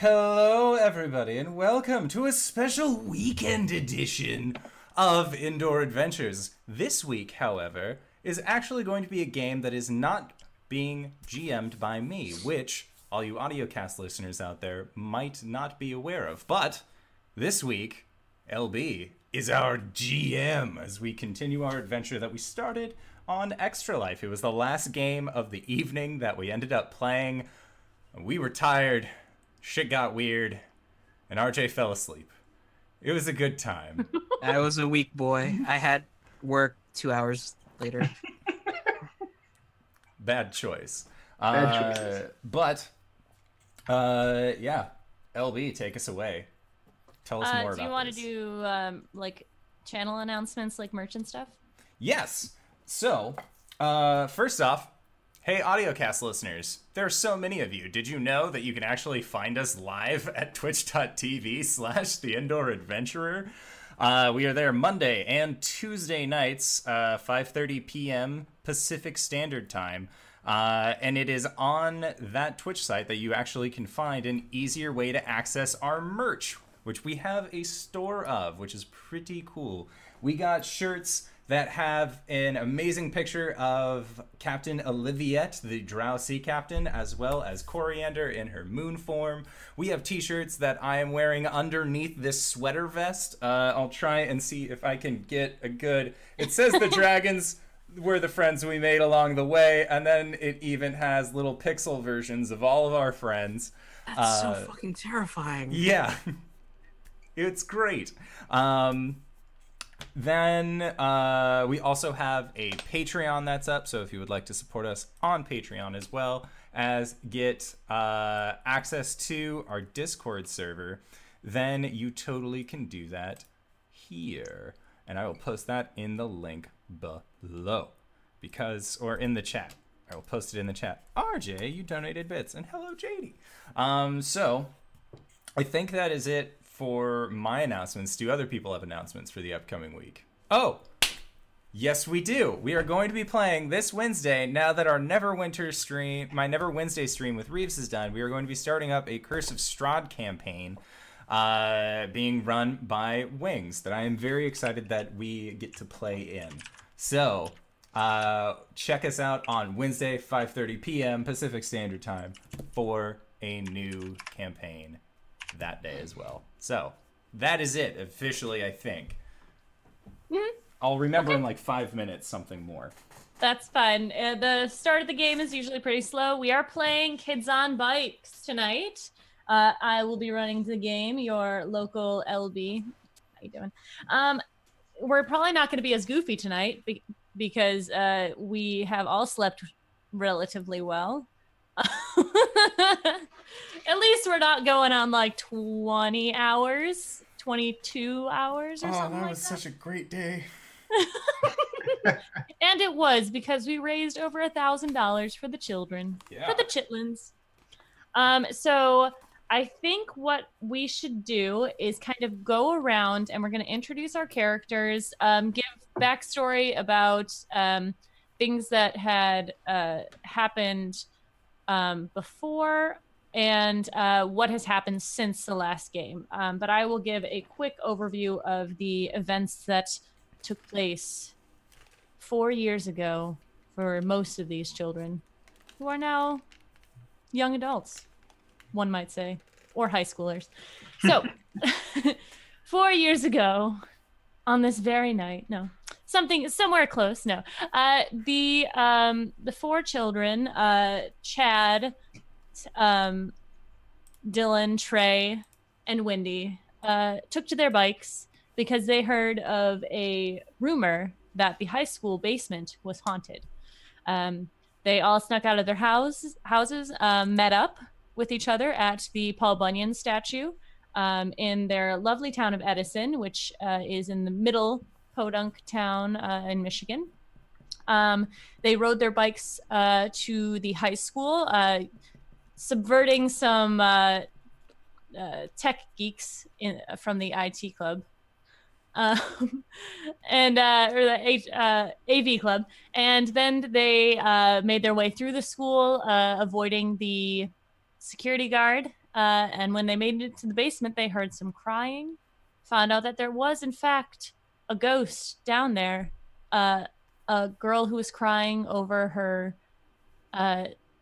Hello, everybody, and welcome to a special weekend edition of Indoor Adventures. This week, however, is actually going to be a game that is not being GM'd by me, which all you audiocast listeners out there might not be aware of. But this week, LB is our GM as we continue our adventure that we started on Extra Life. It was the last game of the evening that we ended up playing. We were tired, shit got weird, and RJ fell asleep. It was a good time. I was a weak boy. I had work two hours later. Bad choice. Bad Uh, choices. But, uh, yeah, LB, take us away. Tell us Uh, more do you about want to do um, like channel announcements, like merch and stuff? Yes. So, uh, first off, hey, AudioCast listeners, there are so many of you. Did you know that you can actually find us live at twitch.tv slash the indoor adventurer? Uh, we are there Monday and Tuesday nights, uh, 5.30 p.m. Pacific Standard Time. Uh, and it is on that Twitch site that you actually can find an easier way to access our merch, which we have a store of, which is pretty cool. We got shirts that have an amazing picture of Captain Oliviette, the Drow Sea Captain, as well as Coriander in her moon form. We have t-shirts that I am wearing underneath this sweater vest. Uh, I'll try and see if I can get a good. It says the dragons were the friends we made along the way, and then it even has little pixel versions of all of our friends. That's Uh, so fucking terrifying. Yeah. it's great. Um, then uh, we also have a Patreon that's up. So if you would like to support us on Patreon as well as get uh, access to our Discord server, then you totally can do that here. And I will post that in the link below. Because, or in the chat. I will post it in the chat. RJ, you donated bits. And hello, JD. Um, so, I think that is it for my announcements. Do other people have announcements for the upcoming week? Oh, yes, we do. We are going to be playing this Wednesday. Now that our Neverwinter stream, my Never Wednesday stream with Reeves is done, we are going to be starting up a Curse of Strahd campaign. Uh, being run by Wings that I am very excited that we get to play in. So, uh, check us out on Wednesday, 5:30 p.m. Pacific Standard Time for a new campaign that day as well. So that is it officially. I think. I'll remember in like five minutes something more. That's fine. Uh, the start of the game is usually pretty slow. We are playing Kids on Bikes tonight. Uh, I will be running the game. Your local LB. How you doing? Um, we're probably not going to be as goofy tonight be- because uh, we have all slept relatively well. At least we're not going on like 20 hours, 22 hours or Oh, something that like was that. such a great day. And it was because we raised over a thousand dollars for the children, Yeah. for the chitlins. Um, so I think what we should do is kind of go around and we're going to introduce our characters, um, give backstory about um, things that had uh, happened um, before and uh, what has happened since the last game. Um, but I will give a quick overview of the events that took place four years ago for most of these children who are now young adults, one might say, or high schoolers. So, four years ago, on this very night, no, something somewhere close, no, uh, the um, the four children, uh, Chad, um, Dylan, Trey, and Wendy, uh, took to their bikes because they heard of a rumor that the high school basement was haunted. Um, they all snuck out of their house, houses, um, met up with each other at the Paul Bunyan statue um, in their lovely town of Edison, which uh, is in the middle podunk town uh, in Michigan. Um, they rode their bikes uh, to the high school, uh, subverting some uh, uh, tech geeks in, from the IT club. Um, and uh, or the H, uh, AV club, and then they uh, made their way through the school, uh, avoiding the security guard Uh, and when they made it to the basement, they heard some crying. Found out that there was, in fact, a ghost down there. Uh, a girl who was crying over her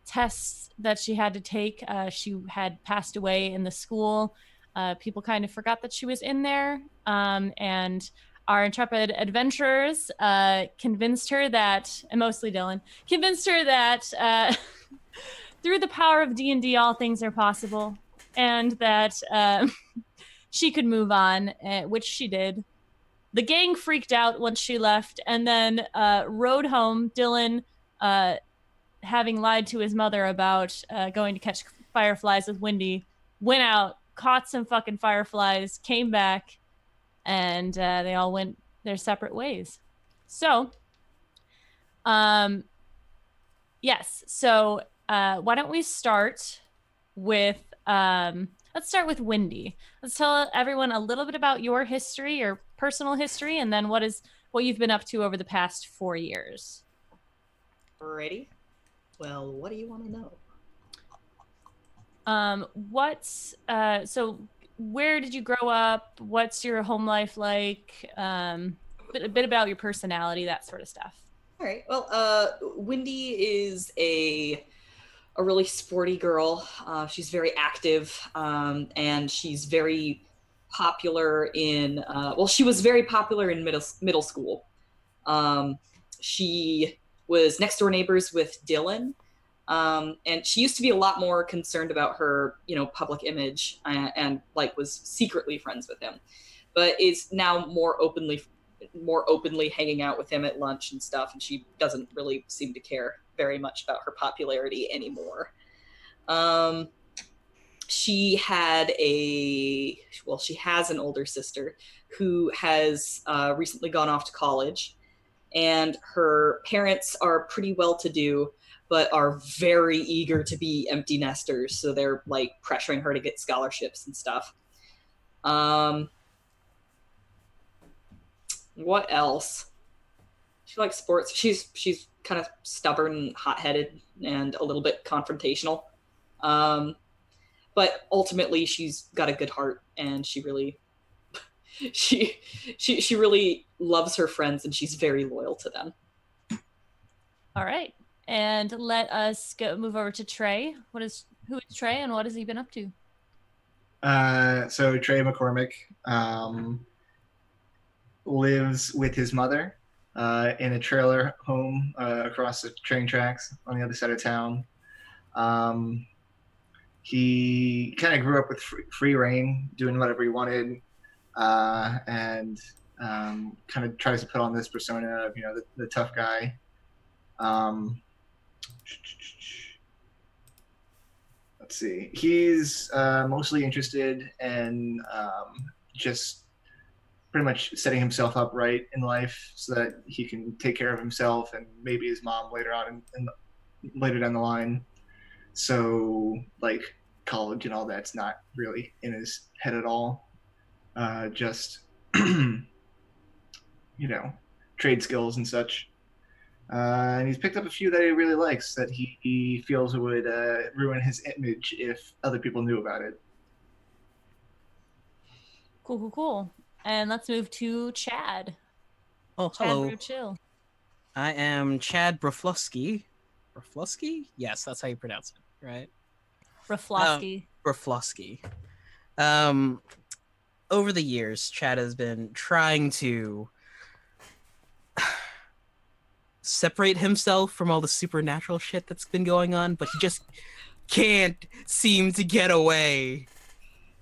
tests that she had to take. Uh, she had passed away in the school. Uh, people kind of forgot that she was in there. Um, and our intrepid adventurers uh, convinced her that, and mostly Dylan, convinced her that uh, through the power of D&D, all things are possible. And that uh, she could move on, uh, which she did. The gang freaked out once she left and then uh, rode home. Dylan uh, having lied to his mother about uh, going to catch fireflies with Wendy, went out, caught some fucking fireflies, came back, and uh, they all went their separate ways. So, um, yes. So, uh, why don't we start with um, let's start with Wendy. Let's tell everyone a little bit about your history, your personal history, and then what is what you've been up to over the past four years. Ready? Well, what do you want to know? Um, what's uh, so? Where did you grow up? What's your home life like? Um, bit, a bit about your personality, that sort of stuff. All right. Well, uh, Wendy is a a really sporty girl. Uh, she's very active, um, and she's very popular in. Uh, well, she was very popular in middle middle school. Um, she was next door neighbors with Dylan, um, and she used to be a lot more concerned about her, you know, public image and, and like was secretly friends with him, but is now more openly more openly hanging out with him at lunch and stuff and she doesn't really seem to care very much about her popularity anymore. Um, she had a well she has an older sister who has uh, recently gone off to college and her parents are pretty well to do but are very eager to be empty nesters. So they're like pressuring her to get scholarships and stuff. Um what else? She likes sports. She's she's kind of stubborn hot-headed and a little bit confrontational. Um but ultimately she's got a good heart and she really she she she really loves her friends and she's very loyal to them All right, and let us go move over to Trey. What is who is Trey, and what has he been up to? Uh, so Trey McCormick um, lives with his mother uh, in a trailer home uh, across the train tracks on the other side of town. Um, he kind of grew up with free, free reign, doing whatever he wanted, uh, and um, kind of tries to put on this persona of you know the, the tough guy. Um, let's see. He's uh, mostly interested in um, just pretty much setting himself up right in life so that he can take care of himself and maybe his mom later on in, in later down the line. So like college and all that's not really in his head at all. Uh, just you know trade skills and such. Uh, and he's picked up a few that he really likes that he, he feels would uh, ruin his image if other people knew about it. Cool, cool, cool. And let's move to Chad. Oh, Chad hello. Brew Chill. I am Chad Broflovsky. Broflovsky? Yes, that's how you pronounce it, right? Raflosky. Broflovsky. Um, over the years, Chad has been trying to separate himself from all the supernatural shit that's been going on, but he just can't seem to get away.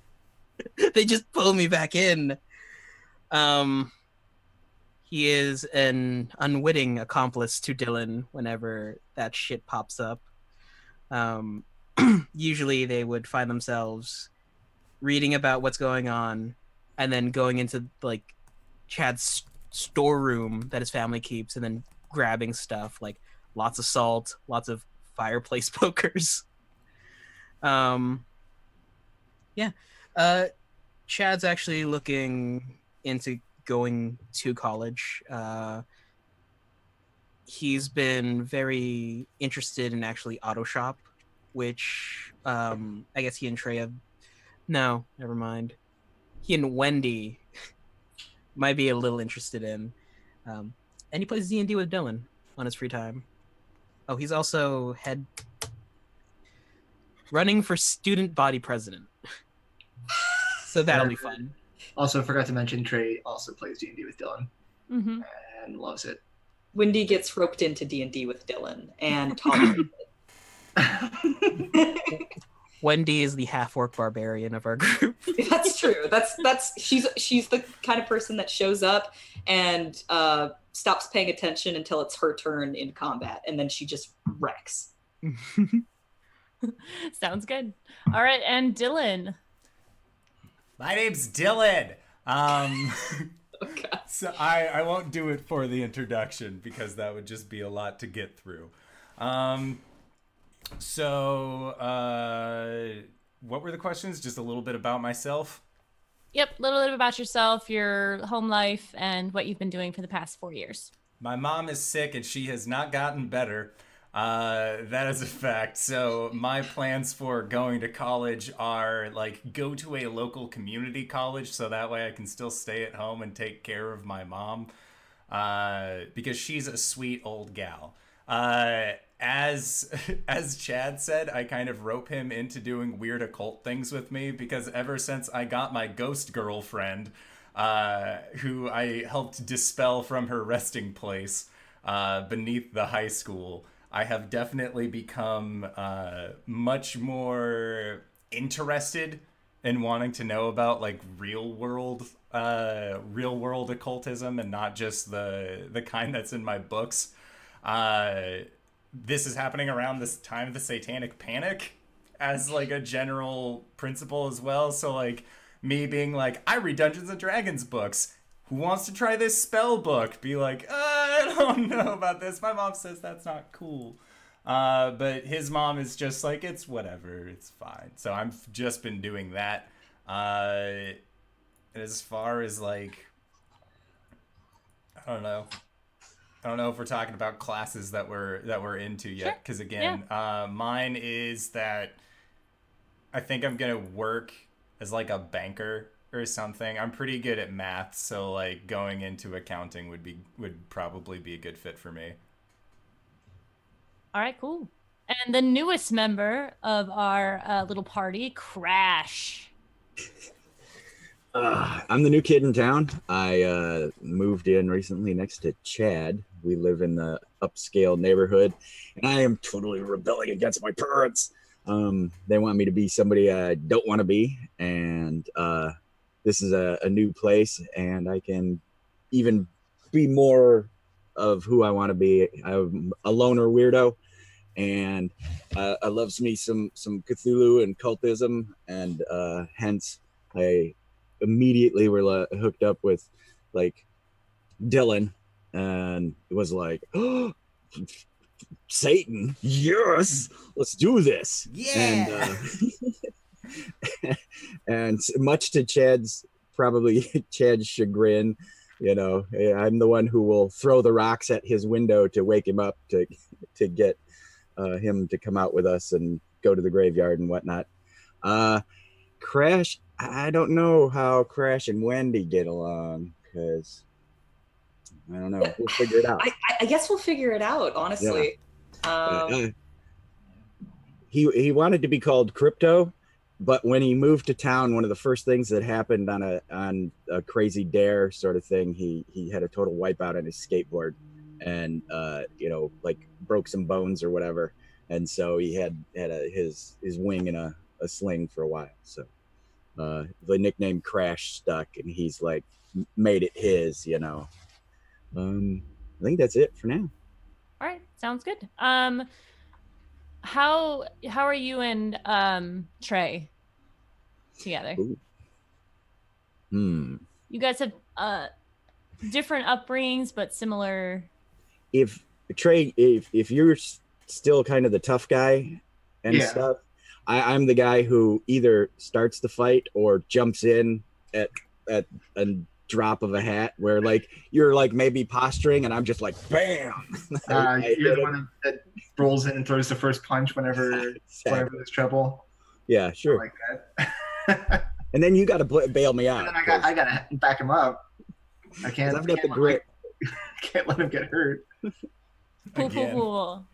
they just pull me back in. Um, he is an unwitting accomplice to Dylan whenever that shit pops up. Um, usually they would find themselves reading about what's going on and then going into like Chad's storeroom that his family keeps and then grabbing stuff like lots of salt, lots of fireplace pokers. Um yeah. Uh Chad's actually looking into going to college. Uh he's been very interested in actually auto shop which um, I guess he and Trey have. No, never mind. He and Wendy might be a little interested in. Um, and he plays D and D with Dylan on his free time. Oh, he's also head running for student body president. so that'll be fun. Also, forgot to mention Trey also plays D and D with Dylan mm-hmm. and loves it. Wendy gets roped into D and D with Dylan and tolerates it. Wendy is the half orc barbarian of our group. that's true. That's that's she's she's the kind of person that shows up and uh, stops paying attention until it's her turn in combat, and then she just wrecks. Sounds good. All right, and Dylan. My name's Dylan. Um, Oh, so I, I won't do it for the introduction because that would just be a lot to get through. Um, so, uh, what were the questions? Just a little bit about myself. Yep, a little bit about yourself, your home life, and what you've been doing for the past four years. My mom is sick and she has not gotten better. Uh, that is a fact. So my plans for going to college are like go to a local community college, so that way I can still stay at home and take care of my mom, uh, because she's a sweet old gal. Uh, as as Chad said, I kind of rope him into doing weird occult things with me because ever since I got my ghost girlfriend, uh, who I helped dispel from her resting place uh, beneath the high school, I have definitely become uh, much more interested in wanting to know about like real world uh real world occultism and not just the the kind that's in my books. Uh this is happening around this time of the satanic panic as like a general principle as well. So like me being like i read dungeons and dragons books. Who wants to try this spell book? Be like uh, i don't know about this. My mom says that's not cool. Uh, but his mom is just like it's whatever. It's fine. So i've just been doing that. Uh, as far as like i don't know I don't know if we're talking about classes that we're that we're into yet. Because again, uh, mine is that I think I'm gonna work as like a banker or something. I'm pretty good at math, so like going into accounting would be would probably be a good fit for me. All right, cool. And the newest member of our uh, little party, Crash. Uh, I'm the new kid in town. I uh, moved in recently next to Chad. We live in the upscale neighborhood, and I am totally rebelling against my parents. Um, they want me to be somebody I don't want to be, and uh, this is a, a new place, and I can even be more of who I want to be. I'm a loner weirdo, and uh, I loves me some some Cthulhu and cultism, and uh, hence I immediately were hooked up with like Dylan and it was like oh, Satan yes let's do this. And uh, and much to Chad's probably Chad's chagrin you know I'm the one who will throw the rocks at his window to wake him up to to get uh, him to come out with us and go to the graveyard and whatnot. Uh Crash, I don't know how Crash and Wendy get along because I don't know. We'll figure it out. I, I- guess we'll figure it out. Honestly, But, um, he he wanted to be called Crypto, but when he moved to town, one of the first things that happened on a on a crazy dare sort of thing, he he had a total wipeout on his skateboard, and uh, you know like broke some bones or whatever, and so he had had a, his his wing in a, a sling for a while. So uh, the nickname Crash stuck, and he's like made it his, you know. Um, I think that's it for now. All right, sounds good. Um, how how are you and um Trey together? Ooh. Hmm. You guys have uh different upbringings but similar. if Trey, if if you're s- still kind of the tough guy and Yeah. stuff, I, I'm the guy who either starts the fight or jumps in at at a drop of a hat. Where like you're like maybe posturing, and I'm just like bam. Uh, you're the one that rolls in and throws the first punch whenever Sad. whenever there's trouble. Yeah, sure. Like that. And then you got to bail me out. and then I got I gotta back him up. I 'cause can't. I've got the can't let- grit. Can't let him get hurt. Cool, cool, Again.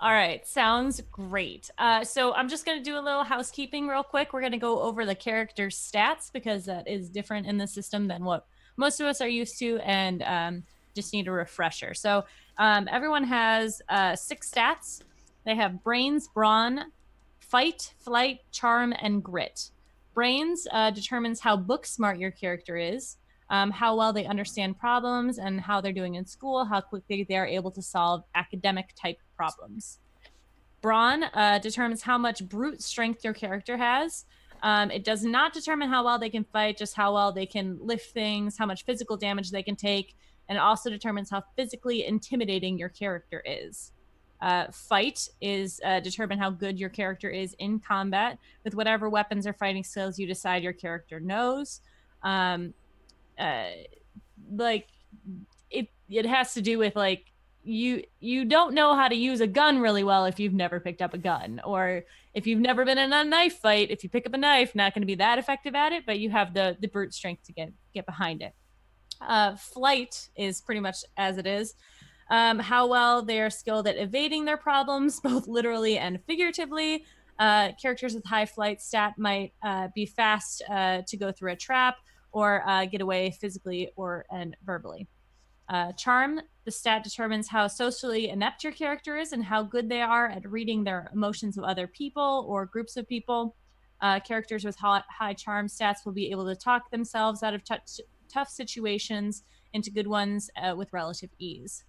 All right, sounds great. Uh, so I'm just going to do a little housekeeping real quick. We're going to go over the character stats because that is different in the system than what most of us are used to, and um, just need a refresher. So um, everyone has uh, six stats. They have brains, brawn, fight, flight, charm, and grit. Brains uh, determines how book smart your character is um, how well they understand problems and how they're doing in school, how quickly they are able to solve academic type problems. Brawn uh, determines how much brute strength your character has. Um, it does not determine how well they can fight, just how well they can lift things, how much physical damage they can take, and it also determines how physically intimidating your character is. Uh, fight is uh, determine how good your character is in combat with whatever weapons or fighting skills you decide your character knows. Um, uh like it it has to do with like you you don't know how to use a gun really well if you've never picked up a gun or if you've never been in a knife fight if you pick up a knife not going to be that effective at it but you have the the brute strength to get get behind it. Uh flight is pretty much as it is. Um how well they're skilled at evading their problems both literally and figuratively. Uh, characters with high flight stat might uh, be fast uh, to go through a trap or uh, get away physically or and verbally. Uh, charm, the stat determines how socially inept your character is and how good they are at reading their emotions of other people or groups of people. Uh, characters with high, high charm stats will be able to talk themselves out of tou- tough situations into good ones uh, with relative ease.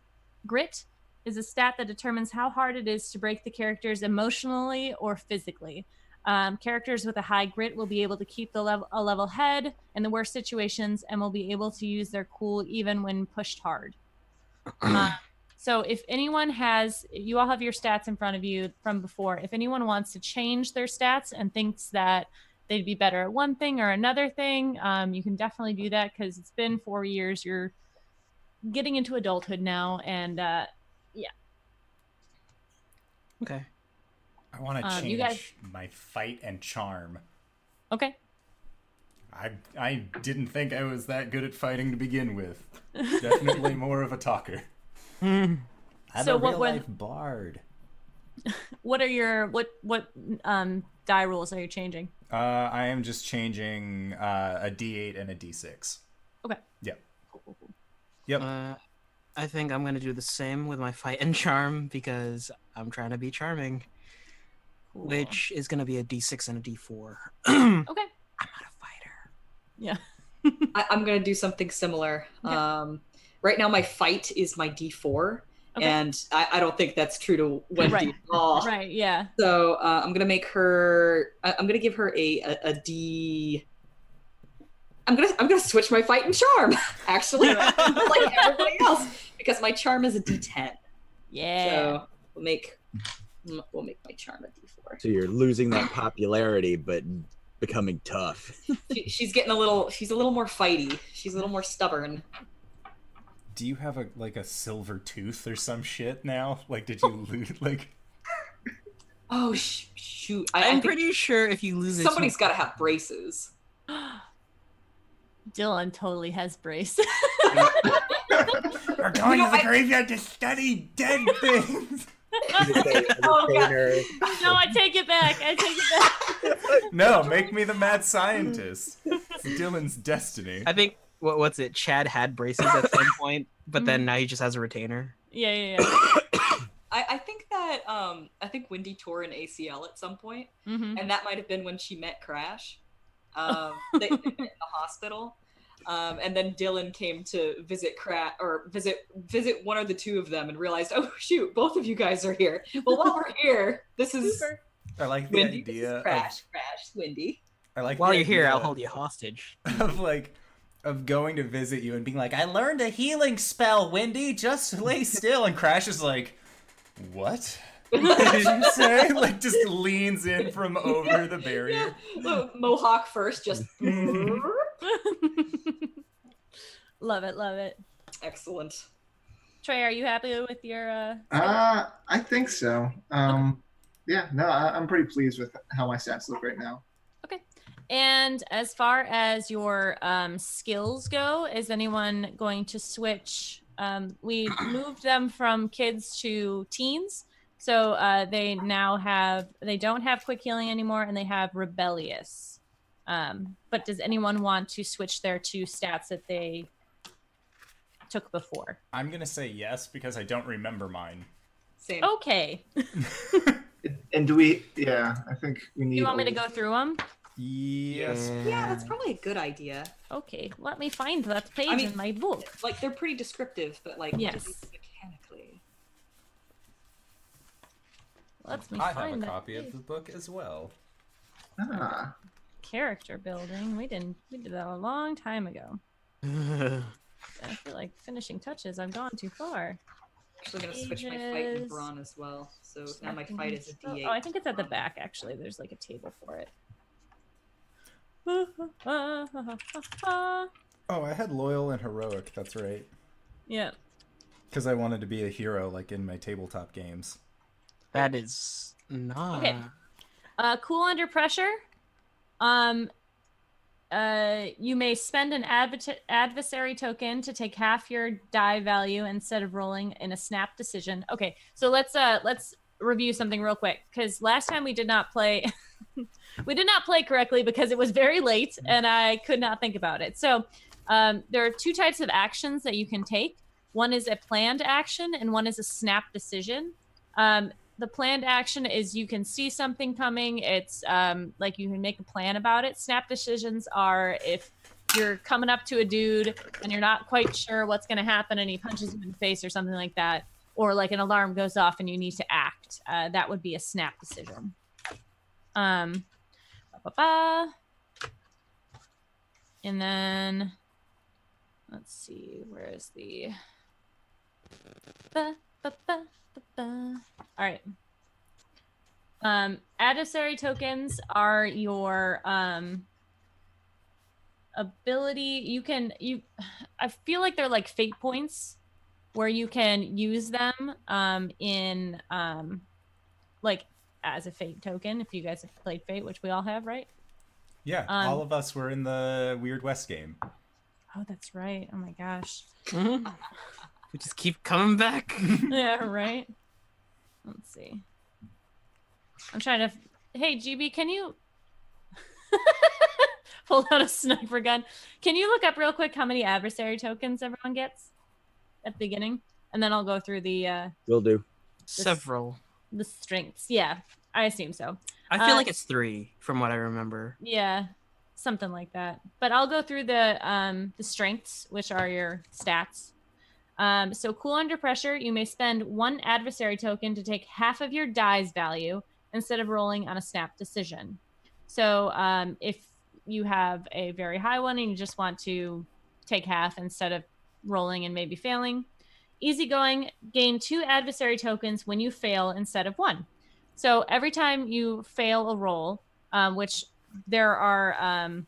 Grit is a stat that determines how hard it is to break the characters emotionally or physically. Um, characters with a high grit will be able to keep the level a level head in the worst situations and will be able to use their cool even when pushed hard. Uh, so if anyone has, you all have your stats in front of you from before. If anyone wants to change their stats and thinks that they'd be better at one thing or another thing, um, you can definitely do that because it's been four years. You're getting into adulthood now, and uh, yeah. Okay. I want to Um, change you guys- my fight and charm. okay. I I didn't think I was that good at fighting to begin with. Definitely more of a talker. I'm So a what real would- life bard. What are your what what um die rules are you changing? Uh, I am just changing uh, a D8 and a D6. Okay. Yep. Yep. Uh, I think I'm gonna do the same with my fight and charm because I'm trying to be charming, Cool. Which is gonna be a D6 and a D4. okay. I'm not a fighter. Yeah. I, I'm gonna do something similar. Okay. Um, right now, my fight is my D4, Okay. and I, I don't think that's true to Wendy Right. at all. Right. Yeah. So uh, I'm gonna make her. I- I'm gonna give her a, a, a D. I'm gonna I'm gonna switch my fight and charm actually, like everybody else, because my charm is a D10. Yeah. So we'll make we'll make my charm a D4. So you're losing that popularity, but becoming tough. She, she's getting a little. She's a little more fighty. She's a little more stubborn. Do you have a like a silver tooth or some shit now? Like, did you lose? Like, Oh sh- shoot! I, I I'm think pretty sure if you lose somebody's got to have braces. Dylan totally has braces. we're going You know, to the I- graveyard to study dead things. Oh, no, I take it back. I take it back. no, make me the mad scientist. It's Dylan's destiny. I think what what's it? Chad had braces at some point, but then now he just has a retainer. Yeah, yeah, yeah. I, I think that um I think Wendy tore an ACL at some point, hmm and that might have been when she met Crash. Um, they, they met in the hospital, um, and then Dylan came to visit Crash or visit visit one or the two of them, and realized, oh shoot, both of you guys are here. Well, while we're here, this is I like the Wendy, this is idea. Of, Crash, Crash, Wendy. I like While you're here, I'll hold you hostage. Of like, of going to visit you and being like, I learned a healing spell, Wendy. Just lay still. And Crash is like, what? What did you say? Like, just leans in from over the barrier. Mo- Mohawk first, just love it, love it. excellent. Trey, are you happy with your? Uh, Uh, I think so. Um, yeah, no, I, I'm pretty pleased with how my stats look right now. Okay. And as far as your um, skills go, is anyone going to switch? Um, we moved them from kids to teens, so uh, they now have they don't have quick healing anymore, and they have rebellious. Um, but does anyone want to switch their two stats that they took before? I'm gonna say yes because I don't remember mine. Same. Okay. And do we? Yeah, I think we need. You want me to go through them? Yes. Yeah, that's probably a good idea. Okay, let me find that page I mean- in my book. Like they're pretty descriptive, but like Yes. mechanically. Let me I have a that copy of the book as well. Ah, character building. We didn't. We did that a long time ago. I feel like finishing touches. I've gone too far. Actually, gonna switch my fight in Pages. brawn as well. So now my fight is a Oh, D8. Oh, I think it's at the back. Actually, there's like a table for it. Oh, I had loyal and heroic. That's right. yeah. Because I wanted to be a hero, like in my tabletop games. that is not. Okay. Uh, cool under pressure. Um, uh, you may spend an advert- adversary token to take half your die value instead of rolling in a snap decision. Okay, so let's uh let's review something real quick because last time we did not play. we did not play correctly because it was very late and I could not think about it. So, um, there are two types of actions that you can take. One is a planned action and one is a snap decision. Um, the planned action is you can see something coming. It's um, like you can make a plan about it. Snap decisions are if you're coming up to a dude and you're not quite sure what's going to happen and he punches you in the face or something like that, or like an alarm goes off and you need to act. Uh, that would be a snap decision. Um, ba-ba-ba. and then let's see, where is the. Ba. All right. Um, adversary tokens are your um ability. You can you. I feel like they're like fate points, where you can use them um in um like as a fate token. If you guys have played Fate, which we all have, right? Yeah, Um, all of us were in the Weird West game. Oh, that's right. Oh my gosh. We just keep coming back. yeah, right. Let's see. I'm trying to. f- Hey, GB, can you pull out a sniper gun? Can you look up real quick how many adversary tokens everyone gets at the beginning, and then I'll go through the uh, Will do. Several. the strengths. Yeah, I assume so. I feel Uh, like it's three from what I remember. Yeah, something like that. But I'll go through the um the strengths, which are your stats. Um, so cool under pressure, you may spend one adversary token to take half of your die's value instead of rolling on a snap decision. So um, if you have a very high one and you just want to take half instead of rolling and maybe failing, easygoing, gain two adversary tokens when you fail instead of one. So every time you fail a roll, um, which there are um,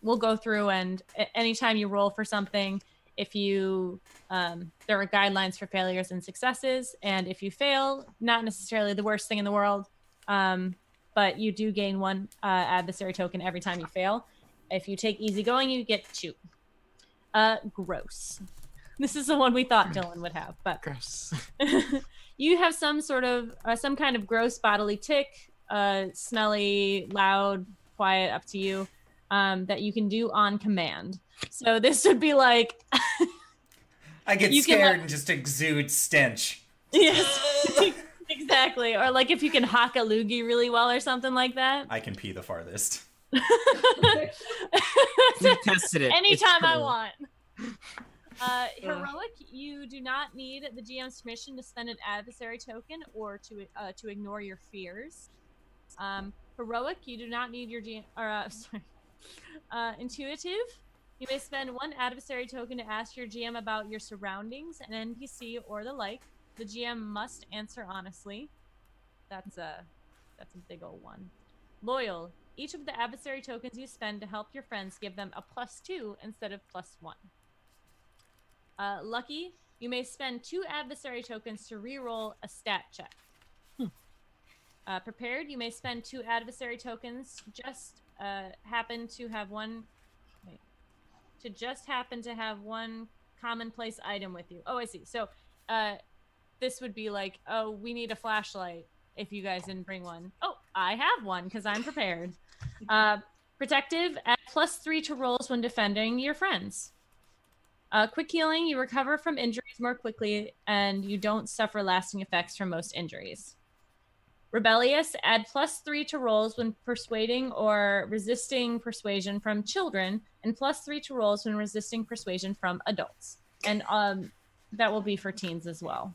we'll go through and anytime you roll for something if you um, there are guidelines for failures and successes and if you fail not necessarily the worst thing in the world um, but you do gain one uh, adversary token every time you fail. If you take easygoing you get two. Uh, gross. This is the one we thought dylan would have but Gross. you have some sort of uh, some kind of gross bodily tick uh smelly loud quiet up to you um that you can do on command so this would be like I get You can, scared like- and just exude stench. yes exactly or like if you can hock a loogie really well or something like that I can pee the farthest. We tested it. It's anytime i want uh, heroic, you do not need the GM's permission to spend an adversary token or to uh, to ignore your fears. Um, heroic, you do not need your GM. Or uh, sorry, uh, intuitive. You may spend one adversary token to ask your GM about your surroundings, an NPC, or the like. The GM must answer honestly. That's a that's a big old one. Loyal. Each of the adversary tokens you spend to help your friends give them a plus two instead of plus one. Uh, lucky. you may spend two adversary tokens to reroll a stat check. Uh, prepared, you may spend two adversary tokens. Just uh, happen to have one. Wait, to just happen to have one commonplace item with you. Oh, I see. So, uh, this would be like, oh, we need a flashlight. If you guys didn't bring one, oh, I have one because I'm prepared. Uh, protective, at plus three to rolls when defending your friends. Uh, quick healing, you recover from injuries more quickly and you don't suffer lasting effects from most injuries. Rebellious, add plus three to rolls when persuading or resisting persuasion from children, and plus three to rolls when resisting persuasion from adults. And um, that will be for teens as well.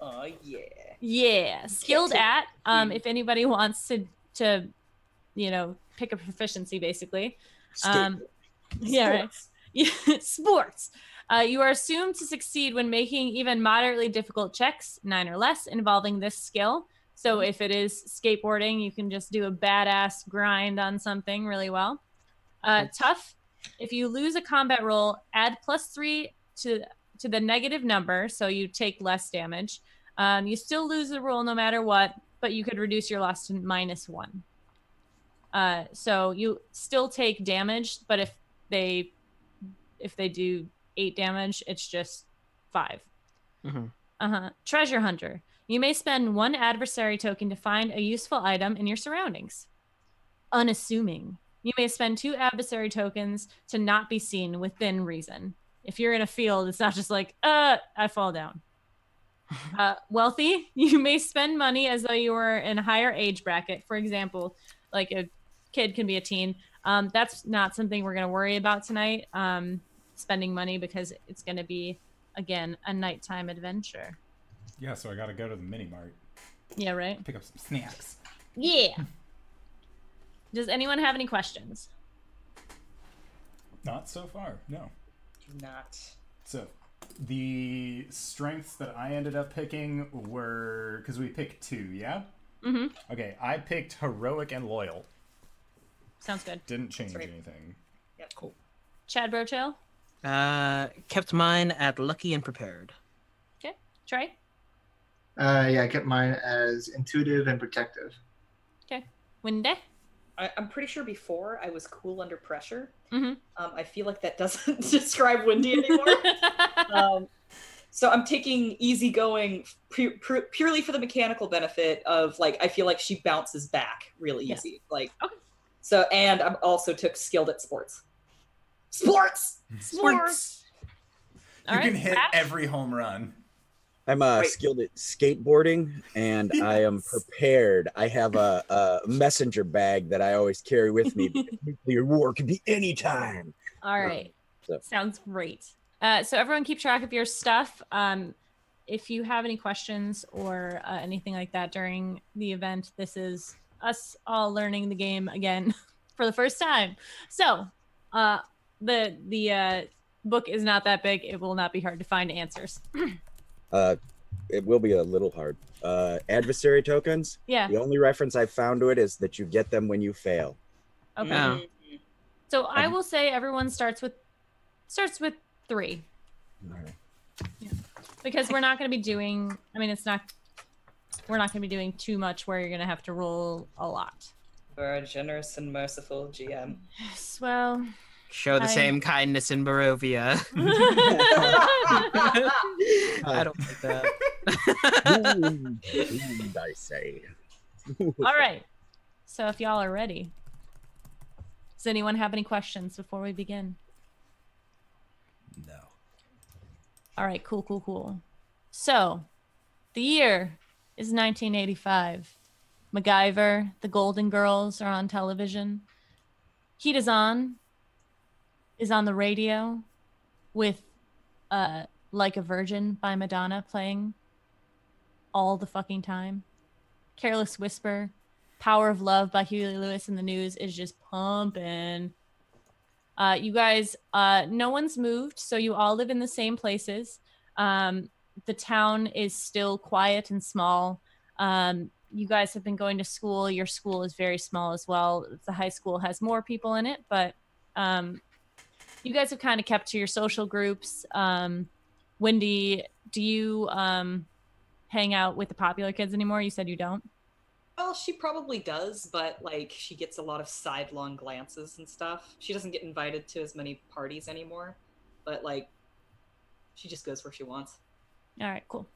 Oh yeah. Yeah, skilled at. Um, if anybody wants to, to, you know, pick a proficiency, basically. Um, yeah, right. Sports. Uh, you are assumed to succeed when making even moderately difficult checks, nine or less, involving this skill. So if it is skateboarding, you can just do a badass grind on something really well. Uh, tough. If you lose a combat roll, add plus three to to the negative number, so you take less damage. Um, you still lose the roll no matter what, but you could reduce your loss to minus one. Uh, so you still take damage, but if they if they do eight damage, it's just 5 Mhm. Uh-huh. Treasure hunter. You may spend one adversary token to find a useful item in your surroundings. Unassuming. You may spend two adversary tokens to not be seen within reason. If you're in a field, it's not just like, uh, I fall down. Uh, wealthy, you may spend money as though you were in a higher age bracket. For example, like a kid can be a teen. Um, that's not something we're going to worry about tonight. Um, spending money because it's going to be again a nighttime adventure. Yeah, so I gotta go to the mini mart, Yeah, right. pick up some snacks. Yeah. Does anyone have any questions? Not so far, no. Do not. So, the strengths that I ended up picking were because we picked two, yeah. Mm-hmm. Okay, I picked heroic and loyal. Sounds good. Didn't change right. anything. Yeah, Cool. Chad Brotail. Uh, kept mine at lucky and prepared. Okay. Trey. Uh, yeah, I kept mine as intuitive and protective. Okay. Wendy. I, I'm pretty sure before I was cool under pressure. Mhm. Um, I feel like that doesn't describe Wendy anymore. um, so I'm taking easygoing pu- pu- purely for the mechanical benefit of like I feel like she bounces back really Yeah. easy. Like Okay. so, and I'm also took skilled at sports. Sports. Sports. All you right, can hit Raph? every home run. I'm uh, skilled at skateboarding, and I am prepared. I have a, a messenger bag that I always carry with me. Nuclear war could be anytime. All right. so- Sounds great. Uh, so everyone keep track of your stuff. Um, if you have any questions or uh, anything like that during the event, this is us all learning the game again for the first time. So uh, the the uh, book is not that big. It will not be hard to find answers. Uh, it will be a little hard. Uh, adversary tokens. Yeah. The only reference I've found to it is that you get them when you fail. Okay. Yeah. So I will say everyone starts with starts with three because we're not going to be doing. I mean, it's not. We're not going to be doing too much where you're going to have to roll a lot. For a generous and merciful GM. Yes, well. Show the I- same kindness in Barovia. I don't like that. Ooh, ooh, I say. All right. So if y'all are ready, does anyone have any questions before we begin? No. All right, cool, cool, cool. So, the year is 1985. MacGyver, The Golden Girls are on television. Heat is on is on the radio with uh Like a Virgin by Madonna playing all the fucking time. Careless Whisper, Power of Love by Huey Lewis and the News is just pumping. Uh, you guys, uh, no one's moved, so you all live in the same places. Um, the town is still quiet and small. Um, you guys have been going to school. Your school is very small as well. The high school has more people in it, but um, you guys have kind of kept to your social groups. Um, Wendy, do you um hang out with the popular kids anymore? You said you don't. Well, she probably does, but like she gets a lot of sidelong glances and stuff. She doesn't get invited to as many parties anymore, but like she just goes where she wants. All right, cool.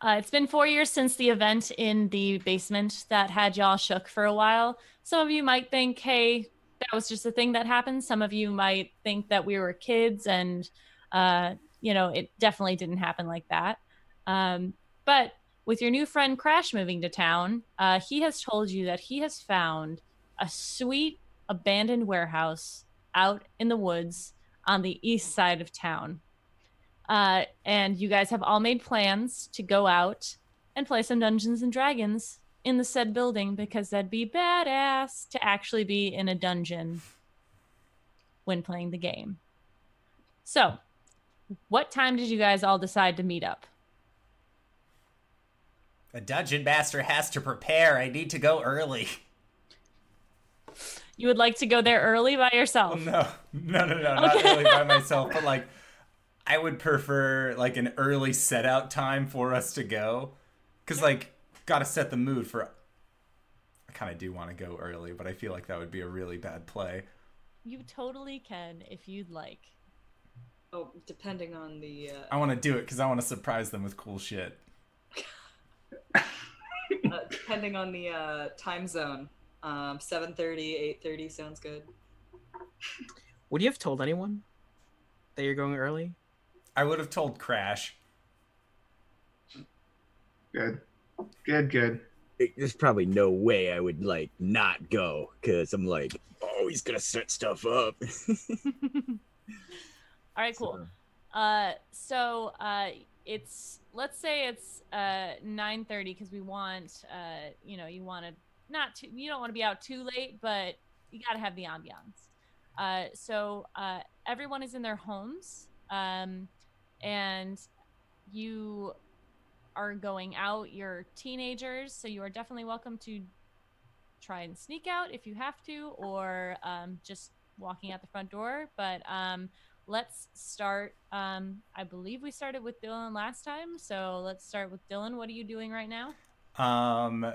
Uh, it's been four years since the event in the basement that had y'all shook for a while. Some of you might think, hey, that was just a thing that happened. Some of you might think that we were kids and, uh, you know, it definitely didn't happen like that. Um, but with your new friend Crash moving to town, uh, he has told you that he has found a sweet abandoned warehouse out in the woods on the east side of town. Uh, and you guys have all made plans to go out and play some Dungeons and Dragons in the said building because that'd be badass to actually be in a dungeon when playing the game. So, what time did you guys all decide to meet up? A dungeon master has to prepare. I need to go early. You would like to go there early by yourself? No, no, no, no, not Okay. really by myself, but like I would prefer like an early set out time for us to go. Cause like gotta set the mood for I kinda do want to go early, but I feel like that would be a really bad play. You totally can if you'd like. Oh, depending on the I wanna do it because I wanna surprise them with cool shit. uh, uh, depending on the uh, time zone. Um, 7:30, 8:30 sounds good. Would you have told anyone that you're going early? I would have told Crash. Good. Good, good. There's probably no way I would like not go because I'm like, oh, he's gonna set stuff up. All right, cool. Uh, so uh, it's let's say it's uh 9:30 because we want uh you know you want to not too you don't want to be out too late, but you got to have the ambiance. Uh, so uh, everyone is in their homes, um, and you are going out. You're teenagers, so you are definitely welcome to try and sneak out if you have to, or um, just walking out the front door. But um, let's start. Um, I believe we started with Dylan last time, so let's start with Dylan. What are you doing right now? Um,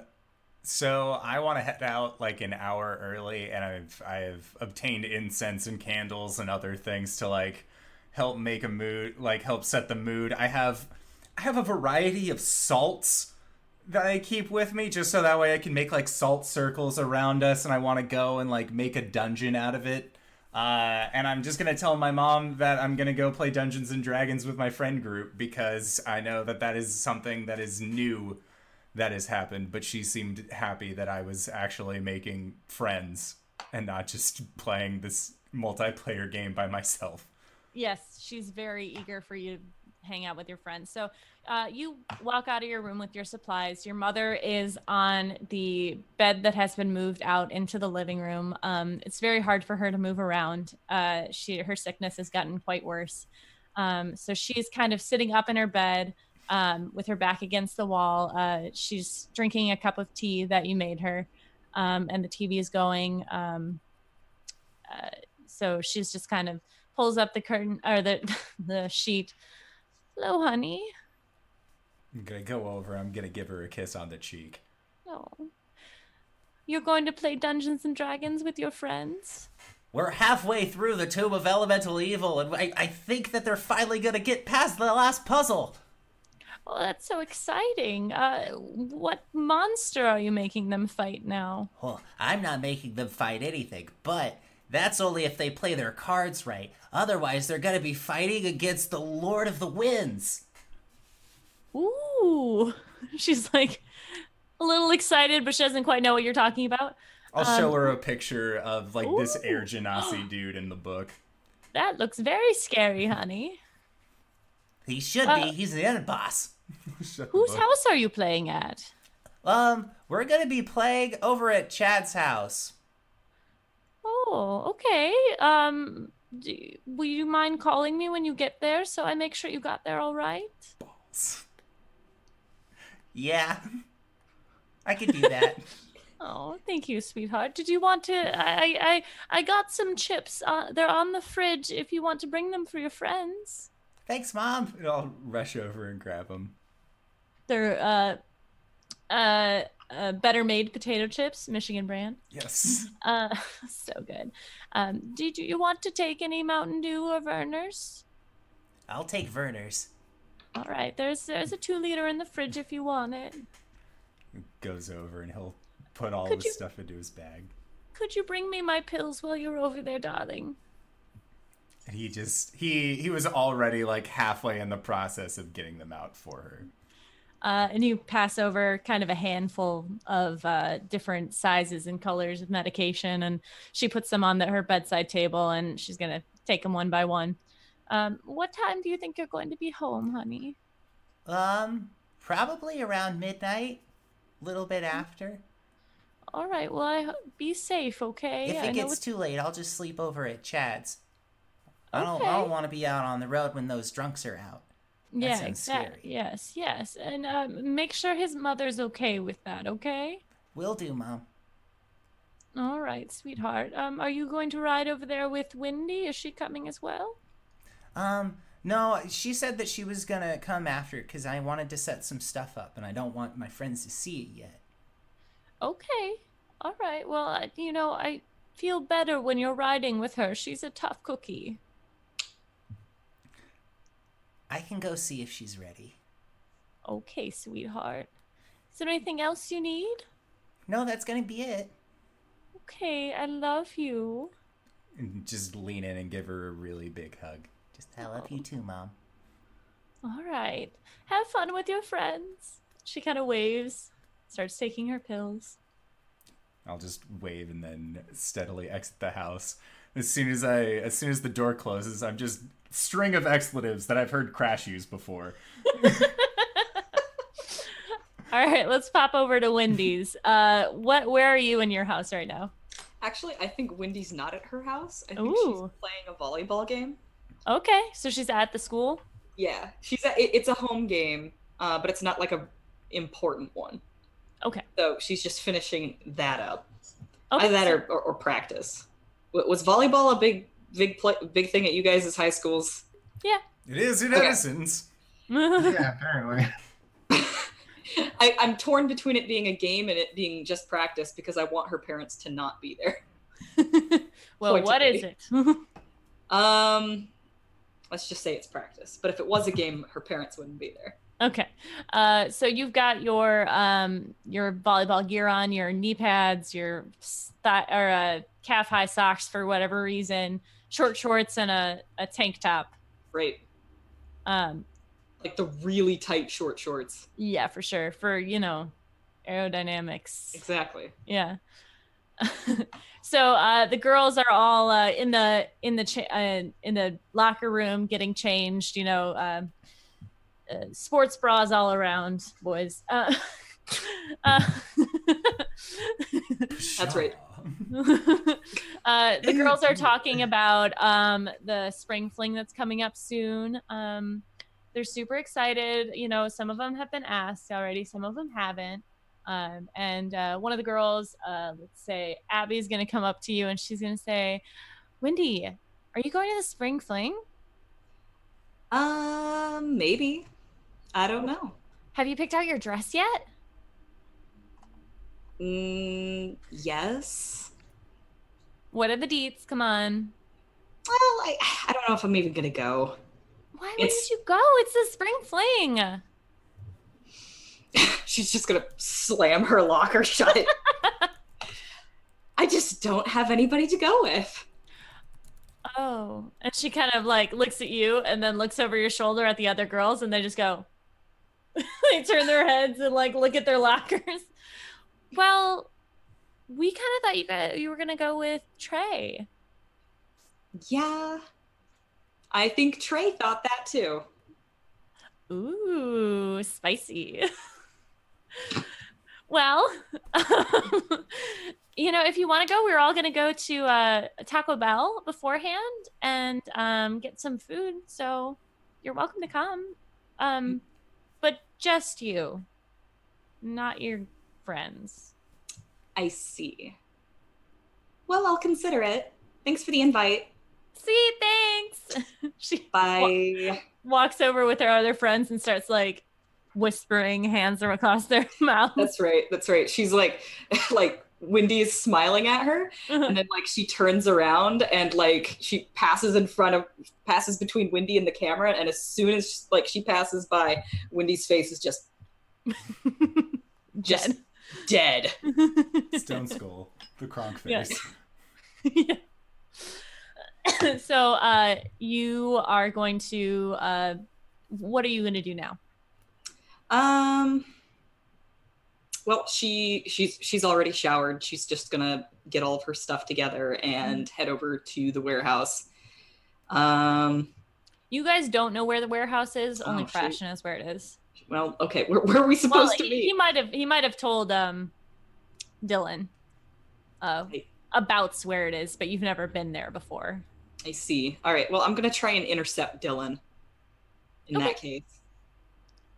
so I want to head out like an hour early, and I've I've obtained incense and candles and other things to like help make a mood, like help set the mood. I have I have a variety of salts that I keep with me just so that way I can make like salt circles around us, and I want to go and like make a dungeon out of it. Uh, and I'm just gonna tell my mom that I'm gonna go play Dungeons and Dragons with my friend group because I know that that is something that is new that has happened, but she seemed happy that I was actually making friends and not just playing this multiplayer game by myself. Yes, she's very eager for you hang out with your friends. So uh, you walk out of your room with your supplies. Your mother is on the bed that has been moved out into the living room. Um, it's very hard for her to move around. Uh, she her sickness has gotten quite worse. Um, so she's kind of sitting up in her bed um, with her back against the wall. Uh, she's drinking a cup of tea that you made her, um, and the TV is going. Um, uh, so she's just kind of pulls up the curtain or the the sheet. Hello, honey. I'm gonna go over, I'm gonna give her a kiss on the cheek. No. You're going to play Dungeons and Dragons with your friends? We're halfway through the Tomb of Elemental Evil, and I, I think that they're finally gonna get past the last puzzle. Oh, that's so exciting. Uh, what monster are you making them fight now? Well, I'm not making them fight anything, but that's only if they play their cards right. Otherwise, they're gonna be fighting against the Lord of the Winds. Ooh. She's like a little excited, but she doesn't quite know what you're talking about. I'll Um, show her a picture of like this Ooh. Air Genasi dude in the book. That looks very scary, honey. He should Uh, be. He's the end boss. Whose house are you playing at? Um, we're gonna be playing over at Chad's house. Oh, okay. Um, do, will you mind calling me when you get there so I make sure you got there all right? Yeah, I could do that. Oh, thank you, sweetheart. Did you want to? I I I got some chips. Uh, they're on the fridge. If you want to bring them for your friends. Thanks, mom. And I'll rush over and grab them. They're uh, uh, uh, better made potato chips, Michigan brand. Yes. Uh, so good. Um, did you want to take any Mountain Dew or Vernors? I'll take Vernors. All right, there's there's a two liter in the fridge if you want it. Goes over and he'll put all Could the you- stuff into his bag. Could you bring me my pills while you're over there, darling? And he just he he was already like halfway in the process of getting them out for her. Uh, and you pass over kind of a handful of uh, different sizes and colors of medication, and she puts them on the, her bedside table, and she's gonna take them one by one. Um, what time do you think you're going to be home, honey? Um, probably around midnight. A little bit after. All right. Well, I be safe, okay? If it know gets too late, I'll just sleep over at Chad's. I don't. I don't want to be out on the road when those drunks are out. Yeah, sounds exactly. scary. Yes, yes, and um, make sure his mother's okay with that, okay? Will do, mom. All right, sweetheart. Um, are you going to ride over there with Wendy? Is she coming as well? Um, no, she said that she was gonna come after because I wanted to set some stuff up, and I don't want my friends to see it yet. Okay. All right. Well, you know, I feel better when you're riding with her. She's a tough cookie. I can go see if she's ready. Okay, sweetheart. Is there anything else you need? No, that's gonna be it. Okay, I love you. And just lean in and give her a really big hug. Just I love you too, mom. All right. Have fun with your friends. She kind of waves, starts taking her pills. I'll just wave and then steadily exit the house. As soon as I as soon as the door closes, I'm just string of expletives that I've heard Crash use before. All right, let's pop over to Wendy's. Uh, what? Where are you in your house right now? Actually, I think Wendy's not at her house. I think Ooh. she's playing a volleyball game. Okay, so she's at the school. Yeah, she's at. It, it's a home game, uh, but it's not like a important one. Okay. So she's just finishing that up. Okay. Either that or, or, or practice. Was volleyball a big, big, play, big thing at you guys' high schools? Yeah. It is in Okay. Edison's. Yeah, apparently. I, I'm torn between it being a game and it being just practice because I want her parents to not be there. well, what is it? Um, let's just say it's practice. But if it was a game, her parents wouldn't be there. okay. Uh, so you've got your um your volleyball gear on, your knee pads, your th- or uh, calf high socks for whatever reason, short shorts, and a, a tank top. Right. Um, Like the really tight short shorts. yeah, for sure. For you know, aerodynamics. Exactly. Yeah. so uh, the girls are all uh, in the in the cha- uh, in the locker room getting changed. You know, um uh, sports bras all around, boys. Uh, uh, That's right. uh, the girls are talking about um, the spring fling that's coming up soon. Um, they're super excited. You know, some of them have been asked already, some of them haven't. Um, and uh, one of the girls, uh, let's say Abby's going to come up to you and she's going to say, Wendy, are you going to the spring fling? Um, maybe. I don't know. Have you picked out your dress yet? Mm, yes. What are the deets? Come on. Well, I, I don't know if I'm even gonna go. Why It's- wouldn't you go? It's the spring fling. She's just gonna slam her locker shut. I just don't have anybody to go with. Oh, and she kind of like looks at you and then looks over your shoulder at the other girls, and they just go. they turn their heads and like look at their lockers. Well, we kind of thought you guys you were gonna go with Trey. Yeah. I think Trey thought that too. Ooh, spicy. well, you know, if you want to go, we're all going to go to uh, Taco Bell beforehand and um, get some food. So you're welcome to come. Um, but just you, not your friends. I see. Well, I'll consider it. Thanks for the invite. See, thanks. she wa- walks over with her other friends and starts like whispering hands across their mouths. That's right. That's right. She's like, like Wendy is smiling at her, uh-huh. and then like she turns around and like she passes in front of, passes between Wendy and the camera, and as soon as like she passes by, Wendy's face is just, just dead. Stone Skull, the Kronk Yeah. face. Yeah. so uh you are going to uh what are you going to do now? Um. Well, she she's she's already showered. She's just gonna get all of her stuff together and head over to the warehouse. Um. You guys don't know where the warehouse is. Only Oh, shoot. Crash knows where it is. Well, okay. Where, where are we supposed Well, to be? he might have he might have told um Dylan uh Hey. about where it is, but you've never been there before. I see. All right. Well, I'm gonna try and intercept Dylan. In that case,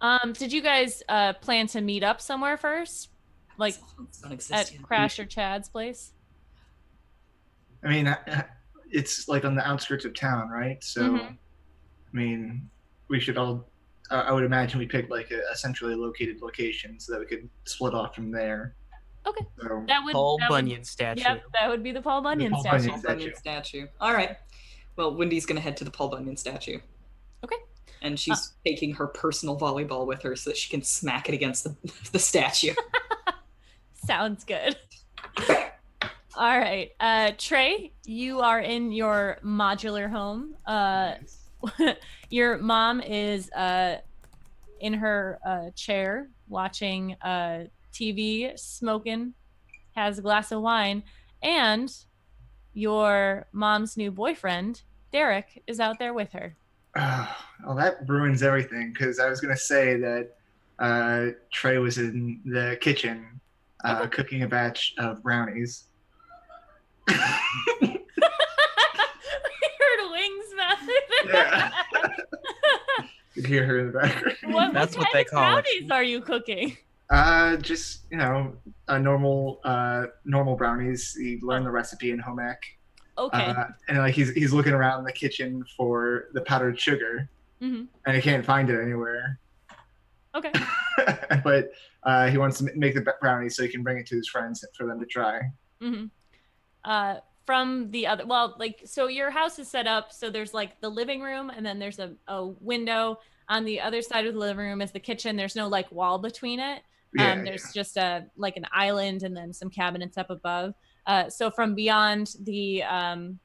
Um, did you guys uh plan to meet up somewhere first, like Cell at exist. Crash or Chad's place? I mean, uh, it's like on the outskirts of town, right? So, Mhm. I mean, we should all. Uh, I would imagine we picked like a, a centrally located location so that we could split off from there. Okay. So, That would Paul that would- Bunyan statue. Yep, that would be the Paul Bunyan Paul statue. Bunyan Paul Bunyan statue. All right. Well, Wendy's gonna head to the Paul Bunyan statue. Okay. And she's taking her personal volleyball with her so that she can smack it against the, the statue. Sounds good. All right, uh, Trey, you are in your modular home. Uh, your mom is uh, in her uh, chair watching uh, TV, smoking, has a glass of wine, and your mom's new boyfriend, Derek, is out there with her. well, that ruins everything because I was gonna say that uh, Trey was in the kitchen uh, cooking a batch of brownies. we heard wings mouth. Yeah. You could hear her in the background. what, That's what kind they of call it. brownies are you cooking? Uh, just you know, a normal, uh, normal brownies. You learn the recipe in home ec. Okay. Uh, and like he's he's looking around the kitchen for the powdered sugar, Mhm. and he can't find it anywhere. Okay. but uh, he wants to make the b- brownies so he can bring it to his friends for them to try. hmm Uh, from the other, well, like, so your house is set up so there's like the living room, and then there's a, a window on the other side of the living room is the kitchen. There's no like wall between it. Yeah, um, there's just a like an island and then some cabinets up above. Uh, so from beyond the um,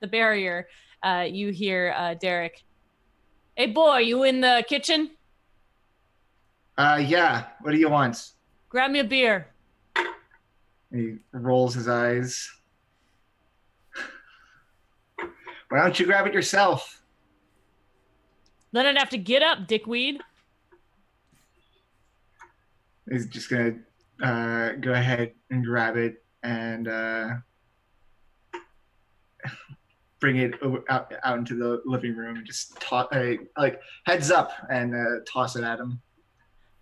the barrier, uh, you hear uh, Derek. Hey boy, you in the kitchen? Uh, yeah. What do you want? Grab me a beer. He rolls his eyes. Why don't you grab it yourself? Then I'd have to get up, dickweed. He's just gonna uh, go ahead and grab it and uh, bring it over, out, out into the living room and just toss, uh, like heads up and uh, toss it at him.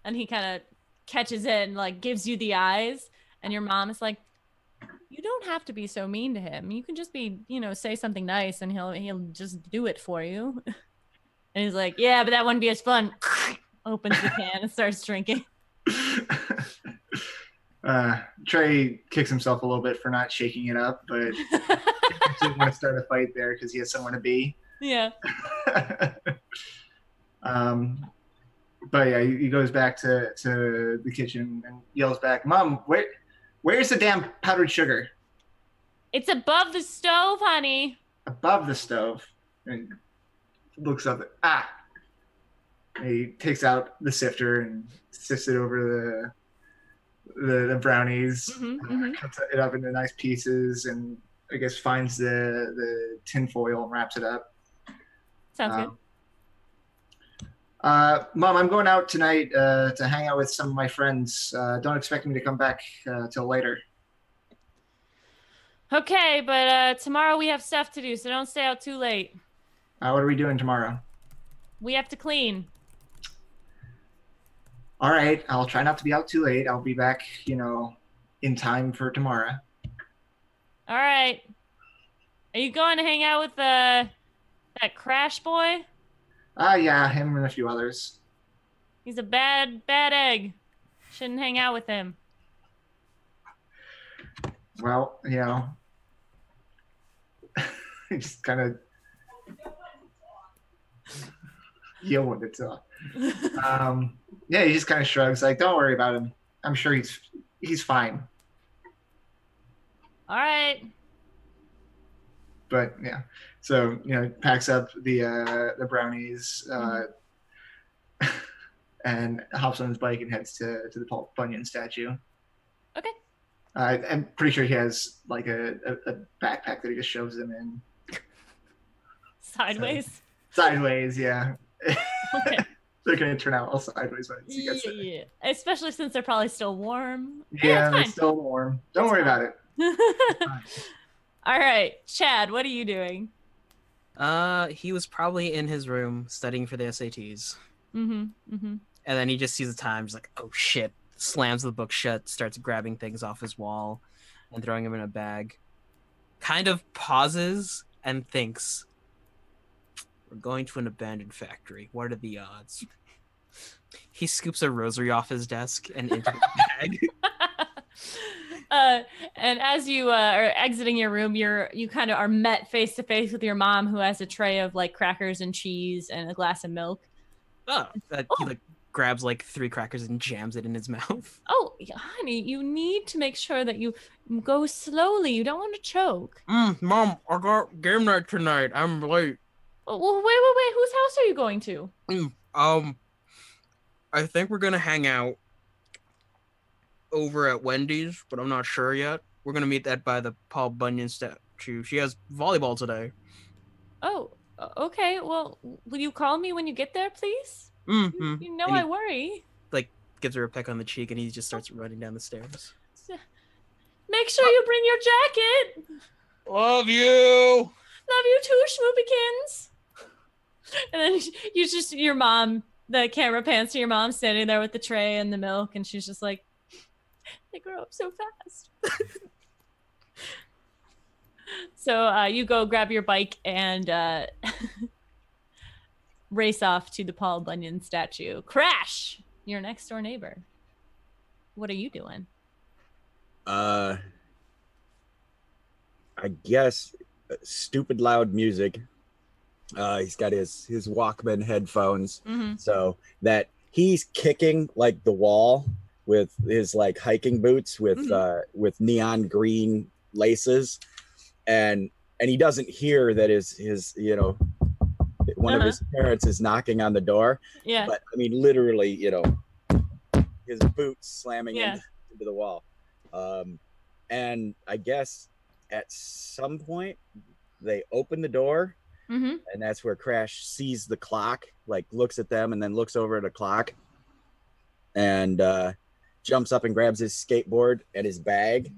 and he kind of catches it and like gives you the eyes and your mom is like you don't have to be so mean to him. You can just be you know say something nice and he'll he'll just do it for you. And he's like yeah but that wouldn't be as fun. Opens the can and starts drinking. Uh, Trey kicks himself a little bit for not shaking it up, but he didn't want to start a fight there because he has somewhere to be. yeah. Um, but yeah, he, goes back to, to the kitchen and yells back, "Mom, where, where's the damn powdered sugar?" it's above the stove honey Above the stove, and looks up. At, Ah, And he takes out the sifter and sifts it over the the, the brownies, Mhm, uh, mhm. cuts it up into nice pieces, and I guess finds the the tin foil and wraps it up. sounds good Um, Uh, Mom, I'm going out tonight uh, to hang out with some of my friends. Uh, don't expect me to come back uh, till later. okay but uh tomorrow we have stuff to do so don't stay out too late Uh, what are we doing tomorrow? we have to clean All right, I'll try not to be out too late. I'll be back, you know, in time for tomorrow. all right Are you going to hang out with the that Crash boy? Ah, yeah, him and a few others. He's a bad bad egg. Shouldn't hang out with him. Well, you know, he just kind of. You want to talk. Um, yeah, he just kind of shrugs, like, "Don't worry about him. I'm sure he's he's fine." All right. But yeah, so you know, packs up the uh, the brownies uh, and hops on his bike and heads to to the Paul Bunyan statue. Okay. Uh, I'm pretty sure he has like a, a, a backpack that he just shoves them in Sideways. sideways. Yeah, Okay. they're gonna turn out all sideways when he gets there. yeah, Especially since they're probably still warm. Yeah, they're still warm. Don't It's worry fine. about it. All right, Chad, what are you doing? Uh, he was probably in his room studying for the SATs, Mm-hmm. Mm-hmm. and then he just sees the time. He's like, "Oh shit!" Slams the book shut, starts grabbing things off his wall, and throwing them in a bag. Kind of pauses and thinks, "We're going to an abandoned factory. What are the odds?" He scoops a rosary off his desk and into the bag. uh, and as you uh, are exiting your room, you're you kind of are met face to face with your mom, who has a tray of like crackers and cheese and a glass of milk. Oh, that Oh. he like grabs like three crackers and jams it in his mouth. Oh, honey, you need to make sure that you go slowly. You don't want to choke. Mm, Mom, I got game night tonight. I'm late. Oh, Well, wait, wait, wait. Whose house are you going to? Mm, um, I think we're gonna hang out over at Wendy's, but I'm not sure yet. We're gonna meet that by the Paul Bunyan statue. She has volleyball today. Oh, okay. Well, will you call me when you get there, please? Mm-hmm. You know he- I worry. Like gives her a peck on the cheek, and he just starts running down the stairs. Make sure you bring your jacket. Love you. Love you too, Schmoobikins. And then you just your mom, the camera pans to your mom standing there with the tray and the milk, and she's just like, "They grow up so fast." so uh, you go grab your bike and uh, race off to the Paul Bunyan statue. Crash, your next door neighbor. What are you doing? Uh, I guess uh, stupid loud music. Uh, he's got his his Walkman headphones, Mm-hmm. so that he's kicking like the wall with his like hiking boots with Mhm. uh with neon green laces, and and he doesn't hear that his his you know one Uh-huh. of his parents is knocking on the door, Yeah. but I mean literally you know his boots slamming Yeah. into, into the wall um and i guess at some point they open the door Mm-hmm. and that's where crash sees the clock like looks at them and then looks over at a clock and uh jumps up and grabs his skateboard and his bag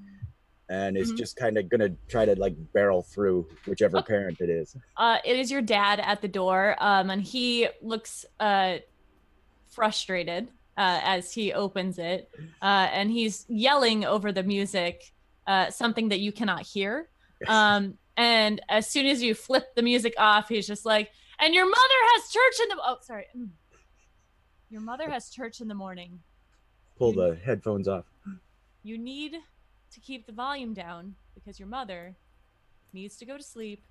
and is Mhm. just kind of gonna try to like barrel through whichever parent it is Uh, it is your dad at the door, um, and he looks uh, frustrated uh, as he opens it, uh, and he's yelling over the music, uh, something that you cannot hear. Um, and as soon as you flip the music off, he's just like, "And your mother has church in the oh, sorry, Mm. your mother has church in the morning. Pull the headphones off You need to keep the volume down because your mother needs to go to sleep.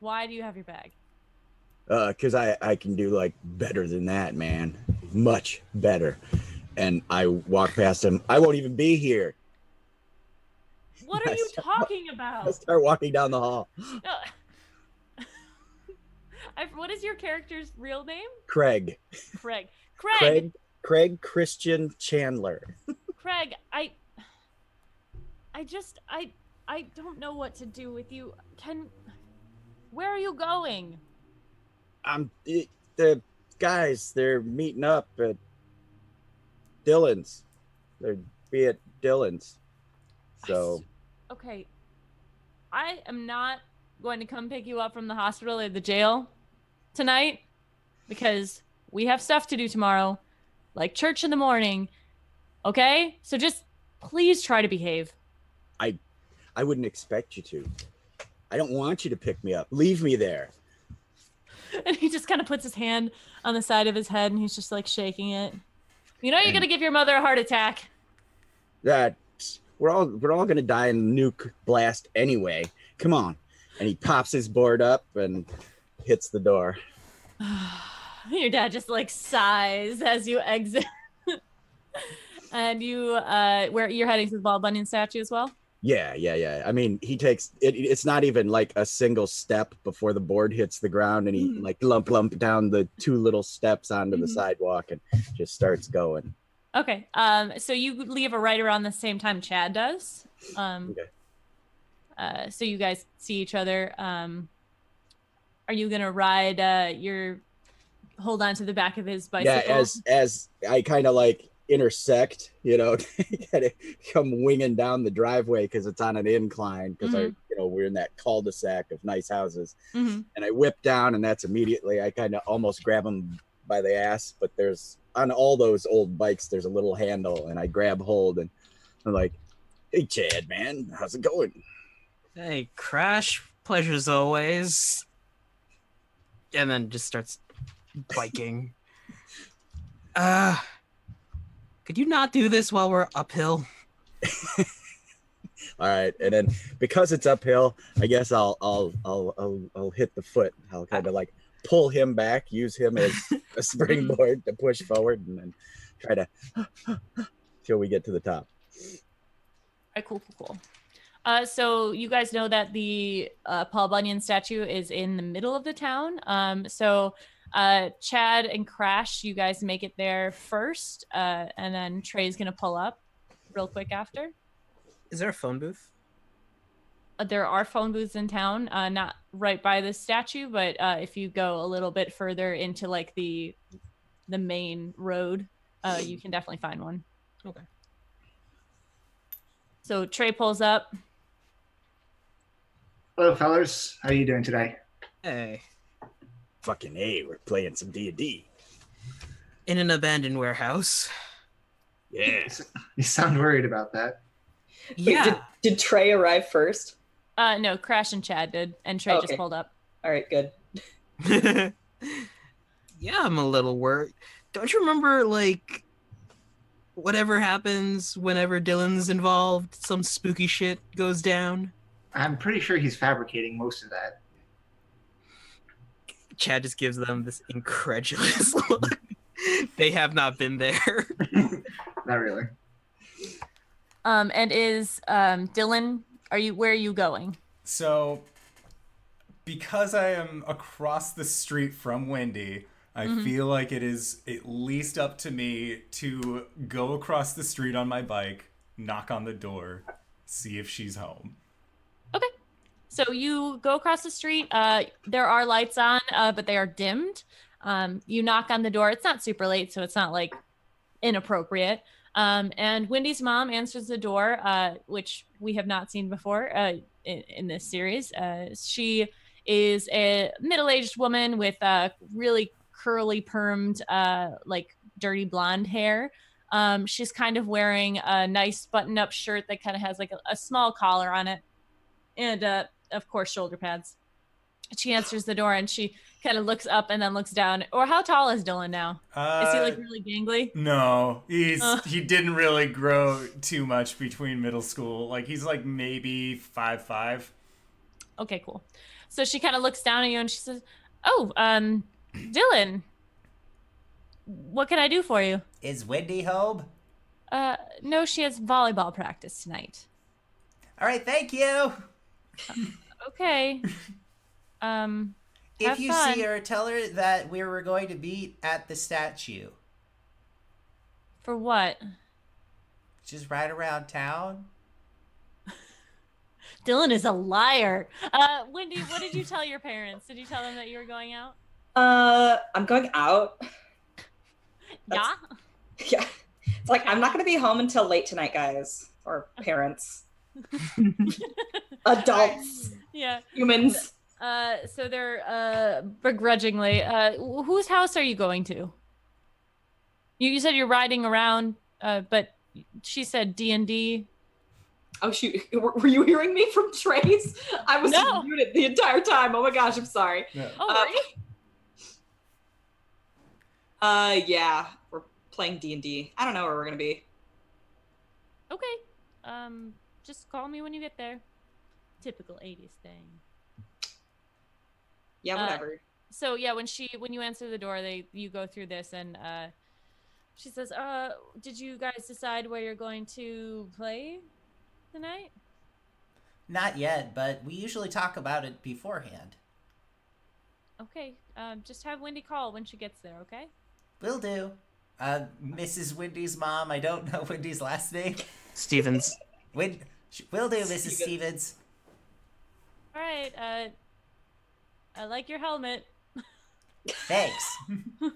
Why do you have your bag?" uh because i i can do like better than that man much better and i walk past him i won't even be here What are you talking about? i start walking down the hall No. I, what is your character's real name? craig Craig. Craig. Craig. Craig christian chandler Craig, I. I just I I don't know what to do with you. Can. Where are you going? i'm it, the guys they're meeting up at dylan's they're be at dylan's so Okay. I am not going to come pick you up from the hospital or the jail tonight because we have stuff to do tomorrow, like church in the morning. Okay? So just please try to behave. i I wouldn't expect you to I don't want you to pick me up. Leave me there. And he just kind of puts his hand on the side of his head and he's just like shaking it. You know, you're gonna give your mother a heart attack. That we're all we're all gonna die in nuke blast anyway. Come on. And he pops his board up and hits the door. your dad just like sighs as you exit. and you, uh, where you're heading to the Paul Bunyan statue as well? Yeah, yeah, yeah. I mean, he takes it. It's not even like a single step before the board hits the ground, and he Mhm. like lump lump down the two little steps onto the Mhm. sidewalk and just starts going. Okay. Um, so you leave a right around the same time Chad does. Um, Okay. uh, so you guys see each other. Um, are you gonna ride? Uh, your hold on to the back of his bicycle. Yeah, as as I kind of like intersect, you know, come winging down the driveway because it's on an incline because I, Mhm. you know, we're in that cul-de-sac of nice houses, Mhm. and I whip down, and that's immediately I kind of almost grab him by the ass, but there's on all those old bikes there's a little handle, and I grab hold, and I'm like, "Hey, Chad, man, how's it going?" Hey, Crash, pleasures always. And then just starts biking. Uh, could you not do this while we're uphill? All right, and then because it's uphill, I guess I'll I'll I'll I'll, I'll hit the foot. I'll kind of like pull him back, use him as a springboard to push forward, and then try to till we get to the top. Alright, cool, cool, cool. Uh, so you guys know that the uh, Paul Bunyan statue is in the middle of the town. Um, so uh, Chad and Crash, you guys make it there first, uh, and then Trey's gonna pull up real quick after. Is there a phone booth? Uh, there are phone booths in town, uh, not right by the statue, but uh, if you go a little bit further into like the the main road, uh, you can definitely find one. Okay. So Trey pulls up. Hello, fellas. How are you doing today? Hey. Fucking a, we're playing some D and D. In an abandoned warehouse. Yeah, You sound worried about that. Wait, Yeah. Did, did Trey arrive first? Uh, no, Crash and Chad did, and Trey just Okay. pulled up. All right, good. yeah, I'm a little worried. Don't you remember, like, whatever happens whenever Dylan's involved, some spooky shit goes down? I'm pretty sure he's fabricating most of that. Chad just gives them this incredulous look. they have not been there. Not really. Um, and is um Dylan? Are you where are you going? So, because I am across the street from Wendy, I Mhm. feel like it is at least up to me to go across the street on my bike, knock on the door, see if she's home. So you go across the street. Uh, there are lights on, uh, but they are dimmed. Um, you knock on the door. It's not super late, so it's not like inappropriate. Um, and Wendy's mom answers the door, uh, which we have not seen before uh, in, in this series. Uh, she is a middle-aged woman with uh, really curly, permed, uh, like dirty blonde hair. Um, she's kind of wearing a nice button-up shirt that kind of has like a, a small collar on it, and uh, of course shoulder pads. She answers the door and she kind of looks up and then looks down. Or how tall is Dylan now? Uh, Is he like really gangly? No, he's Uh. he didn't really grow too much between middle school. Like he's like maybe five five. Okay, cool. So she kind of looks down at you and she says, "Oh, um, Dylan, what can I do for you?" Is Wendy home? Uh, no, she has volleyball practice tonight. All right, thank you. Okay. Um, If you fun. see her, tell her that we were going to meet at the statue. for what? Just right around town. Dylan is a liar. Uh, Wendy, what did you tell your parents? Did you tell them that you were going out? Uh, I'm going out. Yeah. Yeah. It's like I'm not going to be home until late tonight, guys, or parents, adults, Yeah. humans. Uh, so they're uh begrudgingly. Uh, whose house are you going to? You you said you're riding around. Uh, but she said D and D. Oh shoot! Were, were you hearing me from Trace? I was No. muted the entire time. Oh my gosh! I'm sorry. Oh, Uh. Uh, yeah, we're playing D and D. I don't know where we're gonna be. Okay. Um, just call me when you get there. Typical 80s thing. Yeah, Uh, whatever. So yeah, when she when you answer the door, they you go through this and uh she says, "Uh, did you guys decide where you're going to play tonight?" Not yet, but we usually talk about it beforehand. Okay. Um, just have Wendy call when she gets there, okay? Will do. Uh, Mrs. Wendy's mom. I don't know Wendy's last name. Stevens. Win- will do, Mrs. Stevens. Stevens. All right. Uh, I like your helmet. Thanks.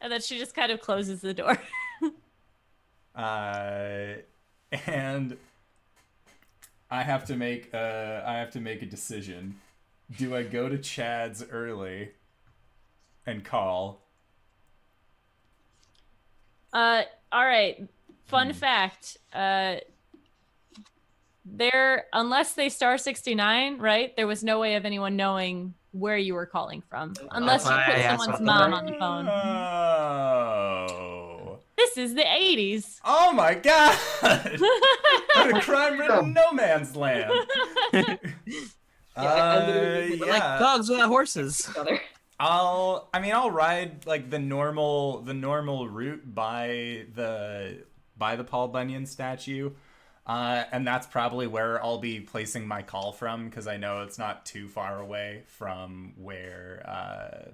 And then she just kind of closes the door. Uh, and I have to make uh, I have to make a decision. Do I go to Chad's early and call? Uh, all right. Fun Hmm. fact. Uh, there, unless they star sixty nine, right? There was no way of anyone knowing where you were calling from, unless you put I someone's mom that. on the phone. Oh. This is the eighties. Oh my god! what a crime-ridden no man's land. Yeah, I- I literally Uh, yeah. like dogs without horses. I'll I mean I'll ride like the normal the normal route by the by the Paul Bunyan statue. Uh, and that's probably where I'll be placing my call from because I know it's not too far away from where uh,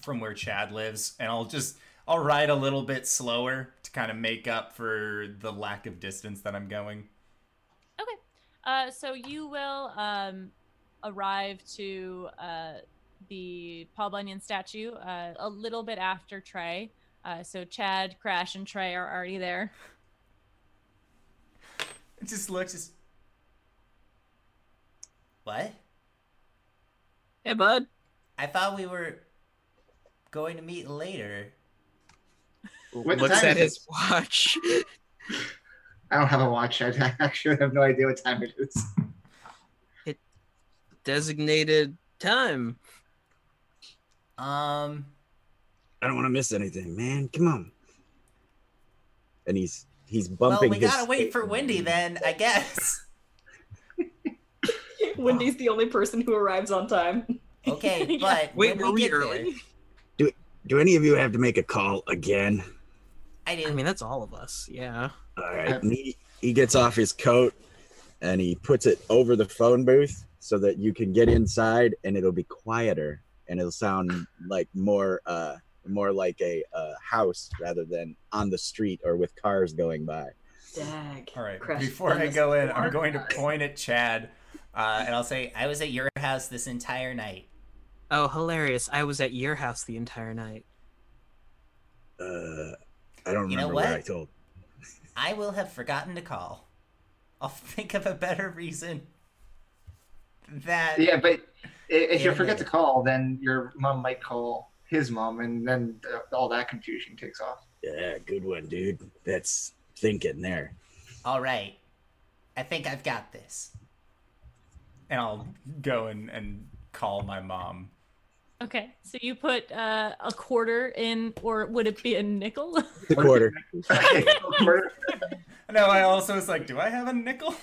from where Chad lives, and I'll just I'll ride a little bit slower to kind of make up for the lack of distance that I'm going. Okay. Uh, so you will um, arrive to uh, the Paul Bunyan statue uh, a little bit after Trey. Uh, so Chad, Crash, and Trey are already there. It just looks just What? Hey, bud. I thought we were going to meet later. What Looks time at is his watch. I don't have a watch. I actually have no idea what time it is. It Designated time. Um, I don't want to miss anything, man. Come on. And he's he's well, we gotta wait for. Wendy then, I guess. Wendy's the only person who arrives on time. Okay, but Wait, when were we get there- early? Do any of you have to make a call again? I do. I mean, that's all of us. Yeah. All right. And he, he gets off his coat and he puts it over the phone booth so that you can get inside and it'll be quieter and it'll sound like more uh more like a uh, house rather than on the street or with cars going by. Dag. all right. Crash Before I go in, I'm going to point at Chad. uh, and I'll say I was at your house this entire night. Oh, hilarious! I was at your house the entire night. Uh, I don't You know remember what? I told. I will have forgotten to call. I'll think of a better reason. That Yeah, but if you forget yeah. to call, then your mom might call his mom, and then uh, all that confusion takes off. Yeah, good one, dude. That's thinking there. all right. I think I've got this. and I'll go and, and call my mom. Okay. So you put uh, a quarter in, or would it be a nickel? The quarter. No, I also was like, do I have a nickel?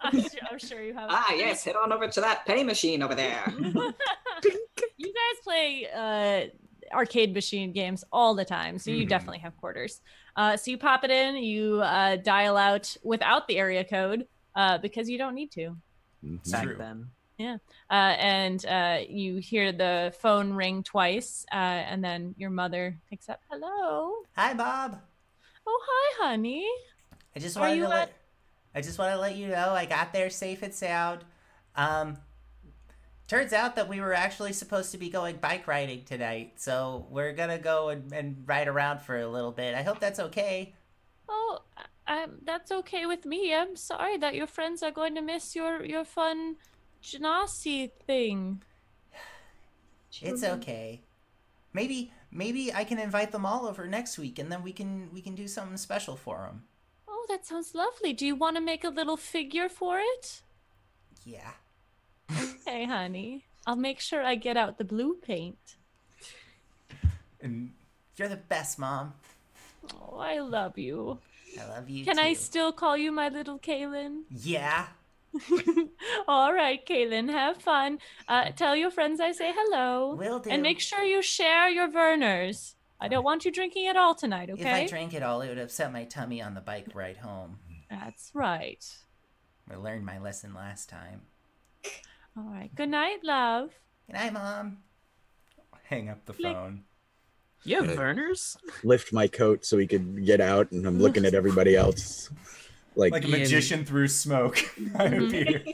I'm, sure, I'm sure you have. Ah, yes, head on over to that penny machine over there. you guys play uh, arcade machine games all the time, so you Mhm. definitely have quarters. Uh, so you pop it in, you uh, dial out without the area code uh, because you don't need to. Mhm. Back True. then. Uh, and uh, you hear the phone ring twice, uh, and then your mother picks up. Hello. Hi, Bob. Oh, hi, honey. I just Are wanted you to let at- I just want to let you know I got there safe and sound. Um turns out that we were actually supposed to be going bike riding tonight, so we're gonna go and, and ride around for a little bit. I hope that's okay. Oh, um, that's okay with me. I'm sorry that your friends are going to miss your your fun Genasi thing. It's okay. Maybe maybe I can invite them all over next week and then we can we can do something special for them. Oh, Oh, that sounds lovely. Do you want to make a little figure for it? Yeah. Okay, honey. I'll make sure I get out the blue paint. And You're the best, Mom. Oh, I love you. I love you too. Can I still call you my little Kaylin? Yeah. All right, Kaylin, have fun. Uh, tell your friends I say hello. Will do. And make sure you share your Vernors. I don't want you drinking it all tonight, okay? If? I drank it all, it would upset my tummy on the bike ride home. That's right. I learned my lesson last time. All right. Good night, love. Good night, Mom. hang up the Flick. phone. You have Good. Vernors? Lift my coat so he could get out, and I'm looking at everybody else. Like, Like a Yeah. magician through smoke. I appear.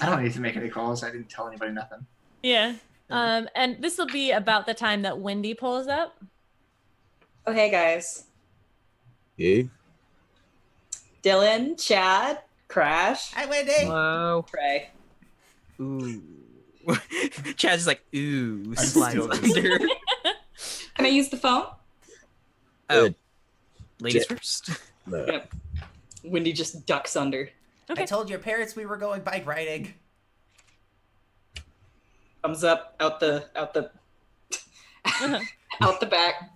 I don't need to make any calls. I didn't tell anybody nothing. Yeah. Um, and this will be about the time that Wendy pulls up. Oh, hey guys. eh? Dylan, Chad, Crash, Hi, Wendy. Hello. Trey. Ooh. Chad's just like, ooh, I'm slides under. Can I use the phone? Oh, Uh, ladies Ja- first. Uh, Wendy just ducks under. Okay. I told your parents we were going bike riding. Thumbs up out the out the out the back.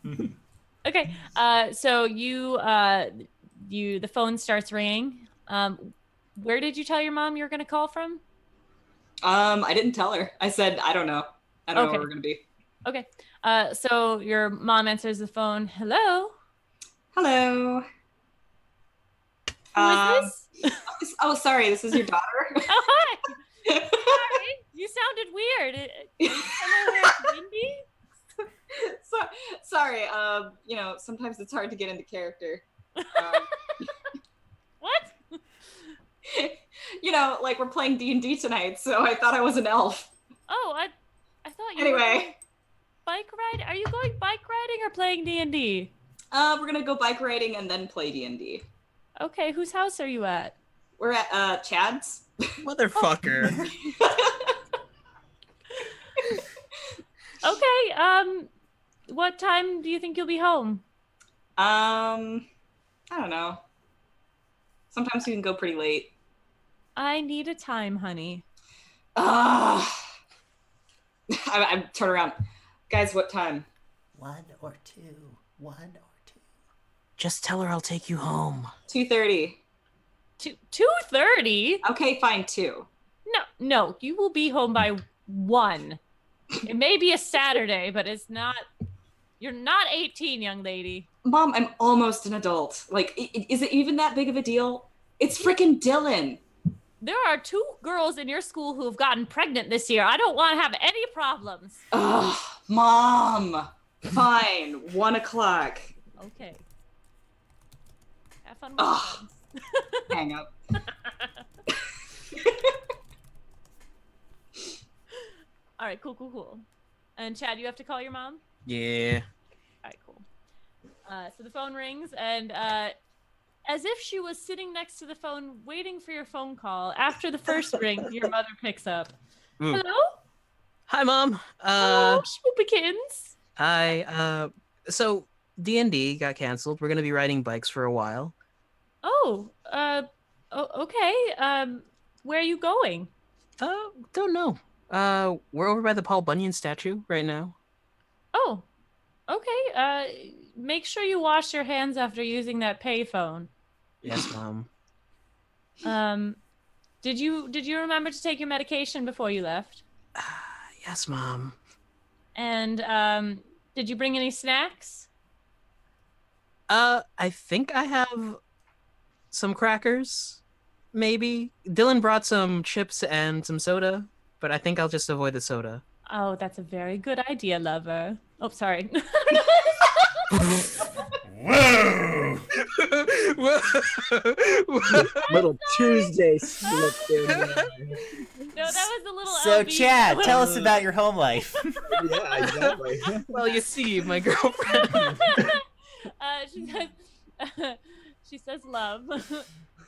Okay. Uh, so you, uh, you, the phone starts ringing. Um, where did you tell your mom you were going to call from? Um, I didn't tell her. I said I don't know. I don't know where we're gonna be. Okay. Uh, so your mom answers the phone. Hello. Hello. Who Um, is this? Oh, sorry. This is your daughter. Oh, hi. Sorry. You sounded weird. You somewhere so, sorry. Um, you know, sometimes it's hard to get into character. Um, What? you know, like we're playing D and D tonight, so I thought I was an elf. Oh, I, I thought you were going Anyway, bike ride. Are you going bike riding or playing D and D? uh, we're gonna go bike riding and then play D and D. Okay, whose house are you at? We're at uh, Chad's. Motherfucker. Okay. Um, what time do you think you'll be home? Um, I don't know. Sometimes we can go pretty late. I need a time, honey. Ah. I, I turn around, guys. What time? One or two. One or two. Just tell her I'll take you home. Two thirty. Two two thirty. Okay, fine. Two. No, no, you will be home by one. It may be a Saturday, but it's not. You're not 18, young lady. Mom, I'm almost an adult. Like, i- i- is it even that big of a deal? It's freaking Dylan. There are two girls in your school who have gotten pregnant this year. I don't want to have any problems. Ugh, mom. Fine. One o'clock. Okay. Have fun with Ugh. Hang up. All right, cool, cool, cool. And Chad, you have to call your mom? Yeah. All right, cool. Uh, so the phone rings, and uh, as if she was sitting next to the phone waiting for your phone call, after the first ring, your mother picks up. Ooh. Hello? Hi, mom. Hello, Uh, Swoopykins. hi. Uh, so D and D got canceled. We're gonna be riding bikes for a while. Oh, uh, oh, okay. Um, where are you going? Uh, don't know. Uh, we're over by the Paul Bunyan statue right now. Oh, okay. Uh, make sure you wash your hands after using that payphone. Yes, mom. Um, did you did you remember to take your medication before you left? Uh, yes, mom. And um, did you bring any snacks? Uh, I think I have some crackers. Maybe Dylan brought some chips and some soda, but I think I'll just avoid the soda. Oh, that's a very good idea, lover. Oh, sorry. Whoa! Little Tuesday slipped in there. no, that was a little. So, LB. Chad, tell us about your home life. yeah, exactly. well, you see, my girlfriend. uh, she says. she says love.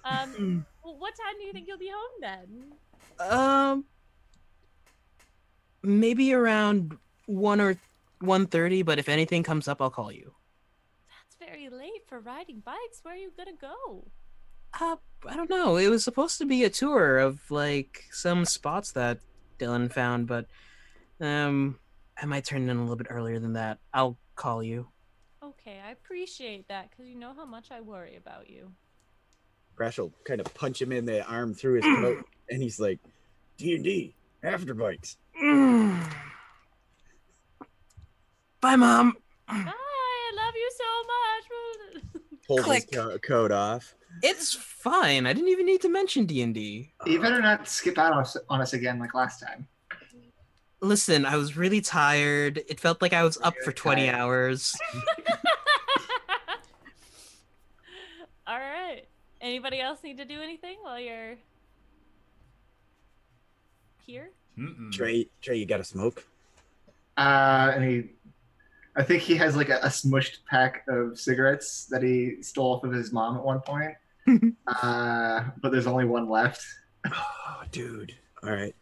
um, well, what time do you think you'll be home then? Um, maybe around one or one thirty. But if anything comes up, I'll call you. That's very late for riding bikes. Where are you gonna go? Uh, I don't know. It was supposed to be a tour of like some spots that Dylan found, but um, I might turn in a little bit earlier than that. I'll call you. Okay, I appreciate that because you know how much I worry about you. Crash will kind of punch him in the arm through his coat, and he's like, "D and D afterbikes." Bye, mom. Bye, I love you so much. Pulls his co- coat off. It's fine. I didn't even need to mention D and D. You better not skip out on us, on us again like last time. Listen, I was really tired. It felt like I was up for 20 tired. hours. All right. Anybody else need to do anything while you're here? Mm-mm. Trey, Trey, you got a smoke? Uh, and he, I think he has like a, a smushed pack of cigarettes that he stole off of his mom at one point. uh, but there's only one left. Oh, dude. All right.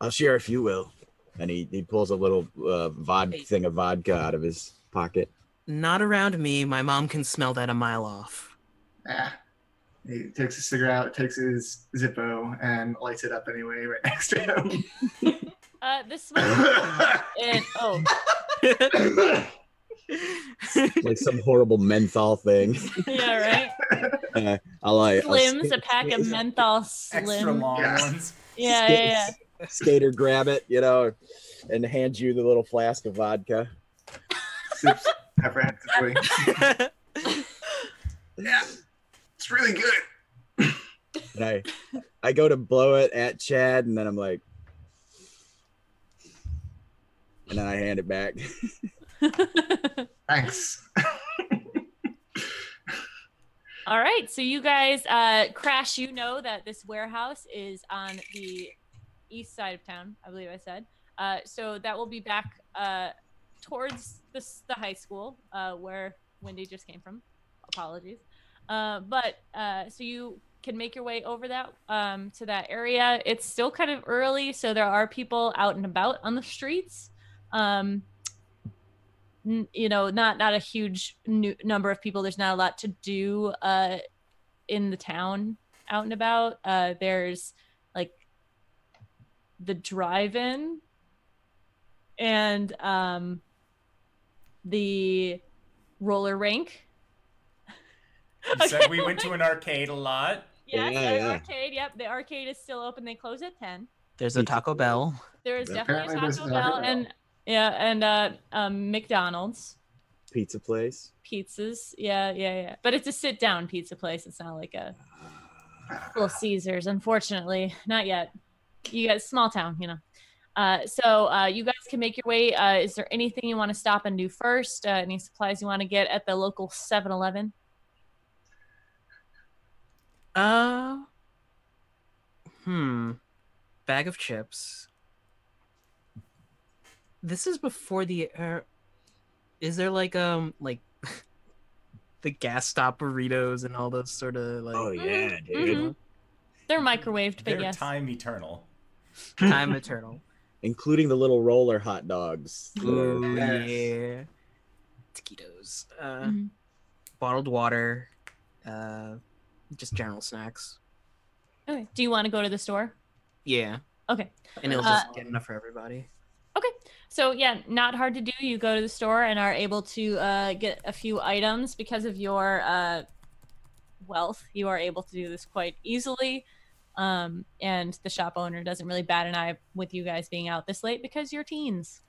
I'll share if you will. And he, he pulls a little uh, vod Hey. thing of vodka out of his pocket. Not around me. My mom can smell that a mile off. Ah. He takes a cigarette out, takes his Zippo, and lights it up anyway right next to him. Uh, this smoke and oh, Like some horrible menthol thing. yeah, right. Uh, I'll, uh, I'll Slims, sk- a pack of menthol Extra long Yeah. ones. Yeah, sk- yeah, yeah. Skater grab it, you know, and hand you the little flask of vodka. Sips apprehensively. yeah, it's really good. And I, I go to blow it at Chad, and then I'm like, and then I hand it back. Thanks. All right, so you guys, uh, Crash, you know that this warehouse is on the east side of town, I believe I said. Uh, so that will be back uh, towards the, the high school uh, where Wendy just came from. Apologies. Uh, but uh, so you can make your way over that um, to that area. It's still kind of early, so there are people out and about on the streets. Um, n- you know not not a huge nu- number of people there's not a lot to do uh in the town out and about uh there's like the drive-in and um the roller rink You said we went to an arcade a lot. yes Yeah, the yeah. arcade yep the arcade is still open they close at 10 There's a Taco Bell. there is definitely Apparently a taco bell Taco Bell. and yeah and uh um mcdonald's Pizza place. pizzas. Yeah, yeah, yeah. But it's a sit down pizza place. It's not like a Little Caesars, unfortunately. Not yet. You guys, small town, you know. Uh, so uh, you guys can make your way. Uh, is there anything you want to stop and do first? Uh, any supplies you want to get at the local 7 Eleven? Uh, hmm. Bag of chips. This is before the. Uh, is there like um like the gas stop burritos and all those sort of like Oh yeah, dude. Mhm. They're microwaved, but They're yes. time eternal. time eternal? Including the little roller hot dogs. that are- Ooh Yes. yeah. Taquitos. Uh, Mhm. bottled water. Uh, just general snacks. Okay. Do you want to go to the store? Yeah, Okay. and it'll Uh, just get enough for everybody. So yeah, not hard to do. You go to the store and are able to uh, get a few items because of your uh, wealth. You are able to do this quite easily, um, and the shop owner doesn't really bat an eye with you guys being out this late because you're teens,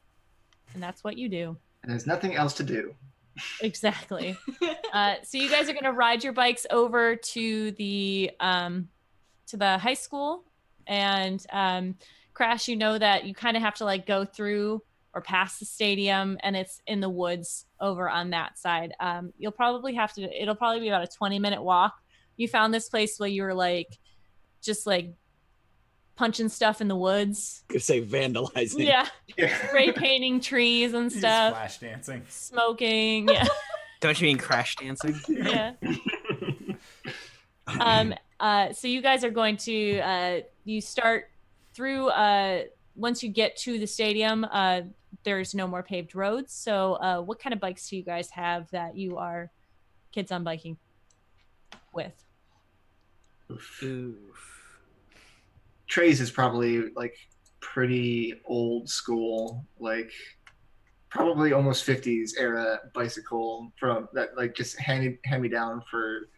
and that's what you do. And there's nothing else to do. Exactly. uh, so you guys are gonna ride your bikes over to the um, to the high school, and um, Crash. You know that you kind of have to like go through or past the stadium, and it's in the woods over on that side. Um, you'll probably have to. It'll probably be about a twenty minute walk. You found this place where you were like, just like punching stuff in the woods. Could say vandalizing. Yeah, Yeah. spray painting trees and He's stuff, flash dancing. smoking. Yeah. Don't you mean crash dancing? yeah. um uh so you guys are going to uh you start through uh once you get to the stadium uh there's no more paved roads so uh what kind of bikes do you guys have that you are kids on biking with Oof. Trey's is probably like pretty old school, like probably almost 50s era bicycle from that like just handed hand me down for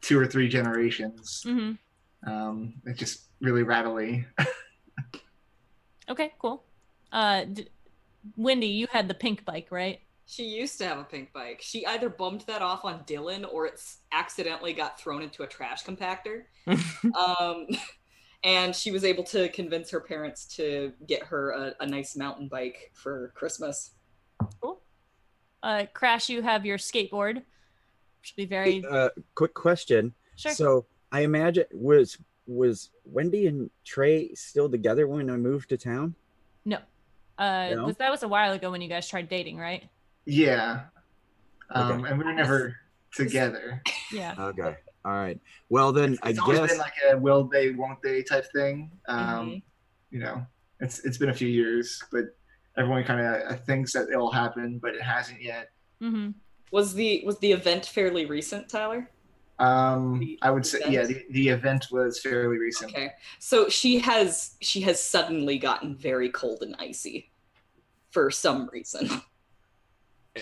two or three generations. hmm Um, it's just really rattly. Okay, cool. Uh, d- Wendy, you had the pink bike, right? She used to have a pink bike. She either bumped that off on Dylan or it's accidentally got thrown into a trash compactor. um, and she was able to convince her parents to get her a, a nice mountain bike for Christmas. Cool. Uh, Crash, you have your skateboard. Should be very Uh, quick question. sure. So I imagine was was Wendy and Trey still together when I moved to town? Uh, no? was that was a while ago when you guys tried dating, right? Yeah. Um, Okay. and we were never together. Yeah. Okay. All right. Well then, I guess. It's always guess been like a will they, won't they type thing. Um, Mhm. You know, it's it's been a few years, but everyone kind of thinks that it'll happen, but it hasn't yet. Mm-hmm. Was the was the event fairly recent, Tyler? Um, The I would say, yeah, the, the event was fairly recent. Okay. So she has she has suddenly gotten very cold and icy for some reason.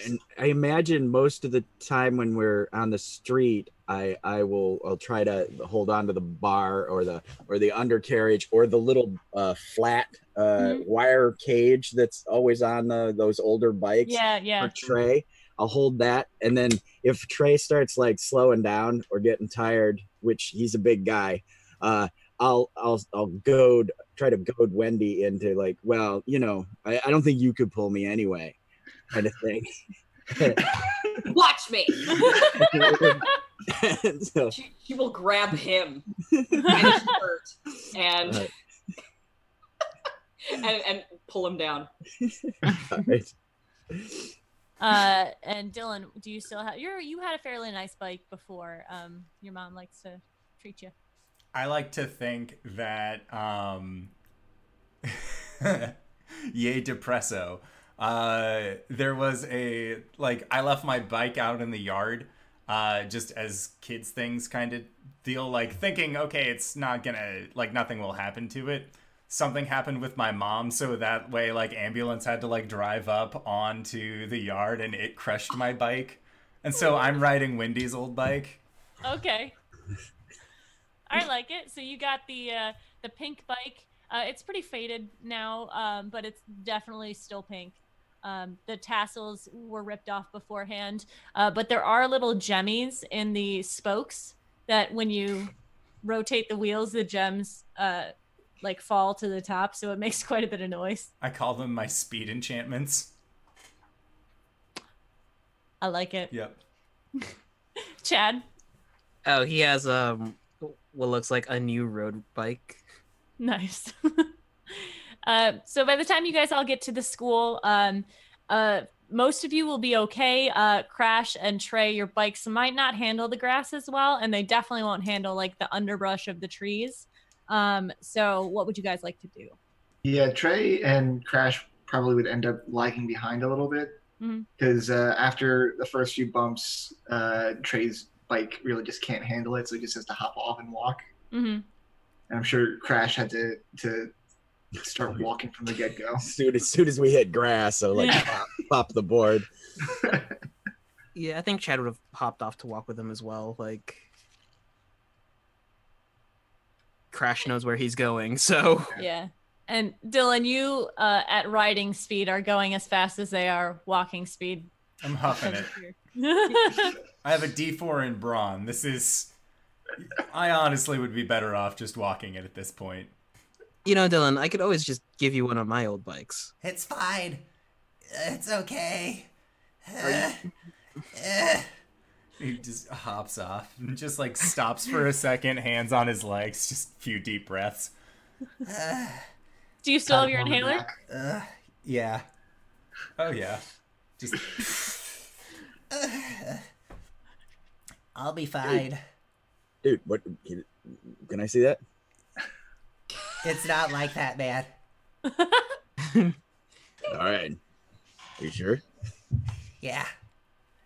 and I imagine most of the time when we're on the street, I I will I'll try to hold on to the bar or the or the undercarriage or the little uh, flat uh, Mhm. wire cage that's always on the, those older bikes. Yeah, yeah. for Trey. I'll hold that, and then if Trey starts like slowing down or getting tired, which he's a big guy, uh, I'll I'll I'll goad try to goad Wendy into like, well, you know, I, I don't think you could pull me anyway, kind of thing. Watch me. so, She, she will grab him shirt and, Right. and and pull him down. alright. Uh, and Dylan, do you still have you're you had a fairly nice bike before? Um, your mom likes to treat you. I like to think that um Yay Depresso. Uh there was a like I left my bike out in the yard uh just as kids things kind of deal like thinking okay it's not gonna like nothing will happen to it something happened with my mom so that way like ambulance had to like drive up onto the yard and it crushed my bike and so i'm riding wendy's old bike Okay. I like it. So you got the uh, the pink bike. Uh, it's pretty faded now, um, but it's definitely still pink. Um, the tassels were ripped off beforehand, uh, but there are little gemmies in the spokes that when you rotate the wheels, the gems uh, like fall to the top, so it makes quite a bit of noise. i call them my speed enchantments I like it. yep Chad, Oh, he has um what looks like a new road bike. Nice. uh, so by the time you guys all get to the school, um, uh, most of you will be okay. Uh, Crash and Trey, your bikes might not handle the grass as well, and they definitely won't handle like the underbrush of the trees. Um, so what would you guys like to do? Yeah, Trey and Crash probably would end up lagging behind a little bit because uh, after the first few bumps, uh, Trey's bike really just can't handle it, so he just has to hop off and walk. Mm-hmm. And I'm sure Crash had to to start walking from the get go. As soon as soon as we hit grass, so like Yeah. pop, pop the board. Yeah, I think Chad would have hopped off to walk with him as well. Like Crash knows where he's going, so Yeah. And Dylan, you uh, at riding speed are going as fast as they are walking speed. i'm huffing it it. I have a D4 in brawn. This is. I honestly would be better off just walking it at this point. you know, Dylan, I could always just give you one of my old bikes. It's fine. It's okay. Uh, uh, He just hops off and just like stops for a second, hands on his legs, just a few deep breaths. uh, Do you still have your him on the inhaler? uh, Yeah. Oh yeah. Just I'll be fine. Dude, what can can I see that? It's not like that, man. All right. Are you sure? Yeah.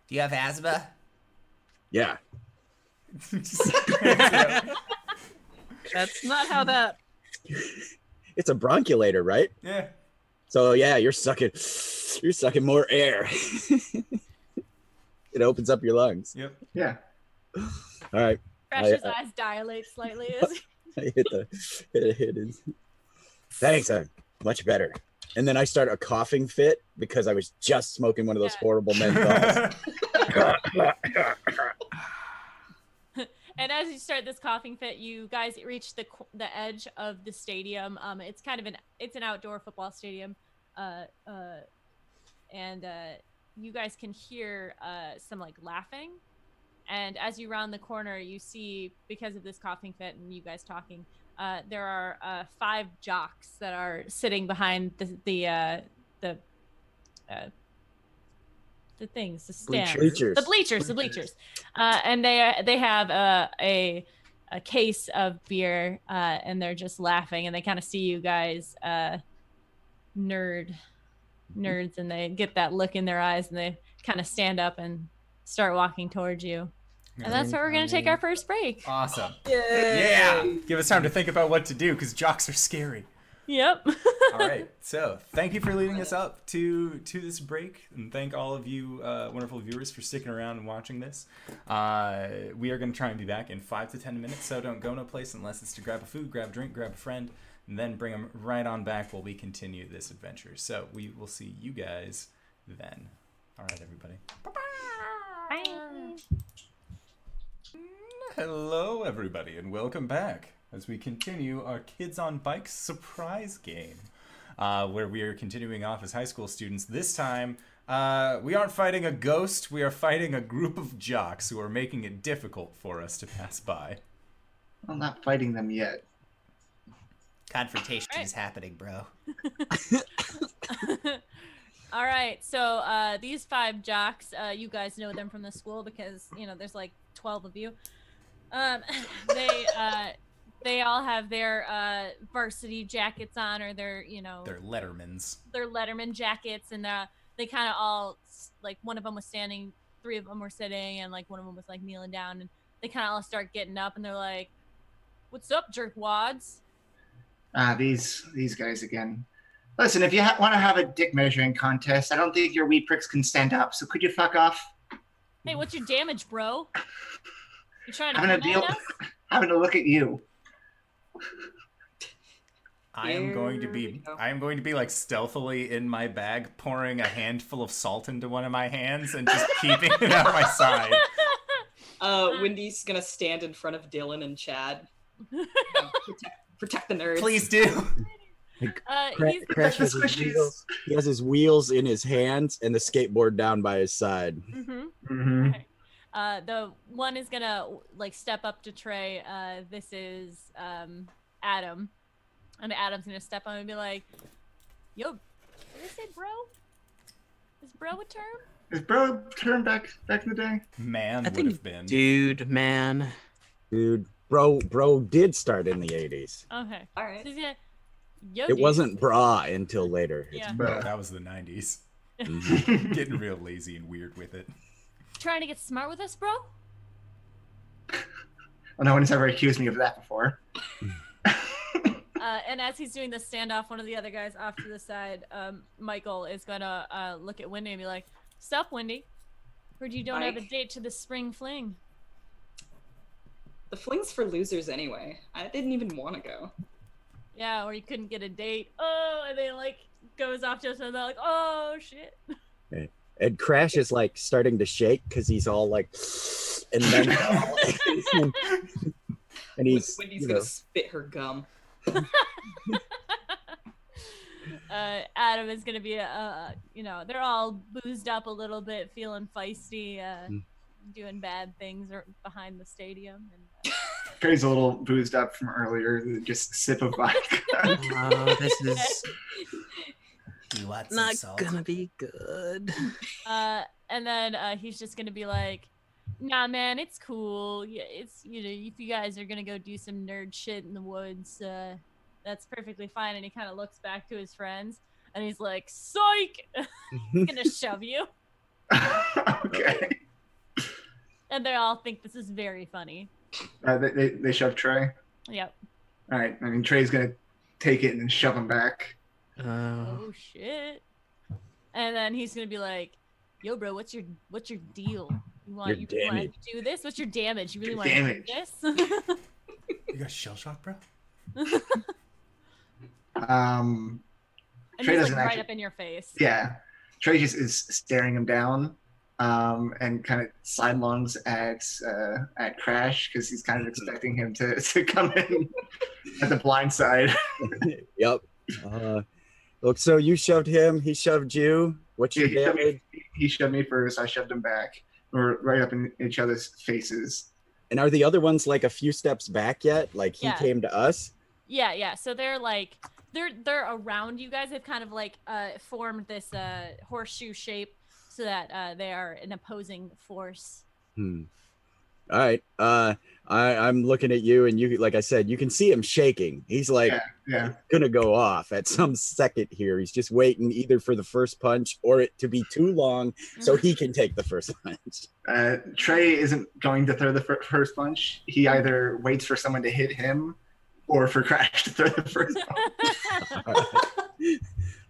Do you have asthma? Yeah. just grabs it up. That's not how that. It's a bronchulator, right? Yeah. So yeah, you're sucking, you're sucking more air. it opens up your lungs. Yep. Yeah. All right, Crash's I- eyes dilate slightly I hit the hit, hit it. Thanks, I'm much better. And then I start a coughing fit because I was just smoking one of those Yeah. horrible menthols. And as you start this coughing fit, you guys reach the the edge of the stadium. Um, it's kind of an it's an outdoor football stadium, uh, uh, and uh, you guys can hear uh, some like laughing. And as you round the corner, you see because of this coughing fit and you guys talking, uh, there are uh, five jocks that are sitting behind the the uh, the uh, the things, the stands, Bleachers. the bleachers, the bleachers, uh, and they they have a a, a case of beer, uh, and they're just laughing, and they kind of see you guys, uh, nerd, nerds, and they get that look in their eyes, and they kind of stand up and start walking towards you, and that's where we're gonna take our first break. Awesome. Yeah. Give us time to think about what to do because jocks are scary. Yep. all right. So thank you for leading us up to to this break, and thank all of you uh, wonderful viewers for sticking around and watching this. Uh, we are going to try and be back in five to ten minutes, so don't go no place unless it's to grab a food, grab a drink, grab a friend, and then bring them right on back while we continue this adventure. So we will see you guys then. All right, everybody. Hello, everybody, and welcome back as we continue our Kids on Bikes surprise game, uh, where we are continuing off as high school students. This time, uh, we aren't fighting a ghost, we are fighting a group of jocks who are making it difficult for us to pass by. I'm not fighting them yet. Confrontation Right. is happening, bro. All right, so uh, these five jocks, uh, you guys know them from the school because you know there's like twelve of you. Um, they uh, they all have their uh, varsity jackets on, or their you know They're Lettermans. their Letterman jackets, and uh, they kind of all like one of them was standing, three of them were sitting, and like one of them was like kneeling down, and they kind of all start getting up, and they're like, "What's up, jerkwads?" Ah, these these guys again. Listen, if you ha- want to have a dick measuring contest, I don't think your wee pricks can stand up. So could you fuck off? Hey, what's your damage, bro? You trying to Having a deal, us? having to look at you. I am going to be. I am going to be like stealthily in my bag pouring a handful of salt into one of my hands and just keeping it at my side. Uh, Wendy's gonna stand in front of Dylan and Chad. you protect, protect the nerds. Please do. Uh, Cra- he's, Crash has his wheels. He has his wheels in his hands and the skateboard down by his side. mhm. Mm-hmm. Uh, the one is gonna like step up to Trey. Uh, this is um, Adam, and Adam's gonna step on and be like, "Yo, did I say bro? Is bro a term?" Is bro term back back in the day? Man I would think- have been. Dude, man. Dude, bro, bro did start in the '80s. Okay. All So he's gonna, Yo, It dude." wasn't bra until later. It's Yeah. bro. That was the 90s. Mhm. Getting real lazy and weird with it. Trying to get smart with us, bro? Well, no one's ever accused me of that before. Uh, and as he's doing the standoff, one of the other guys off to the side, um, Michael is gonna uh, look at Wendy and be like, "Sup, Wendy? Heard you don't have a date to the spring fling." The fling's for losers anyway. I didn't even want to go. Yeah, or you couldn't get a date. Oh, and then like goes off to us and they're like, "Oh shit." And Crash is like starting to shake because he's all like, and then, and he's Wendy's you gonna spit her gum. uh, Adam is gonna be, uh, you know, they're all boozed up a little bit, feeling feisty, uh, Mm. doing bad things or behind the stadium. And, uh, Trey's a little boozed up from earlier. Just sip of vodka. Oh, this is You want some not salt? gonna be good. uh, and then uh, he's just gonna be like, "Nah, man, it's cool. Yeah, it's you know, if you guys are gonna go do some nerd shit in the woods, uh, that's perfectly fine." And he kind of looks back to his friends, and he's like, "Psych! I'm gonna shove you." okay. And they all think this is very funny. Uh, they, they, they shove Trey. Yep. All right. I mean, Trey's gonna take it and then shove him back. Uh, Oh shit. And then he's gonna be like, "Yo, bro, what's your what's your deal? You want Your you want damage. to do this? What's your damage? You really Your want to do damage. this?" You got shell shock, bro? Um, and Trey he's like doesn't right actually- up in your face. yeah. Trey just is staring him down, um, and kind of sidelongs at uh, at Crash because he's kind of expecting him to, to come in at the blind side. Yep. Uh, look, so you shoved him. He shoved you. What's Yeah, your he, shoved me, he shoved me first. I shoved him back. We're right up in each other's faces. And are the other ones like a few steps back yet? Like he Yeah. came to us? Yeah, yeah. So they're like they're they're around you guys. They've kind of like uh formed this uh horseshoe shape so that uh they are an opposing force. Hmm. All right. Uh, I, I'm looking at you, and you, like I said, you can see him shaking. He's like Yeah, yeah. gonna go off at some second here. He's just waiting either for the first punch or it to be too long so he can take the first punch. Uh, Trey isn't going to throw the fir- first punch. He either waits for someone to hit him or for Crash to throw the first punch.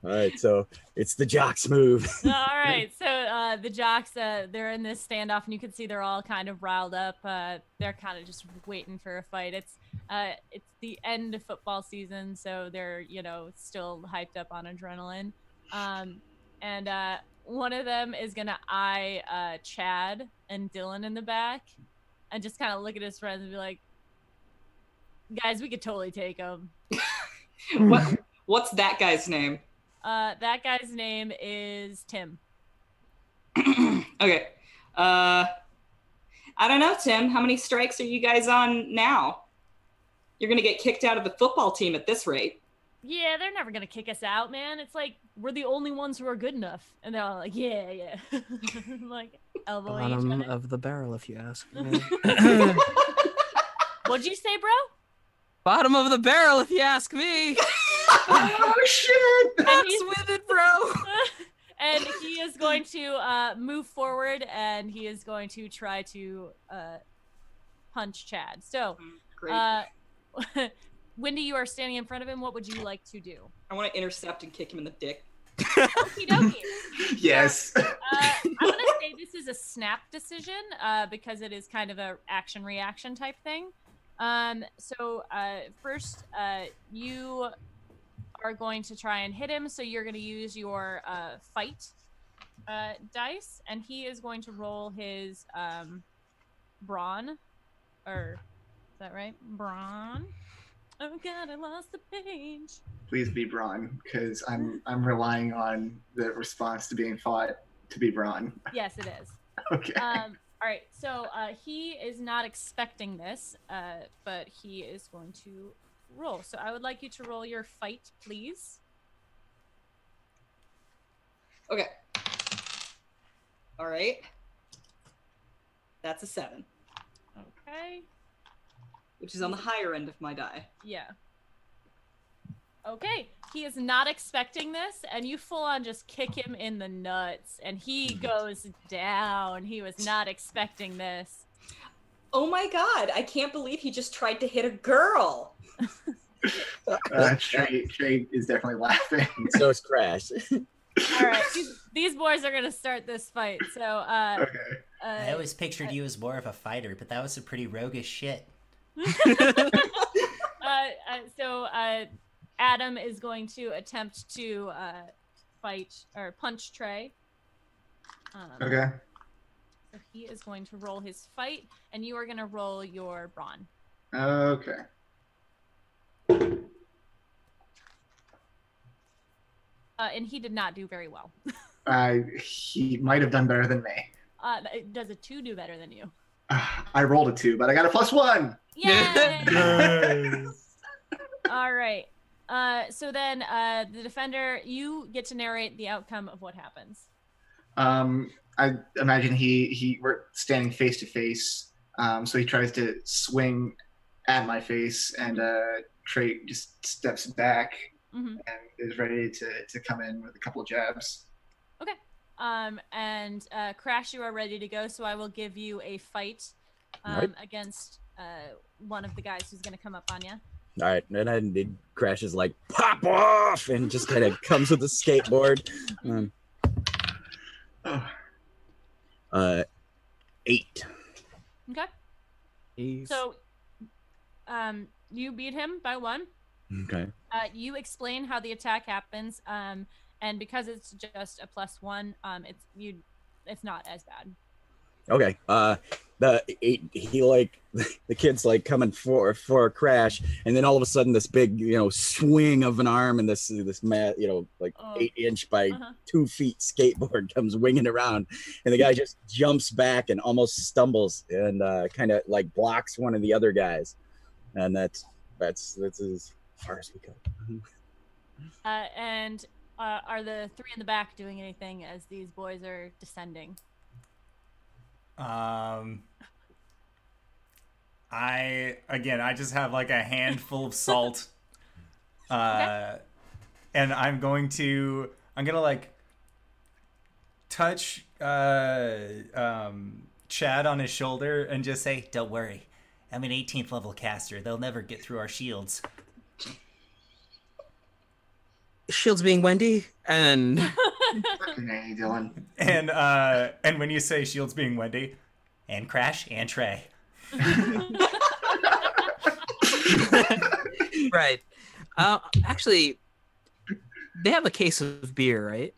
All right, so it's the jocks move. All right, so uh, the jocks, uh, they're in this standoff, and you can see they're all kind of riled up. Uh, they're kind of just waiting for a fight. It's uh, it's the end of football season, so they're you know still hyped up on adrenaline. Um, and uh, one of them is gonna eye uh, Chad and Dylan in the back, and just kind of look at his friends and be like, "Guys, we could totally take them." what what's that guy's name? Uh, that guy's name is Tim. okay. Uh I don't know, Tim. How many strikes are you guys on now? You're gonna get kicked out of the football team at this rate. yeah, they're never gonna kick us out, man. It's like we're the only ones who are good enough, and they're all like, yeah, yeah, like elbowing each bottom other. of the barrel, if you ask me. What'd you say, bro? bottom of the barrel, if you ask me. Oh shit! That's with it, bro. and he is going to uh, move forward, and he is going to try to uh, punch Chad. So, Great. uh, Wendy, you are standing in front of him. What would you like to do? I want to intercept and kick him in the dick. Okie dokie. Yes. Uh, I'm gonna say this is a snap decision uh, because it is kind of a action reaction type thing. Um, so uh, first, uh, you are going to try and hit him. So you're going to use your uh, fight uh, dice, and he is going to roll his um, brawn, or is that right? Brawn. Oh God, I lost the page. Please be brawn, because I'm I'm relying on the response to being fought to be brawn. Yes, it is. Okay. um, all right, so uh, he is not expecting this, uh, but he is going to roll. So I would like you to roll your fight, please. Okay. All right. That's a seven, Okay. which is on the higher end of my die. Yeah. Okay. He is not expecting this, and you full on just kick him in the nuts, and he mm-hmm. goes down. He was not expecting this. Oh my god! I can't believe he just tried to hit a girl. Uh, Trey, Trey is definitely laughing. so it's Crash. All right, these, these boys are gonna start this fight. So, uh, Okay. uh I always pictured you as more of a fighter, but that was some pretty roguish shit. uh, uh, so uh, Adam is going to attempt to uh, fight or punch Trey. Um, Okay. So he is going to roll his fight, and you are going to roll your brawn. Okay. Uh, and he did not do very well. I he might have done better than me. Uh, does a two do better than you? I rolled a two, but I got a plus one. Yay! All right. Uh, so then, uh, the defender, you get to narrate the outcome of what happens. Um, I imagine he he we're standing face to face. Um, so he tries to swing at my face, and uh, Trey just steps back hmm and is ready to to come in with a couple of jabs. Okay. Um, and uh, Crash, you are ready to go, so I will give you a fight um, Alright. against uh, one of the guys who's going to come up on you. All right, and then it crashes like pop off, and just kind of comes with a skateboard. Um, Oh, uh, eight. Okay. So, um, you beat him by one. Okay. Uh, you explain how the attack happens. Um, and because it's just a plus one, um, it's you, it's not as bad. Okay. Uh, the he, he like the kid's like coming for for a crash, and then all of a sudden this big you know swing of an arm and this this mat you know like Oh. eight inch by Uh-huh. two feet skateboard comes winging around, and the guy just jumps back and almost stumbles and uh, kind of like blocks one of the other guys, and that's that's that's as far as we go. Uh, and uh, are the three in the back doing anything as these boys are descending? Um, I again, I just have like a handful of salt, uh, and I'm going to, I'm gonna like touch uh um Chad on his shoulder and just say, Don't worry. I'm an 18th level caster. They'll never get through our shields. Shields being Wendy, and fucking A, Dylan. and uh, and when you say shields being Wendy, And Crash and Trey. right. Uh, actually, they have a case of beer, right?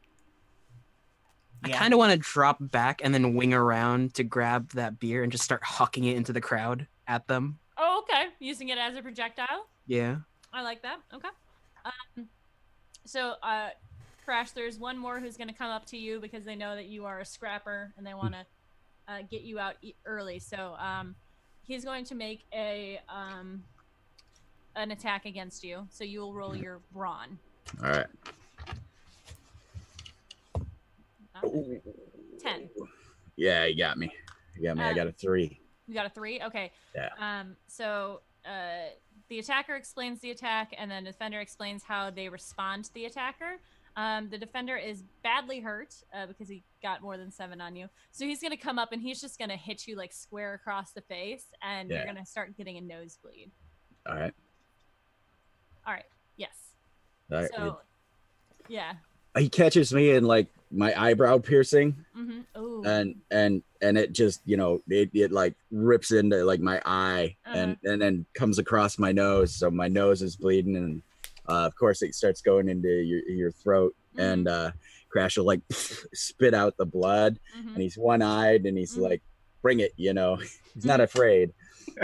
Yeah. I kind of want to drop back and then wing around to grab that beer and just start hucking it into the crowd at them. oh, okay. Using it as a projectile. Yeah. I like that. Okay. Um, so, uh, Crash, there's one more who's going to come up to you because they know that you are a scrapper and they want to uh, get you out e- early. So, um, he's going to make a um, an attack against you. So you will roll your brawn. All right. Ten. Yeah, you got me. You got me. I Uh, got a three. You got a three. Okay. Yeah. Um. So, uh, the attacker explains the attack, and then the defender explains how they respond to the attacker. Um, the defender is badly hurt uh, because he got more than seven on you. So he's gonna come up and he's just gonna hit you like square across the face, and you're gonna start getting a nosebleed. All right. All right. Yes. All right. So, yeah. he catches me in like my eyebrow piercing Mm-hmm. Oh. and and and it just you know it, it like rips into like my eye and Uh-huh. and then comes across my nose so my nose is bleeding and uh, of course it starts going into your, your throat and uh crash will like spit out the blood Mhm. and he's one-eyed and he's Mhm. like bring it you know he's not afraid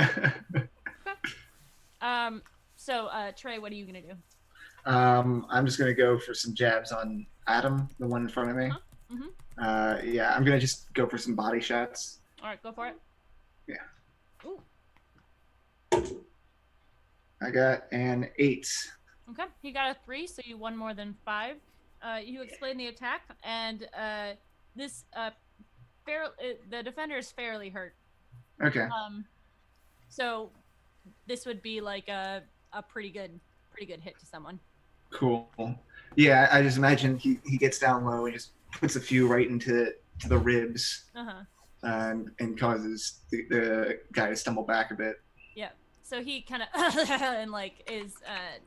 Um. So, uh, Trey, what are you gonna do? um, I'm just gonna go for some jabs on Adam, the one in front of me. Uh-huh. Mhm. Uh, yeah, I'm gonna just go for some body shots. All right, go for it. Yeah. Ooh. I got an eight. Okay, you got a three, so you won more than five. Uh, you explain the attack, and uh, this uh, fair, uh, the defender is fairly hurt. Okay. Um, so this would be like a a pretty good pretty good hit to someone. Cool. Yeah, I just imagine he, he gets down low and just puts a few right into to the ribs Uh huh. um, and causes the, the guy to stumble back a bit. Yeah. So he kind of and like is uh,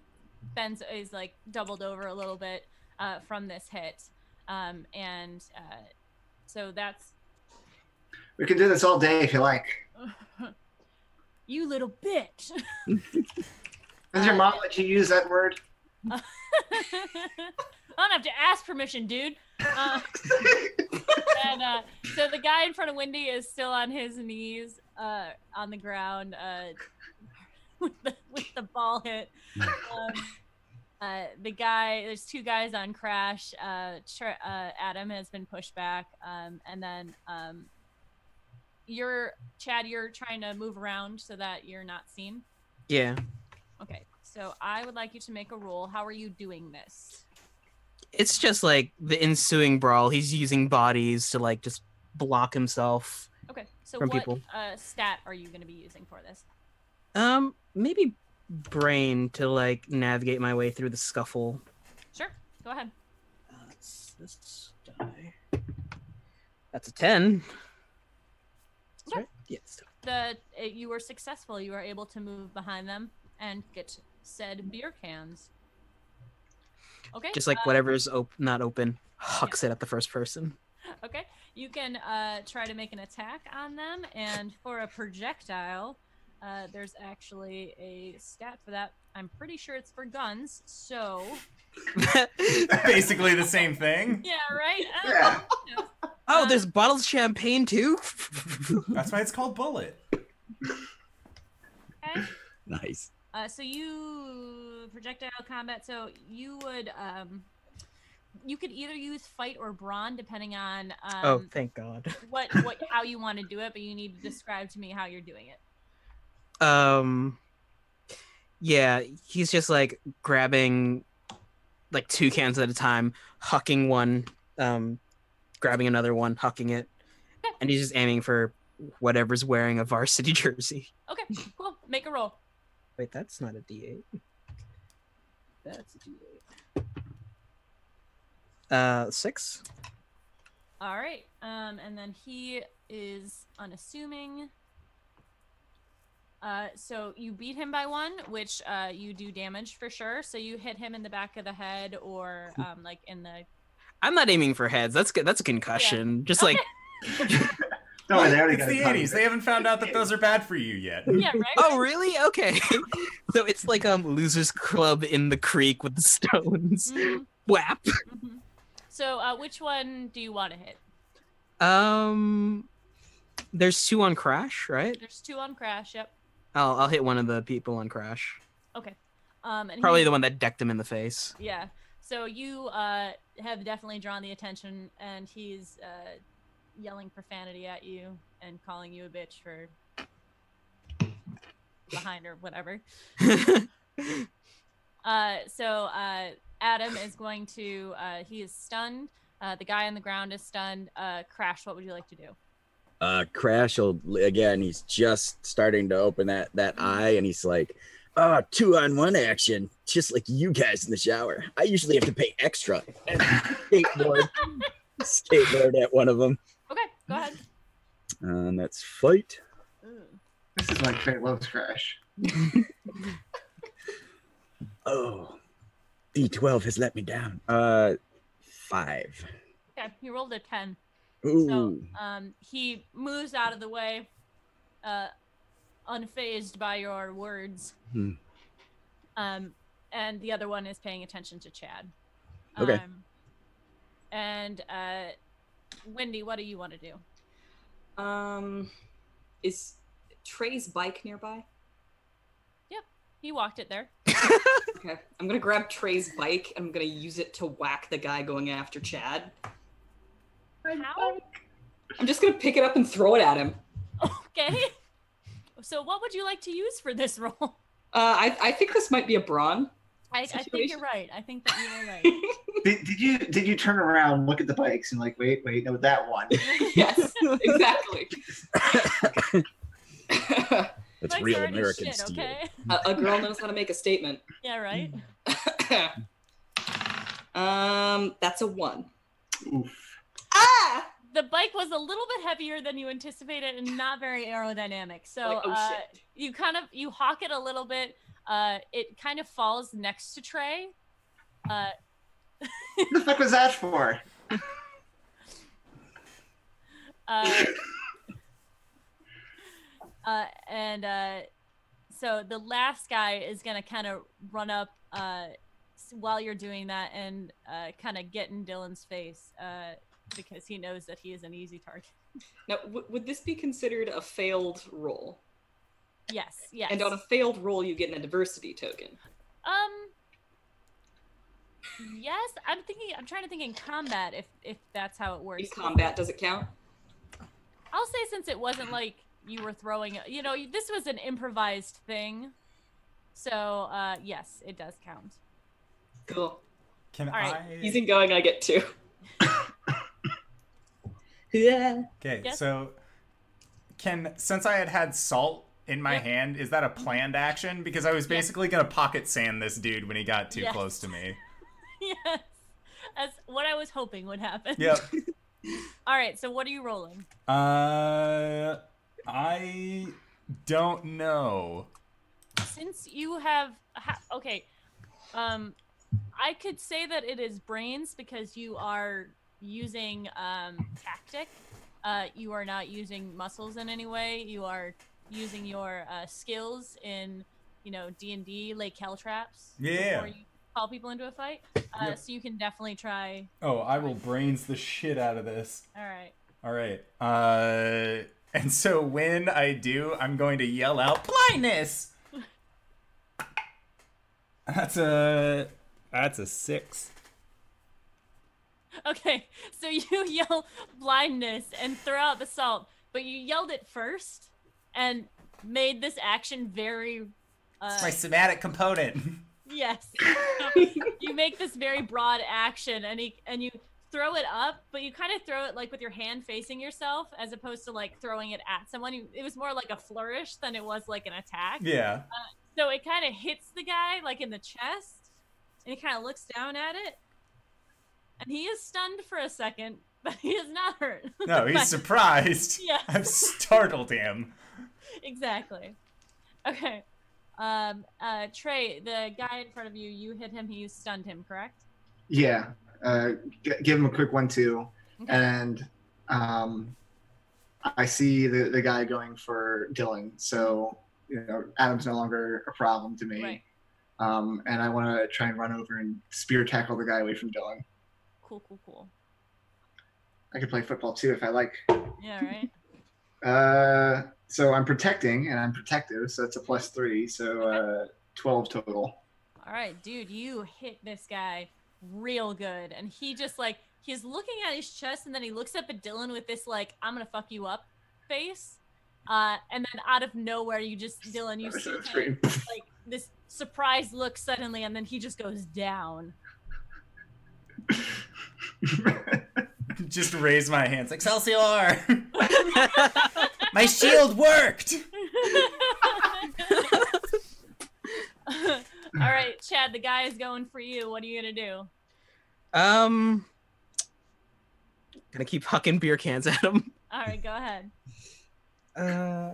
bends is like doubled over a little bit uh, from this hit, um, and uh, so that's We can do this all day if you like. you little bitch. Does your mom let you use that word? I don't have to ask permission, dude. Uh, and uh, so the guy in front of Wendy is still on his knees uh, on the ground uh, with, the, with the ball hit. Um, uh, the guy, there's two guys on Crash. Uh, uh, Adam has been pushed back, um, and then um, you're Chad. You're trying to move around so that you're not seen. Yeah. Okay, so I would like you to make a roll. How are you doing this? It's just like the ensuing brawl. He's using bodies to like just block himself. Okay, so From what people. Uh, stat are you going to be using for this? Um, maybe brain to like navigate my way through the scuffle. Sure, go ahead. Uh, this die. That's a ten. That's Okay. right. Yeah. The uh, you were successful. You were able to move behind them and get said beer cans. Okay. Just like uh, whatever's op- not open, hucks it at the first person. Okay. You can uh, try to make an attack on them, and for a projectile, uh, there's actually a stat for that. I'm pretty sure it's for guns. So Basically the same thing. yeah, right. Uh, Yeah. know. oh, Uh, there's bottled champagne too. That's why it's called bullet. Okay. Nice. Uh, so you projectile combat. So you would um, you could either use fight or brawn depending on um, oh, thank God. what what how you want to do it. But you need to describe to me how you're doing it. Um, yeah, he's just like grabbing like two cans at a time, hucking one, um, grabbing another one, hucking it, and he's just aiming for whatever's wearing a varsity jersey. Okay, cool. Make a roll. Wait, that's not a D8. That's a D8. Uh, six. All right. Um, and then he is unassuming. Uh, so you beat him by one, which uh, you do damage for sure. So you hit him in the back of the head or um, like in the. I'm not aiming for heads. That's good. That's a concussion. Just like, No, they already it's got the it 80s. They haven't found out that those are bad for you yet. Yeah, right. oh really? Okay. so it's like um losers club in the creek with the stones. Mhm, Whap. mhm. So uh, which one do you want to hit? Um, there's two on crash, right? There's two on crash. Yep. I'll I'll hit one of the people on crash. Okay. Um, and Probably he- the one that decked him in the face. Yeah. So you uh, have definitely drawn the attention, and he's uh, yelling profanity at you and calling you a bitch for behind or whatever. Uh, so uh, Adam is going to. Uh, he is stunned. Uh, the guy on the ground is stunned. Uh, Crash, what would you like to do? Uh, Crash will again. He's just starting to open that that eye, and he's like, "Oh, two on one action, just like you guys in the shower. I usually have to pay extra." And skateboard, skateboard at one of them. Okay, go ahead. And that's fight. This is like Fate Loves Crash. Oh, D12 has let me down. Uh, five. Okay, he rolled a ten. Ooh. So um, he moves out of the way, uh, unfazed by your words. Hmm. Um, and the other one is paying attention to Chad. Okay. Um, and uh, Wendy, what do you want to do? Um, is Trey's bike nearby? Yep, he walked it there. Okay, I'm gonna grab Trey's bike. and I'm gonna use it to whack the guy going after Chad. How? I'm just gonna pick it up and throw it at him. Okay. So, what would you like to use for this role? Uh, I, I think this might be a brawn. I, I think you're right. I think that you were right. Did, did you did you turn around, look at the bikes, and like, wait, wait, no, that one. yes, exactly. That's Mike's real American shit, steel. okay? a, a girl knows how to make a statement. Yeah, right. um, that's a one. Oof. Ah! The bike was a little bit heavier than you anticipated and not very aerodynamic. So Like, oh, uh, you kind of you hawk it a little bit. Uh, it kind of falls next to Trey. Uh, What the fuck was that for? uh, uh, and uh, so the last guy is gonna kind of run up uh, while you're doing that and uh, kind of get in Dylan's face uh, because he knows that he is an easy target. Now, w- would this be considered a failed roll? Yes, yes. And on a failed roll, you get an adversity token. Um. Yes, I'm thinking. I'm trying to think in combat if if that's how it works. In combat, does it count? I'll say since it wasn't like you were throwing. You know, this was an improvised thing. So uh, yes, it does count. Cool. Can All right. I? Easy going, I get two. yeah. Okay, Yes? so can since I had had salt in my Yep. hand, is that a planned action? Because I was basically gonna pocket sand this dude when he got too Yes. close to me. yes, that's what I was hoping would happen. Yep. All right. So what are you rolling? Uh, I don't know. since you have ha- okay, um, I could say that it is brains because you are using um tactic. Uh, you are not using muscles in any way. You are using your uh, skills in you know D and D, like caltraps. Yeah. Before you call people into a fight. Uh, Yep. So you can definitely try. Oh, I will brains the shit out of this. All right. All right. Uh, and so when I do, I'm going to yell out blindness. That's a that's a six. Okay, so you yell blindness and throw out the salt, but you yelled it first and made this action very. Uh, It's my somatic component. yes. you make this very broad action, and he, and you throw it up, but you kind of throw it like with your hand facing yourself, as opposed to like throwing it at someone. You, it was more like a flourish than it was like an attack. yeah. So it kind of hits the guy like in the chest, and he kind of looks down at it, and he is stunned for a second, but he is not hurt. No, he's surprised. Yeah. I've startled him. Exactly. Okay. Um. Uh. Trey, the guy in front of you, you hit him. He stunned him, correct? Yeah. Uh, g- give him a quick one two, Okay. and um, I see the the guy going for Dylan. So you know, Adam's no longer a problem to me. Right. Um, and I want to try and run over and spear tackle the guy away from Dylan. Cool. Cool. Cool. I could play football too if I like. Yeah. Right. Uh, so I'm protecting and I'm protective, so that's a plus three, so uh, twelve total. All right, dude, you hit this guy real good, and he just like he's looking at his chest, and then he looks up at Dylan with this like "I'm gonna fuck you up" face, uh, and then out of nowhere, you just Dylan, you see That's kind of, great. like this surprised look suddenly, and then he just goes down. Just raise my hands. Excelsior! my shield worked! All right, Chad, the guy is going for you. What are you gonna do? Um, gonna keep hucking beer cans at him. All right, go ahead. Uh,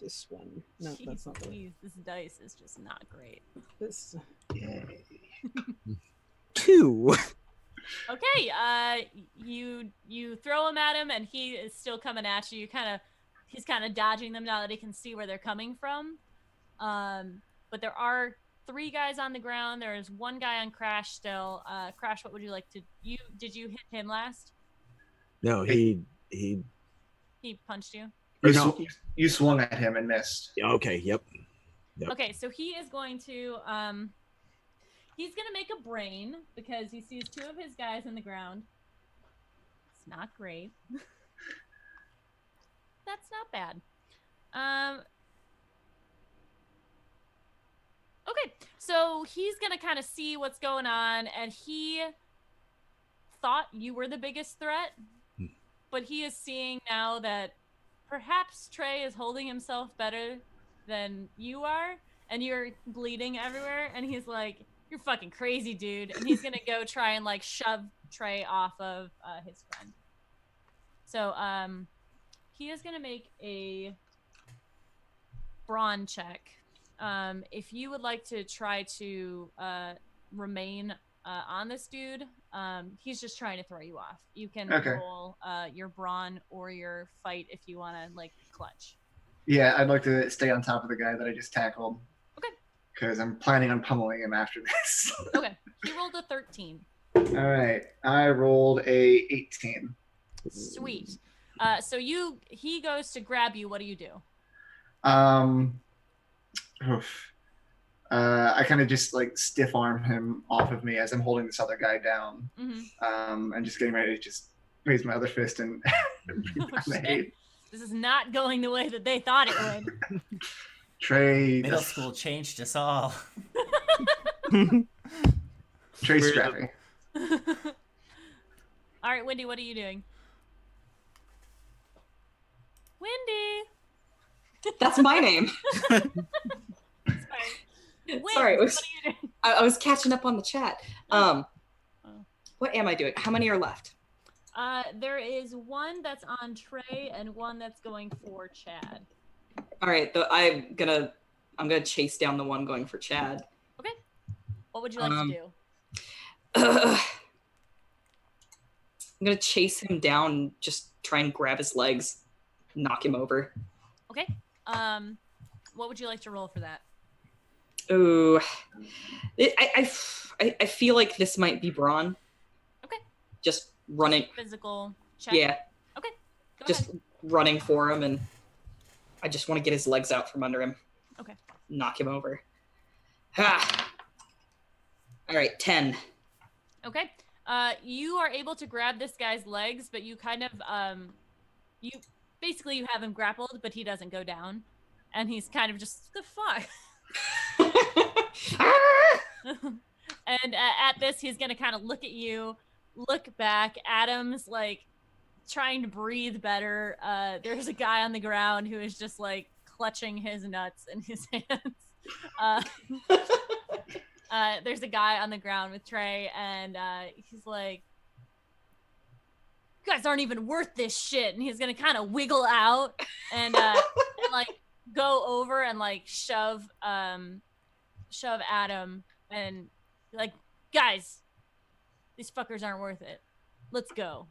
this one. No, Jeez that's not the one. This dice is just not great. This Yay. two. Okay, uh, you you throw him at him, and he is still coming at you. You kind of, he's kind of dodging them now that he can see where they're coming from. Um, but there are three guys on the ground. There is one guy on Crash still. Uh, Crash, what would you like to? You did you hit him last? No, he he. He punched you. You, no. sw- you swung at him and missed. Okay, yep. Yep. Okay, so he is going to um he's gonna make a brain because he sees two of his guys in the ground. It's not great. That's not bad. Um Okay, so he's gonna kind of see what's going on, and he thought you were the biggest threat, Hmm. but he is seeing now that perhaps Trey is holding himself better than you are, and you're bleeding everywhere, and he's like, "You're fucking crazy, dude," and he's gonna go try and like shove Trey off of uh, his friend. So, um, he is gonna make a brawn check. Um, if you would like to try to uh, remain uh, on this dude, um, he's just trying to throw you off. You can Okay. roll uh, your brawn or your fight if you want to like clutch. Yeah, I'd like to stay on top of the guy that I just tackled. Because I'm planning on pummeling him after this. Okay, he rolled a thirteen. All right, I rolled a 18. Sweet. Uh, so you he goes to grab you. What do you do? Um, oof. Uh, I kind of just like stiff arm him off of me as I'm holding this other guy down. hmm Um, and just getting ready to just raise my other fist and Oh. This is not going the way that they thought it would. Trey, Middle school changed us all. Trey We're Scrappy. All right, Wendy, what are you doing? Wendy. That's my name. Sorry. Wendy, Sorry, it was- what are you doing? I, I was catching up on the chat. Um, Oh. what am I doing? How many are left? Uh, there is one that's on Trey and one that's going for Chad. All right, the, I'm gonna I'm gonna chase down the one going for Chad. Okay. What would you like Um, to do? I'm gonna chase him down, just try and grab his legs, knock him over. Okay. Um, what would you like to roll for that? Ooh, it, I, I, I, feel like this might be brawn. Okay. Just running, Physical check. yeah, Go just ahead. running for him, and I just want to get his legs out from under him. Okay. Knock him over. Ha! All right, ten. Okay. Uh, you are able to grab this guy's legs, but you kind of um, you basically you have him grappled, but he doesn't go down, and he's kind of just the fuck. And uh, at this, he's gonna kind of look at you, look back. Adam's like trying to breathe better. Uh, there's a guy on the ground who is just like clutching his nuts in his hands. Uh, uh, there's a guy on the ground with Trey, and uh, he's like, "You guys aren't even worth this shit." And he's gonna kind of wiggle out and, uh, and like go over and like shove um shove Adam and like, guys, these fuckers aren't worth it. Let's go.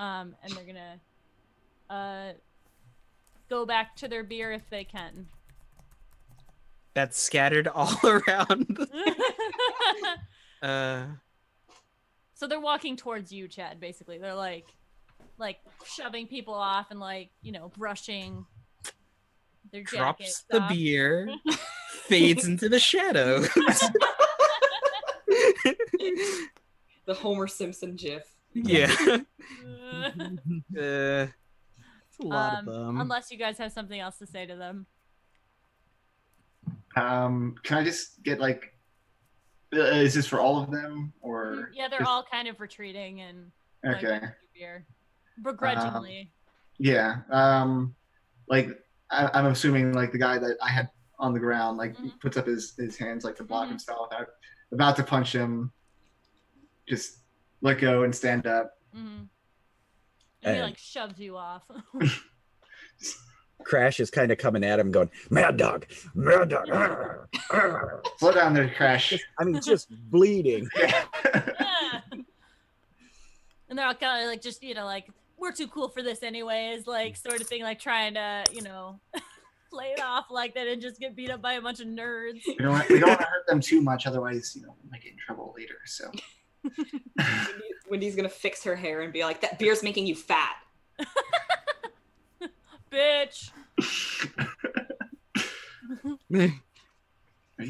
Um, and they're gonna uh go back to their beer if they can. That's scattered all around. Uh, so they're walking towards you, Chad. Basically, they're like, like shoving people off and like you know brushing their jackets. drops the off. beer, fades into the shadows. the Homer Simpson gif. Yeah. Uh, it's a lot um, of them. unless you guys have something else to say to them. Um, can I just get like, uh, is this for all of them or? Yeah, they're just- all kind of retreating and like, Okay. drinking beer begrudgingly. Yeah. Um, like I, I'm assuming like the guy that I had on the ground like Mhm. puts up his his hands like to block Mhm. himself. I'm about to punch him. Just let go and stand up. hmm And he like shoves you off. Crash is kind of coming at him, going, "Mad dog, mad dog." arr, arr." Slow down there, Crash. I mean, just bleeding. Yeah. Yeah. and they're all kind of like just you know like we're too cool for this anyways like sort of thing like trying to you know play it off like that and just get beat up by a bunch of nerds we don't want, we don't want to hurt them too much, otherwise you know we might get in trouble later. So. Wendy, Wendy's gonna fix her hair and be like, "That beer's making you fat." bitch Are you, are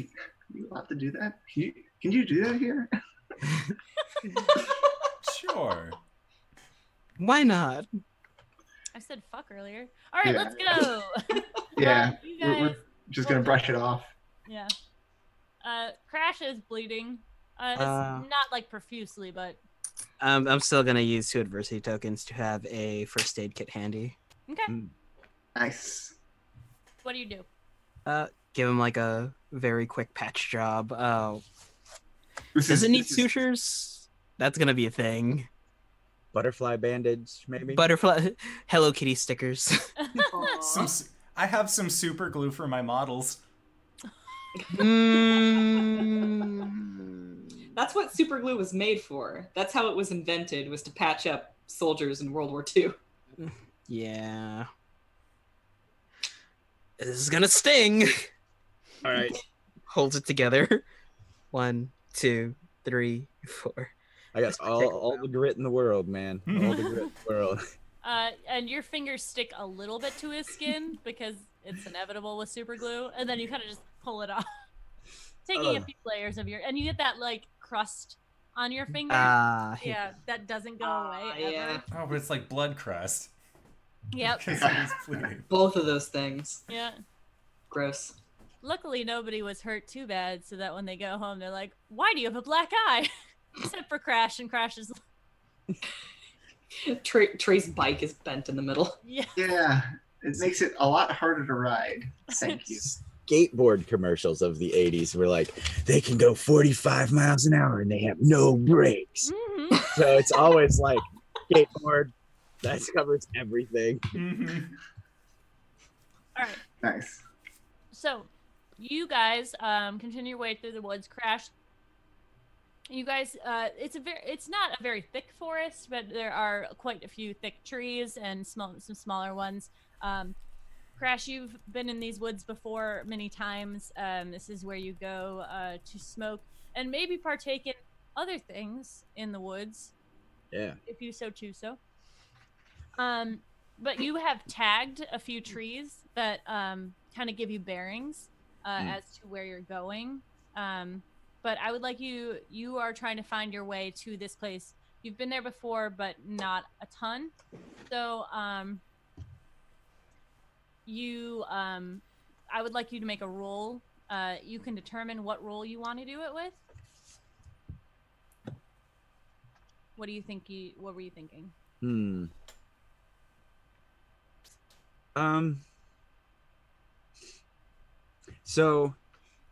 you allowed to do that? Can you, can you do that here? Sure. Why not? i said fuck earlier all right Yeah. let's go Yeah, you we're, we're just gonna brush it off. yeah uh crash is bleeding uh, Uh. not like profusely but Um, I'm still gonna use two adversity tokens to have a first aid kit handy. okay Nice. what do you do Uh, give him like a very quick patch job. Oh, This does is- it need this is- sutures? That's gonna be a thing. Butterfly bandage, maybe. Butterfly, Hello Kitty stickers. Some, s- I have some super glue for my models. Mm. That's what super glue was made for. That's how it was invented, was to patch up soldiers in World War II. Yeah. This is gonna sting. All right. Holds it together. One, two, three, four. I got all, all the grit in the world, man. All the grit in the world. Uh, and your fingers stick a little bit to his skin because it's inevitable with super glue, and then you kind of just pull it off, taking a few layers of your, and you get that like crust on your finger. Ah, yeah, that doesn't go Ah, away ever. yeah. Oh, but it's like blood crust. Yep. Because it is bleeding. Both of those things. Yeah. Gross. Luckily, nobody was hurt too bad, so that when they go home, they're like, "Why do you have a black eye?" Except for Crash, and Crash is Trey, Trey's bike is bent in the middle. yeah. Yeah, it makes it a lot harder to ride. Thank you. Skateboard commercials of the 80s were like, they can go 45 miles an hour and they have no brakes. hmm So it's always like skateboard. That covers everything. Mhm. All right. Nice. So, you guys um, continue your way through the woods. Crash. You guys, uh, it's a very, it's not a very thick forest, but there are quite a few thick trees and small, some smaller ones. Um, Crash, you've been in these woods before many times. Um, this is where you go uh, to smoke and maybe partake in other things in the woods Yeah. if you so choose so. Um, but you have tagged a few trees that um, kind of give you bearings uh, Mm. as to where you're going. Um, but I would like you. You are trying to find your way to this place. You've been there before, but not a ton. So um, you, um, I would like you to make a roll. Uh, you can determine what role you want to do it with. What do you think? You what were you thinking? Hmm. Um. So,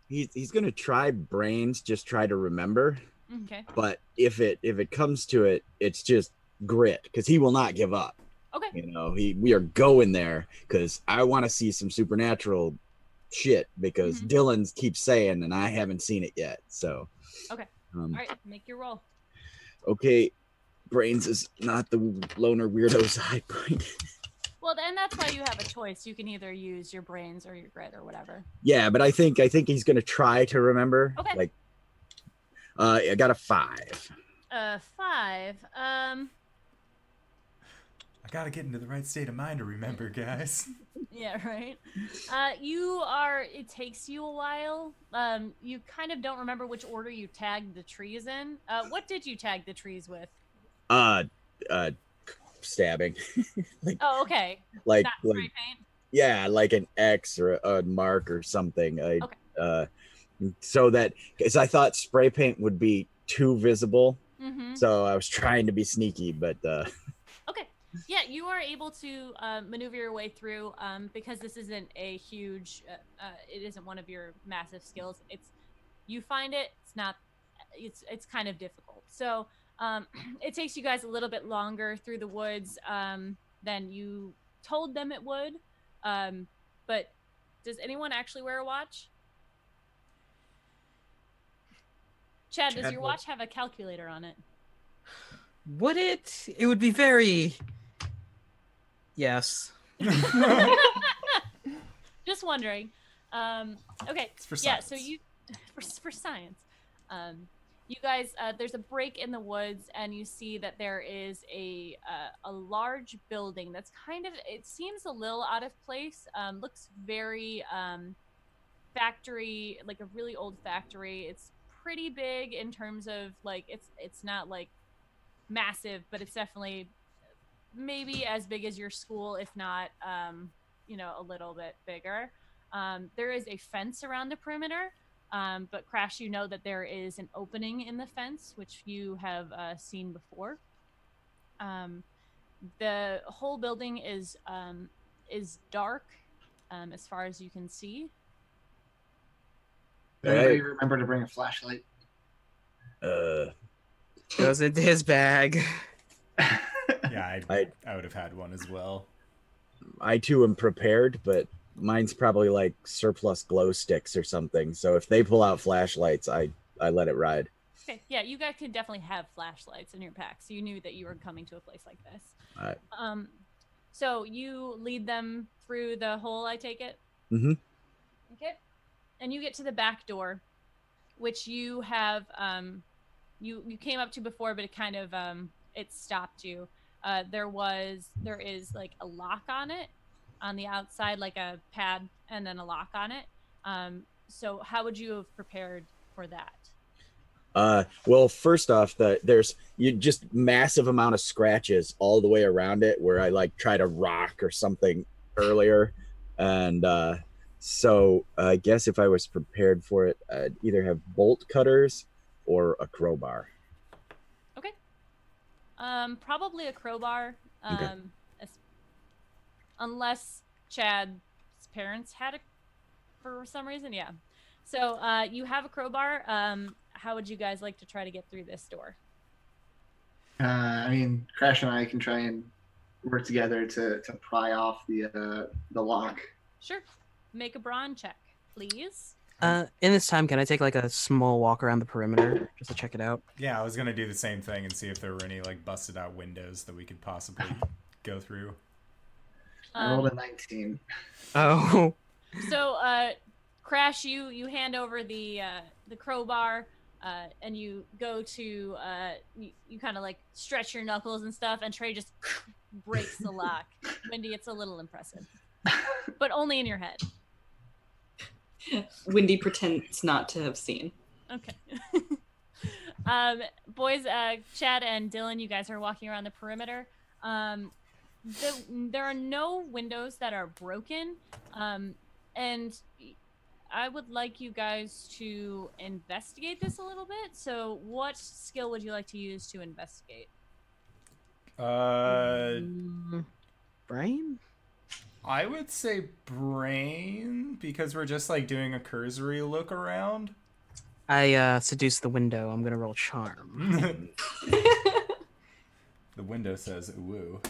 he's he's gonna try brains, just try to remember. Okay. But if it if it comes to it, it's just grit because he will not give up. Okay. You know, he we are going there because I want to see some supernatural shit because Mhm. Dylan keeps saying and I haven't seen it yet. So. Okay. Um, All right. Make your roll. okay, brains is not the loner weirdo's high point. Well, then that's why you have a choice. You can either use your brains or your grit or whatever. Yeah, but I think I think he's gonna try to remember. Okay. Like, uh, I got a five. Uh, five. Um, gotta get into the right state of mind to remember, guys. yeah, right. Uh, you are. It takes you a while. Um, you kind of don't remember which order you tagged the trees in. Uh, what did you tag the trees with? Uh, uh, stabbing, Oh, okay. like Not like paint. yeah, like an X or a, a mark or something. I, Okay. Uh, so that because I thought spray paint would be too visible, Mm-hmm. so I was trying to be sneaky, but uh, Okay. Yeah, you are able to uh, maneuver your way through um, because this isn't a huge. Uh, uh, it isn't one of your massive skills. It's you find it. It's not. It's it's kind of difficult. So um, it takes you guys a little bit longer through the woods um, than you told them it would. Um, but does anyone actually wear a watch? Chad, does your watch have a calculator on it? Would it? It would be very. Yes. Just wondering. Um, okay. It's for yeah. So you for for science. Um, you guys, uh, there's a break in the woods, and you see that there is a uh, a large building that's kind of. It seems a little out of place. Um, looks very um, factory, like a really old factory. It's pretty big in terms of like it's it's not like massive, but it's definitely maybe as big as your school, if not, um, you know, a little bit bigger. Um, there is a fence around the perimeter, um, but Crash, you know that there is an opening in the fence, which you have uh, seen before. Um, the whole building is um, is dark um, as far as you can see. Did anybody remember to bring a flashlight? uh, Goes into his bag. Yeah, I, I- I would have had one as well. I too am prepared, but mine's probably like surplus glow sticks or something. So if they pull out flashlights, I I let it ride. Okay, yeah, you guys could definitely have flashlights in your pack, so you knew that you were coming to a place like this. Alright. Um, so you lead them through the hole. I take it. Mm-hmm. Okay, and you get to the back door, which you have um, you you came up to before, but it kind of um, it stopped you. Uh, there was there is like a lock on it on the outside, like a pad, and then a lock on it. Um, so how would you have prepared for that? Uh, well, first off, the there's you just massive amount of scratches all the way around it where I like try to rock or something earlier, and uh, so I guess if I was prepared for it, I'd either have bolt cutters or a crowbar. Um, probably a crowbar. Um, Okay. as- unless Chad's parents had it for some reason. Yeah. So uh, you have a crowbar. Um, how would you guys like to try to get through this door? Uh, I mean, Crash and I can try and work together to, to pry off the uh, the lock. Sure. Make a brawn check, please. Uh, in this time, can I take like a small walk around the perimeter just to check it out? Yeah, I was gonna do the same thing and see if there were any like busted out windows that we could possibly go through. I rolled Um, a 19. Oh, so, uh, Crash, you you hand over the uh, the crowbar, uh, and you go to uh, you, you kind of like stretch your knuckles and stuff, and Trey just breaks the lock. Wendy, it's a little impressive, but only in your head. Wendy pretends not to have seen. Okay. um, boys, uh, Chad and Dylan, you guys are walking around the perimeter. Um, the, there are no windows that are broken, um, and I would like you guys to investigate this a little bit. So, what skill would you like to use to investigate? Uh, Mm, brain. I would say brain because we're just like doing a cursory look around. I uh, seduce the window. I'm gonna roll charm. the window says woo.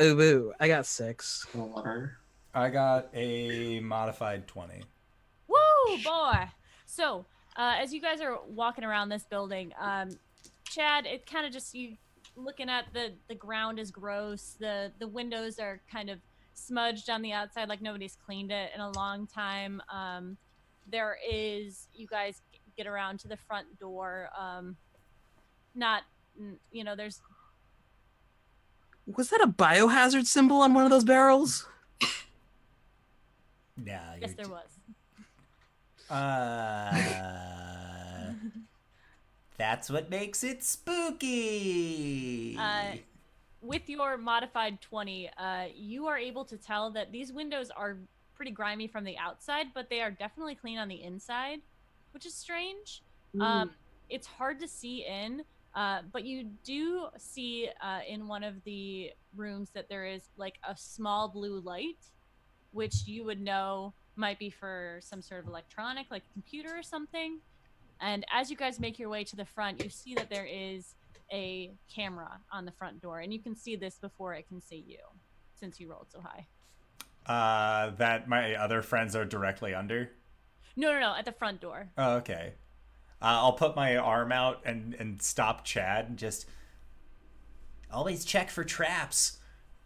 Ooh, ooh, I got six. Water. I got a modified 20. Woo, boy! So, uh, as you guys are walking around this building, um, Chad, it kind of just you looking at the the ground is gross. The the windows are kind of smudged on the outside, like nobody's cleaned it in a long time. Um, there is you guys get around to the front door. Um, not you know, there's Was that a biohazard symbol on one of those barrels? No, yes, there was. Uh, that's what makes it spooky. Uh, with your modified 20, uh, you are able to tell that these windows are pretty grimy from the outside, but they are definitely clean on the inside, which is strange. Um, it's hard to see in, uh, but you do see uh, in one of the rooms that there is like a small blue light, which you would know might be for some sort of electronic, like a computer or something. And as you guys make your way to the front, you see that there is a camera on the front door, and you can see this before it can see you, since you rolled so high. Uh, that my other friends are directly under. No, no, no, at the front door. Oh, okay. Uh, I'll put my arm out and, and stop Chad and just Always check for traps.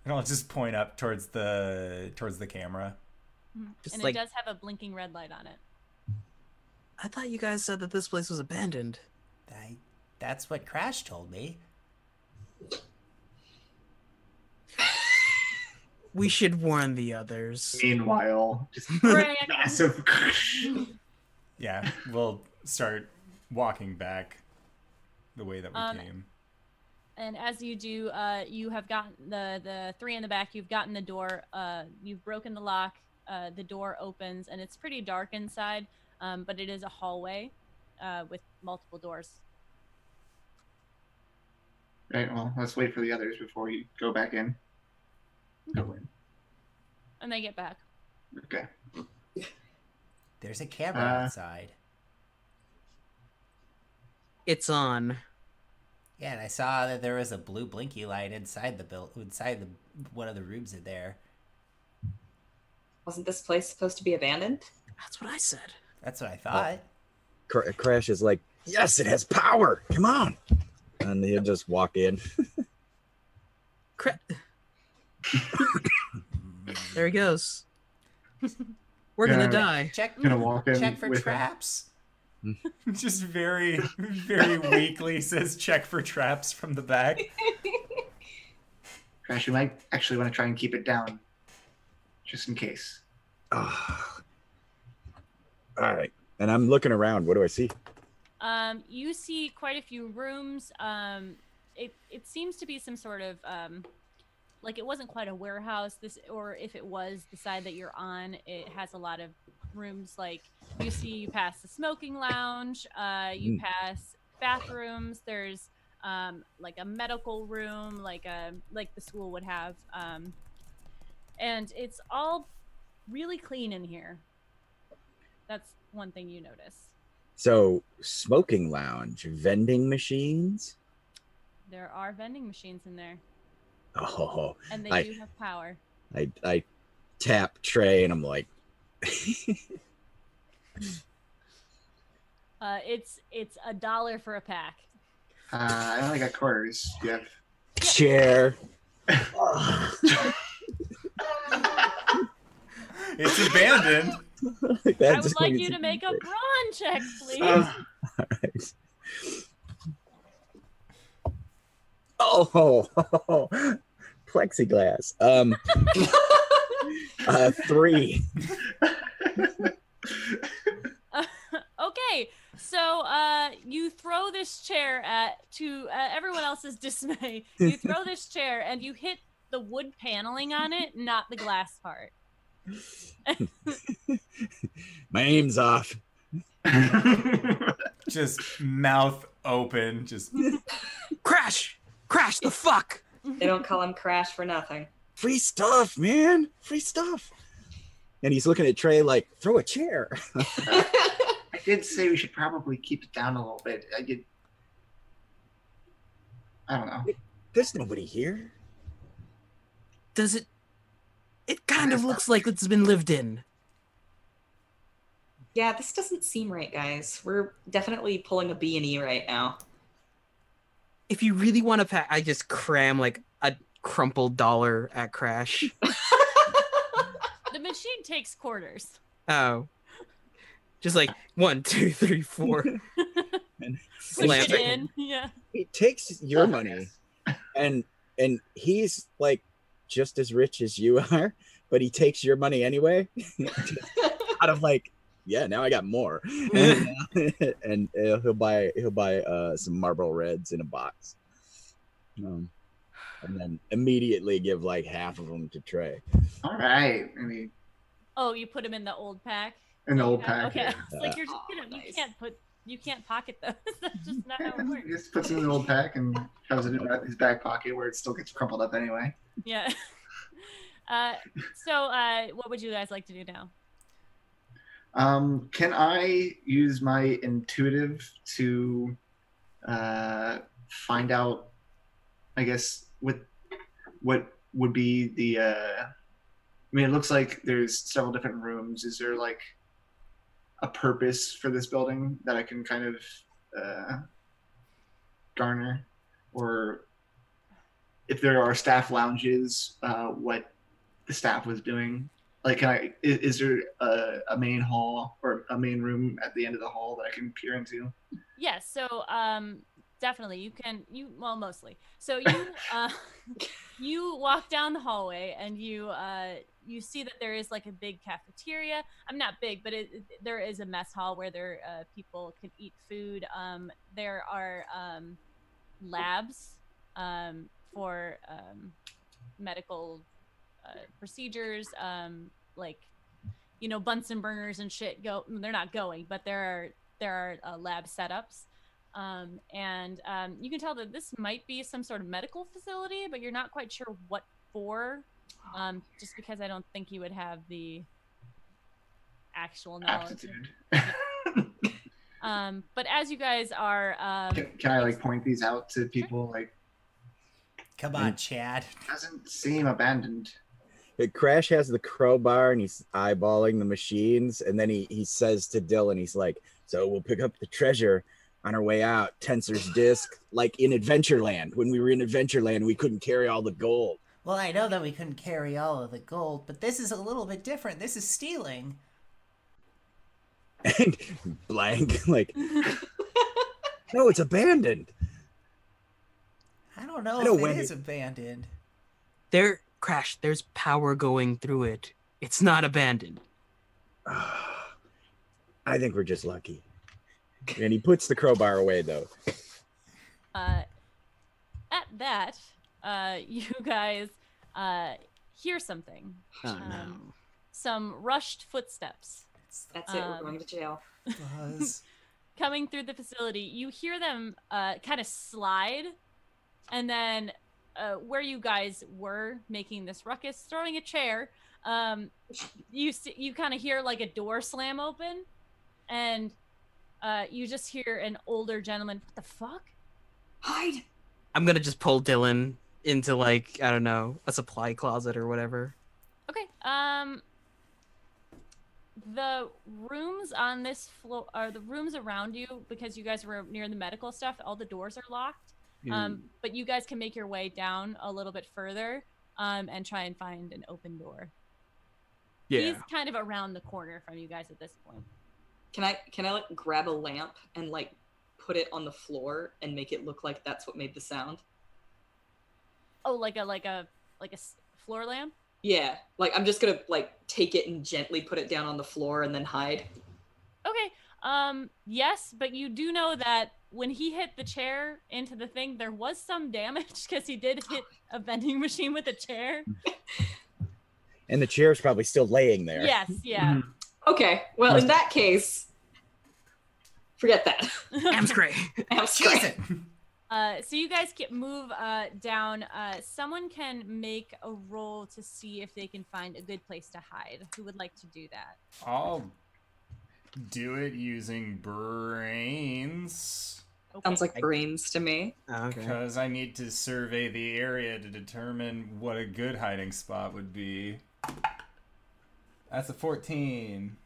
and I'll just point up towards the towards the camera. Just and like it does have a blinking red light on it. I thought you guys said that this place was abandoned. I, that's what Crash told me. We should warn the others. Meanwhile, just massive. Yeah, we'll start walking back the way that we Um, came. And as you do, uh, you have gotten the the three in the back. You've gotten the door. Uh, you've broken the lock. Uh, the door opens, and it's pretty dark inside. Um, but it is a hallway uh, with multiple doors. Right. Well, let's wait for the others before we go back in. Go in. And they get back. Okay. There's a camera Uh, outside. It's on. Yeah, and I saw that there was a blue blinky light inside the build inside the one of the rooms in there. Wasn't this place supposed to be abandoned? That's what I said. That's what I thought. Cr- Crash is like, yes, it has power. Come on. And he'll just walk in. Cra- there he goes. We're gonna die. Check Gonna walk in check for with him. traps. Just very, very weakly says check for traps from the back. Crash, you might actually want to try and keep it down, just in case. Ah. All right. And I'm looking around. What do I see? Um, you see quite a few rooms. Um, it it seems to be some sort of um, like it wasn't quite a warehouse. This, or if it was the side that you're on, it has a lot of rooms. Like you see, you pass the smoking lounge. Uh, you Mm. pass bathrooms. There's um, like a medical room, like a like the school would have. Um, and it's all really clean in here. That's one thing you notice. So, smoking lounge, vending machines. There are vending machines in there, Oh, and they I- do have power. I I tap Trey and I'm like, Uh, it's it's a dollar for a pack. Uh, I only got quarters. Do you have? Chair. It's abandoned. Like, I would like you to make a great. brawn check, please. Uh, Alright. Oh, plexiglass. Um, uh, three. okay, so uh, you throw this chair at to uh, everyone else's dismay. You throw this chair and you hit the wood paneling on it, not the glass part. My aim's off. Just mouth open. Just Crash! Crash the fuck! They don't call him Crash for nothing. Free stuff, man. Free stuff. And he's looking at Trey like, throw a chair. I did say we should probably keep it down a little bit. I did. I don't know. There's nobody here. Does it? It kind of looks like it's been lived in. Yeah, this doesn't seem right, guys. We're definitely pulling a B and E right now. If you really want to pack, I just cram like a crumpled dollar at Crash. The machine takes quarters. Oh. Just like one, two, three, four. And Slam Push it it. in. Yeah. he takes your money and and he's like just as rich as you are, but he takes your money anyway. out of like, yeah, now I got more, and, uh, and uh, he'll buy he'll buy uh, some Marlboro Reds in a box, um, and then immediately give like half of them to Trey. All right. I mean, Oh, you put them in the old pack. in the old pack. Okay. yeah. Like you're just Oh, gonna, you nice. can't put you can't pocket those. That's just not how it He just puts it in the old pack and shoves it in his back pocket where it still gets crumpled up anyway. Yeah. Uh, so, uh, what would you guys like to do now? Um, can I use my intuitive to uh, find out? I guess what what would be the? Uh, I mean, it looks like there's several different rooms. Is there like a purpose for this building that I can kind of uh, garner, or if there are staff lounges, uh, what the staff was doing? Like, can I? Is, is there a, a main hall or a main room at the end of the hall that I can peer into? Yes. so, um, definitely you can. You well, mostly. So you, uh, you walk down the hallway and you, uh, you see that there is like a big cafeteria. I'm not big, but it, there is a mess hall where there uh, people can eat food. Um, there are um, labs um, for um, medical uh, procedures, um, like you know Bunsen burners and shit. Go, they're not going, but there are there are uh, lab setups. Um, and um, you can tell that this might be some sort of medical facility, but you're not quite sure what for. Um, just because I don't think you would have the actual knowledge. Um, but as you guys are, um, can, can I like point these out to people? Like, Come on, Chad. doesn't seem abandoned. Uh, Crash has the crowbar and he's eyeballing the machines, and then he he says to Dylan, he's like, "So we'll pick up the treasure." On our way out, Tenser's disc, like in Adventureland. When we were in Adventureland, we couldn't carry all the gold. Well, I know that we couldn't carry all of the gold, but this is a little bit different. This is stealing. And blank, like, no, it's abandoned. I don't know I know if it when is it- abandoned. There, Crash, there's power going through it. It's not abandoned. I think we're just lucky. And he puts the crowbar away, though. uh, at that, uh, you guys uh, hear something. Oh Um, no. Some rushed footsteps That's it. Um, We're going to jail. Buzz. coming through the facility. You hear them uh, kind of slide, and then uh, where you guys were making this ruckus, throwing a chair, um, you you kind of hear like a door slam open, and uh, you just hear an older gentleman. What the fuck? Hide. I'm gonna just pull Dylan into like I don't know a supply closet or whatever. Okay. Um. the rooms on this floor, are the rooms around you, because you guys were near the medical stuff, all the doors are locked. Um, but you guys can make your way down a little bit further um, and try and find an open door. Yeah. He's kind of around the corner from you guys at this point. Can I can I like grab a lamp and like put it on the floor and make it look like that's what made the sound? Oh, like a like a like a floor lamp. Yeah, like I'm just gonna like take it and gently put it down on the floor and then hide. Okay. Um. Yes, but you do know that when he hit the chair into the thing, there was some damage because he did hit a vending machine with a chair. And the chair's probably still laying there. Yes. Yeah. Okay, well in that case, forget that. Am's great. I'm Cheese Uh, so you guys can move uh, down. Uh, someone can make a roll to see if they can find a good place to hide. Who would like to do that? I'll do it using brains Okay. Sounds like brains to me. okay. because I need to survey the area to determine what a good hiding spot would be. That's a 14.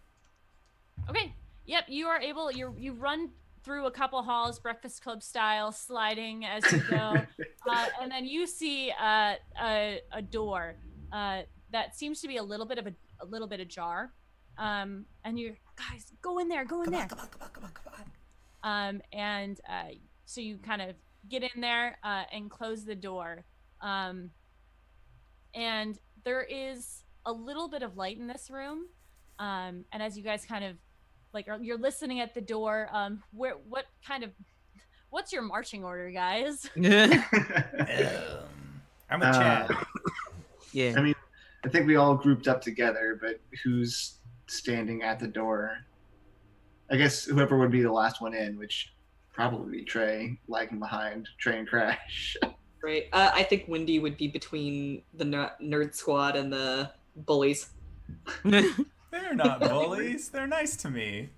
Okay. Yep. You are able. You you run through a couple halls, Breakfast Club style, sliding as you go, uh, and then you see uh, a a door uh, that seems to be a little bit of a, a little bit ajar. Um, and you guys go in there, go in Come there. on, come on, come on, come on, come on. Um, and uh, so you kind of get in there uh, and close the door. Um, and there is a little bit of light in this room. Um, and as you guys kind of like you're listening at the door, um, where what kind of what's your marching order, guys? Um, I'm with Uh, Chad. yeah. I mean, I think we all grouped up together, but who's standing at the door? I guess whoever would be the last one in, which probably be Trey, lagging behind Trey and Crash. Right. Uh, I think Wendy would be between the ner- nerd squad and the bullies. They're not bullies. They're nice to me.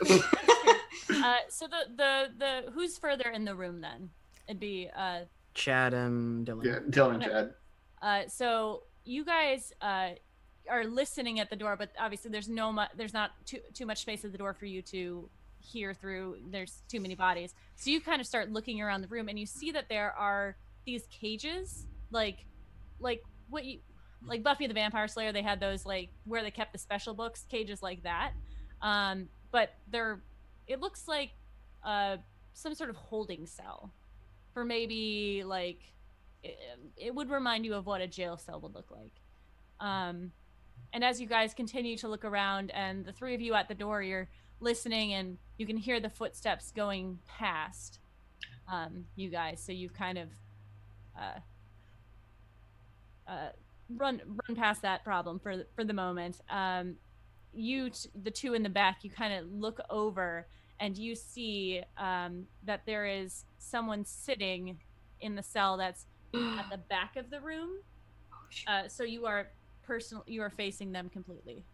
Uh, so the the the who's further in the room then? It'd be uh, Chatham, Dylan. yeah, Dylan and Chad. Uh, so you guys uh, are listening at the door, but obviously there's no mu- there's not too too much space at the door for you to hear through. There's too many bodies, so you kind of start looking around the room, and you see that there are these cages, like like what you like Buffy the Vampire Slayer. They had those like where they kept the special books, cages like that. Um, but they're it looks like uh, some sort of holding cell for maybe like it, it would remind you of what a jail cell would look like. Um, and as you guys continue to look around, and the three of you at the door, you're listening, and you can hear the footsteps going past um, you guys. So you've kind of uh, uh, run run past that problem for for the moment. Um, you, t- the two in the back, you kind of look over, and you see um, that there is someone sitting in the cell that's at the back of the room. Uh, so you are personal. You are facing them completely.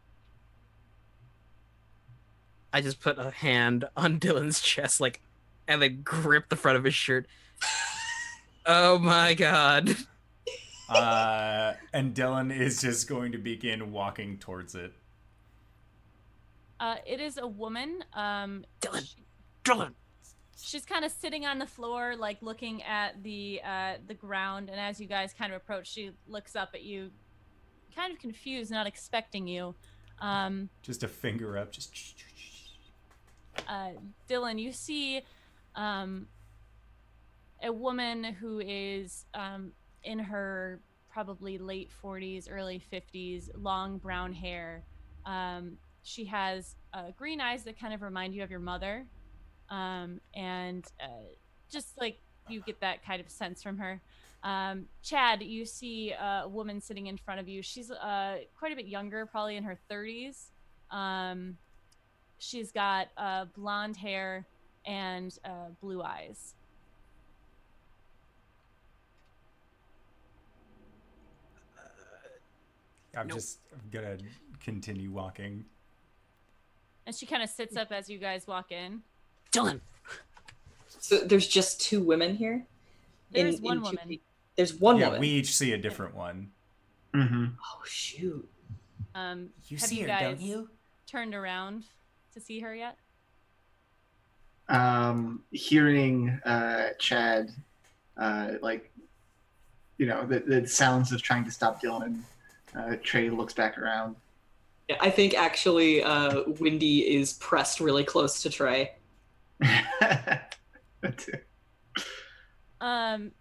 I just put a hand on Dylan's chest, like, and then grip the front of his shirt. oh my god. Uh, and Dylan is just going to begin walking towards it. Uh, it is a woman. Um, Dylan. she- Dylan. she's kind of sitting on the floor, like looking at the uh, the ground. And as you guys kind of approach, she looks up at you, kind of confused, not expecting you. Um, Just a finger up. Just. uh, Dylan, you see um, a woman who is um, in her probably late 40s, early 50s, long brown hair. Um, she has uh, green eyes that kind of remind you of your mother. Um, and uh, just like you get that kind of sense from her. Um, Chad, you see a woman sitting in front of you. She's uh, quite a bit younger, probably in her 30s. Um, she's got uh, blonde hair and uh, blue eyes. I'm Nope. just gonna continue walking. And she kind of sits up as you guys walk in. Dylan. So there's just two women here. There's In- one in woman. pe- There's one woman. yeah, woman. we each see a different one. Mm-hmm. Oh shoot. Um, You Have see you her, don't guys- you? turned around to see her yet? Um, hearing uh, Chad, uh, like, you know, the, the sounds of trying to stop Dylan, uh, Trey looks back around. Yeah, I think actually uh, Wendy is pressed really close to Trey. Um,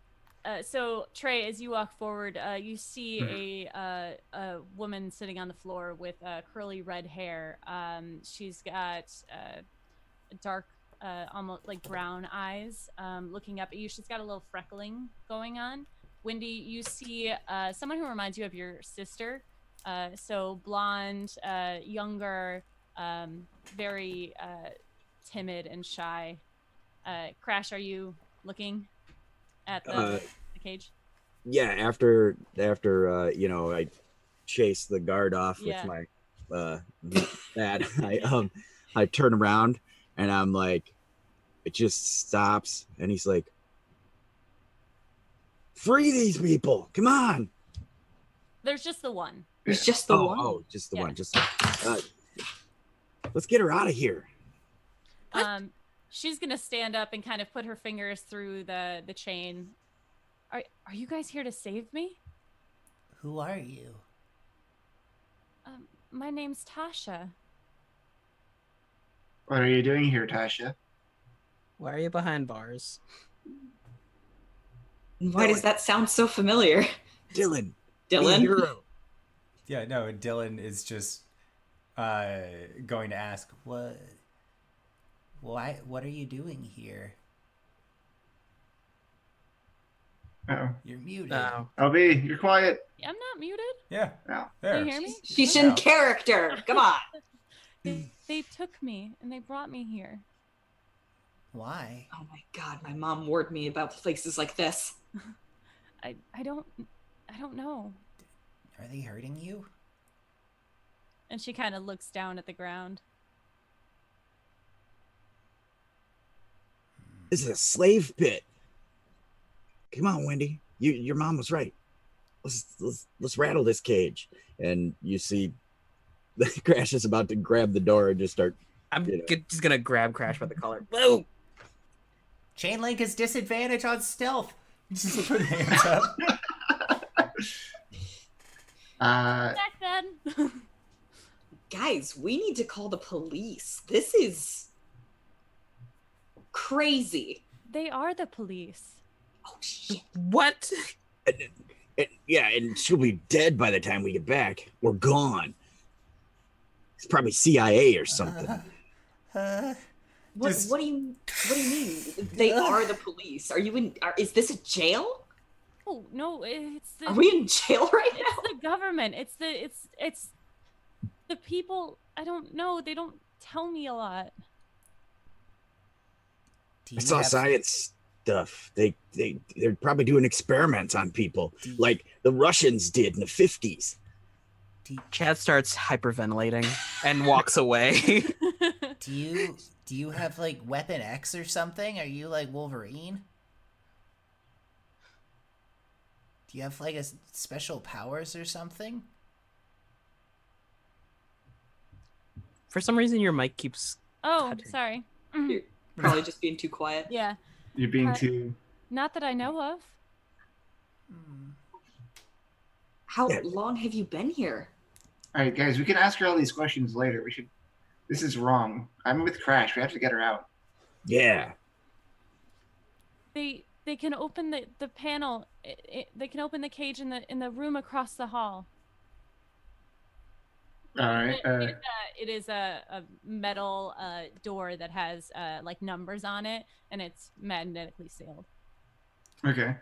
uh, so Trey, as you walk forward, uh, you see Mhm. a uh, a woman sitting on the floor with uh, curly red hair. Um, she's got uh, dark, uh, almost like brown eyes, um, looking up at you. She's got a little freckling going on. Wendy, you see uh, someone who reminds you of your sister. Uh, so blonde, uh, younger, um, very uh, timid and shy. Uh, Crash, are you looking at the, Uh, the cage? yeah after after uh you know i chase the guard off Yeah. with my uh that i um i turn around and i'm like it just stops and he's like free these people come on There's just the one. There's just the oh, one. oh just the Yeah. one just uh, let's get her out of here Um, she's gonna stand up and kind of put her fingers through the the chain. Are are you guys here to save me? Who are you? Um, my name's Tasha. What are you doing here, Tasha? Why are you behind bars? Why does that sound so familiar? dylan Dylan? hero. Yeah, no, Dylan is just uh, going to ask, What? Why? What are you doing here? Oh, You're muted. No. LB, you're quiet. I'm not muted. yeah, No. there. Can you hear me? She's Yeah. in character. Come on. They they took me and they brought me here. Why? Oh my god, my mom warned me about places like this. I I don't I don't know. Are they hurting you? And she kind of looks down at the ground. this is a slave pit come on wendy you your mom was right let's let's let's rattle this cage and you see the crash is about to grab the door and just start I'm You know. g- just gonna grab Crash by the collar. Whoa! Chain link is disadvantage on stealth. Just put hands up. Uh, Back then. Guys, we need to call the police. This is crazy. they are the police. Oh shit. What? and, and- yeah and she'll be dead by the time we get back We're gone it's probably cia or something Uh, What, Just- what do you what do you mean? They are the police. Are you in are, is this a jail? Oh no, it's the Are we in jail right it's now? It's the government. It's the it's it's the people. I don't know. They don't tell me a lot. do i saw science stuff they they they're probably doing experiments on people like the russians did in the 50s Chad starts hyperventilating and walks away. do you do you have like Weapon X or something? Are you like Wolverine? Do you have like a special powers or something? For some reason, your mic keeps. oh, Cutting. sorry. You're probably just being too quiet. Yeah, you're being Uh, too. not that I know of. Hmm. How Yeah. long have you been here? All right, guys, we can ask her all these questions later. We should. This is wrong. I'm with Crash. We have to get her out. yeah They they can open the the panel. It, it, they can open the cage in the in the room across the hall. All right. It- Uh, it is a, it is a, a metal uh, door that has uh, like numbers on it, and it's magnetically sealed. okay.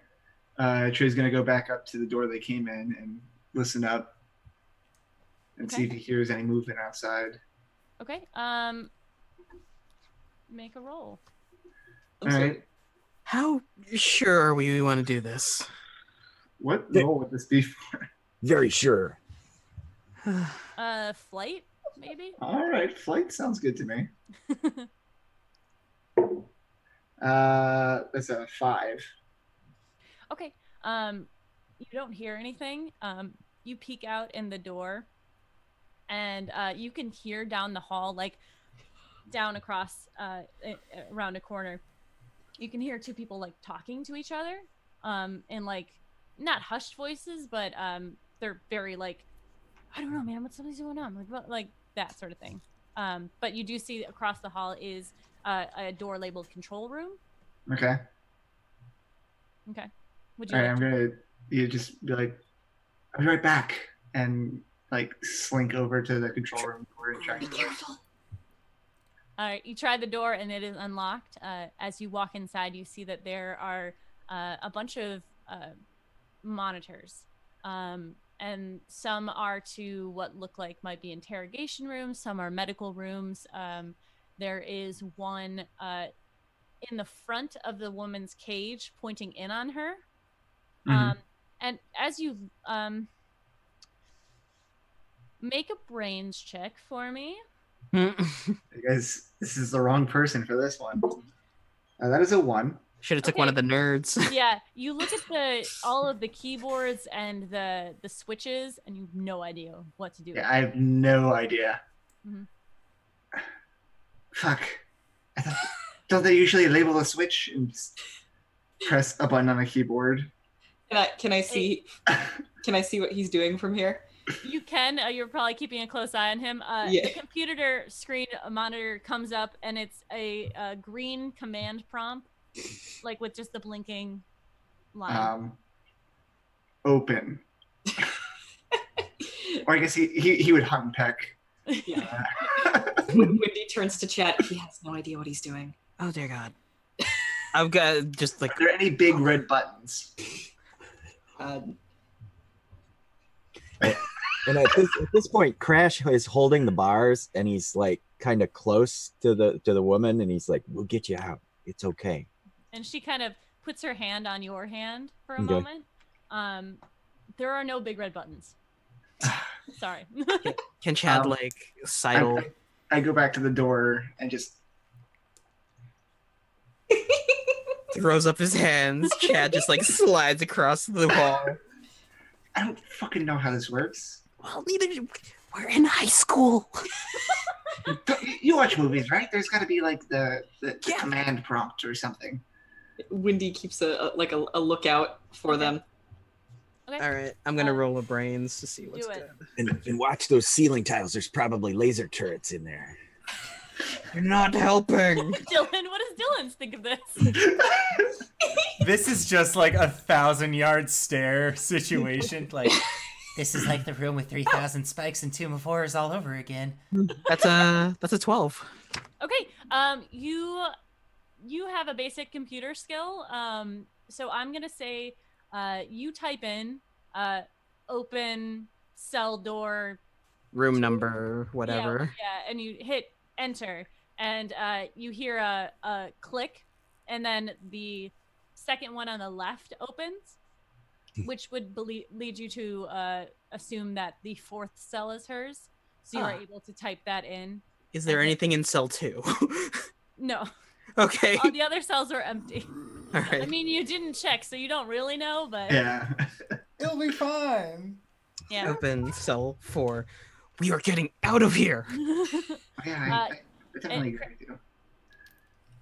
Uh, Trey's gonna go back up to the door they came in and listen up, and see if he hears any movement outside. Okay. Um. Make a roll. I'm All sorry. right. How sure are we we want to do this? What Yeah. role would this be for? very sure Uh, flight maybe. All right, flight sounds good to me. Uh, that's a five. Okay. Um, you don't hear anything. Um, you peek out in the door, and uh, you can hear down the hall, like down across uh, around a corner. You can hear two people like talking to each other, um, in like not hushed voices, but um, they're very like, I don't know, man, what's something's going on, like what, like that sort of thing. Um, but you do see across the hall is uh, a door labeled control room. Okay. Okay. Would you All right, like I'm gonna you just be like, I'll be right back, and like slink over to the control room door and try. Careful. All right, you try the door and it is unlocked. Uh, as you walk inside, you see that there are uh, a bunch of uh, monitors, um, and some are to what look like might be interrogation rooms. Some are medical rooms. Um, there is one uh, in the front of the woman's cage, pointing in on her. Mhm. Um, and as you um, make a brains check for me. Because this is the wrong person for this one. Uh, that is a one. Should have took one of the nerds. yeah, you look at the all of the keyboards and the the switches, and you have no idea what to do. Yeah, I have no idea. Mm-hmm. Fuck. I thought, don't they usually label a switch and s- press a button on a keyboard? Can I can I see can I see what he's doing from here? You can. Uh, you're probably keeping a close eye on him. Uh, Yeah. The computer screen uh, monitor comes up, and it's a, a green command prompt, like with just the blinking line. Um, open. or I guess he, he, he would hunt and peck. Yeah. Uh, Wendy turns to Chad. He has no idea what he's doing. Oh dear God. I've got just like are there any big red buttons? Uh, And at this at this point, Crash is holding the bars, and he's like kind of close to the to the woman, and he's like, "We'll get you out. It's okay." and she kind of puts her hand on your hand for a Okay. moment. Um, there are no big red buttons. Sorry. can Chad Um, like I, sidle? I, I go back to the door and just throws up his hands. Chad just like slides across the wall. I don't fucking know how this works. Well, neither do we're in high school. You- You watch movies, right? There's got to be like the, the, the Yeah. command prompt or something. Wendy keeps a, a like a, a lookout for Okay. them. okay. All right, I'm gonna Um, roll a brains to see what's do it. good. And, and watch those ceiling tiles. There's probably laser turrets in there. You're not helping. Dylan, what does Dylan think of this? This is just like a thousand yard stare situation. Like, This is like the room with 3,000 spikes and Tomb of Horrors all over again. That's a that's a twelve. Okay. Um, you you have a basic computer skill. Um, so I'm gonna say, uh, you type in, uh, open cell door Room number, whatever. Yeah, yeah, and you hit enter, and uh, you hear a, a click, and then the second one on the left opens, which would belie- lead you to uh, assume that the fourth cell is hers. So you are Ah. able to type that in. Is there anything in cell two? No, okay. all the other cells are empty. All I mean, you didn't check, so you don't really know, but yeah. it'll be fine. yeah. Open cell four. We are getting out of here. Yeah, I, Uh, I, I definitely and- agree with you.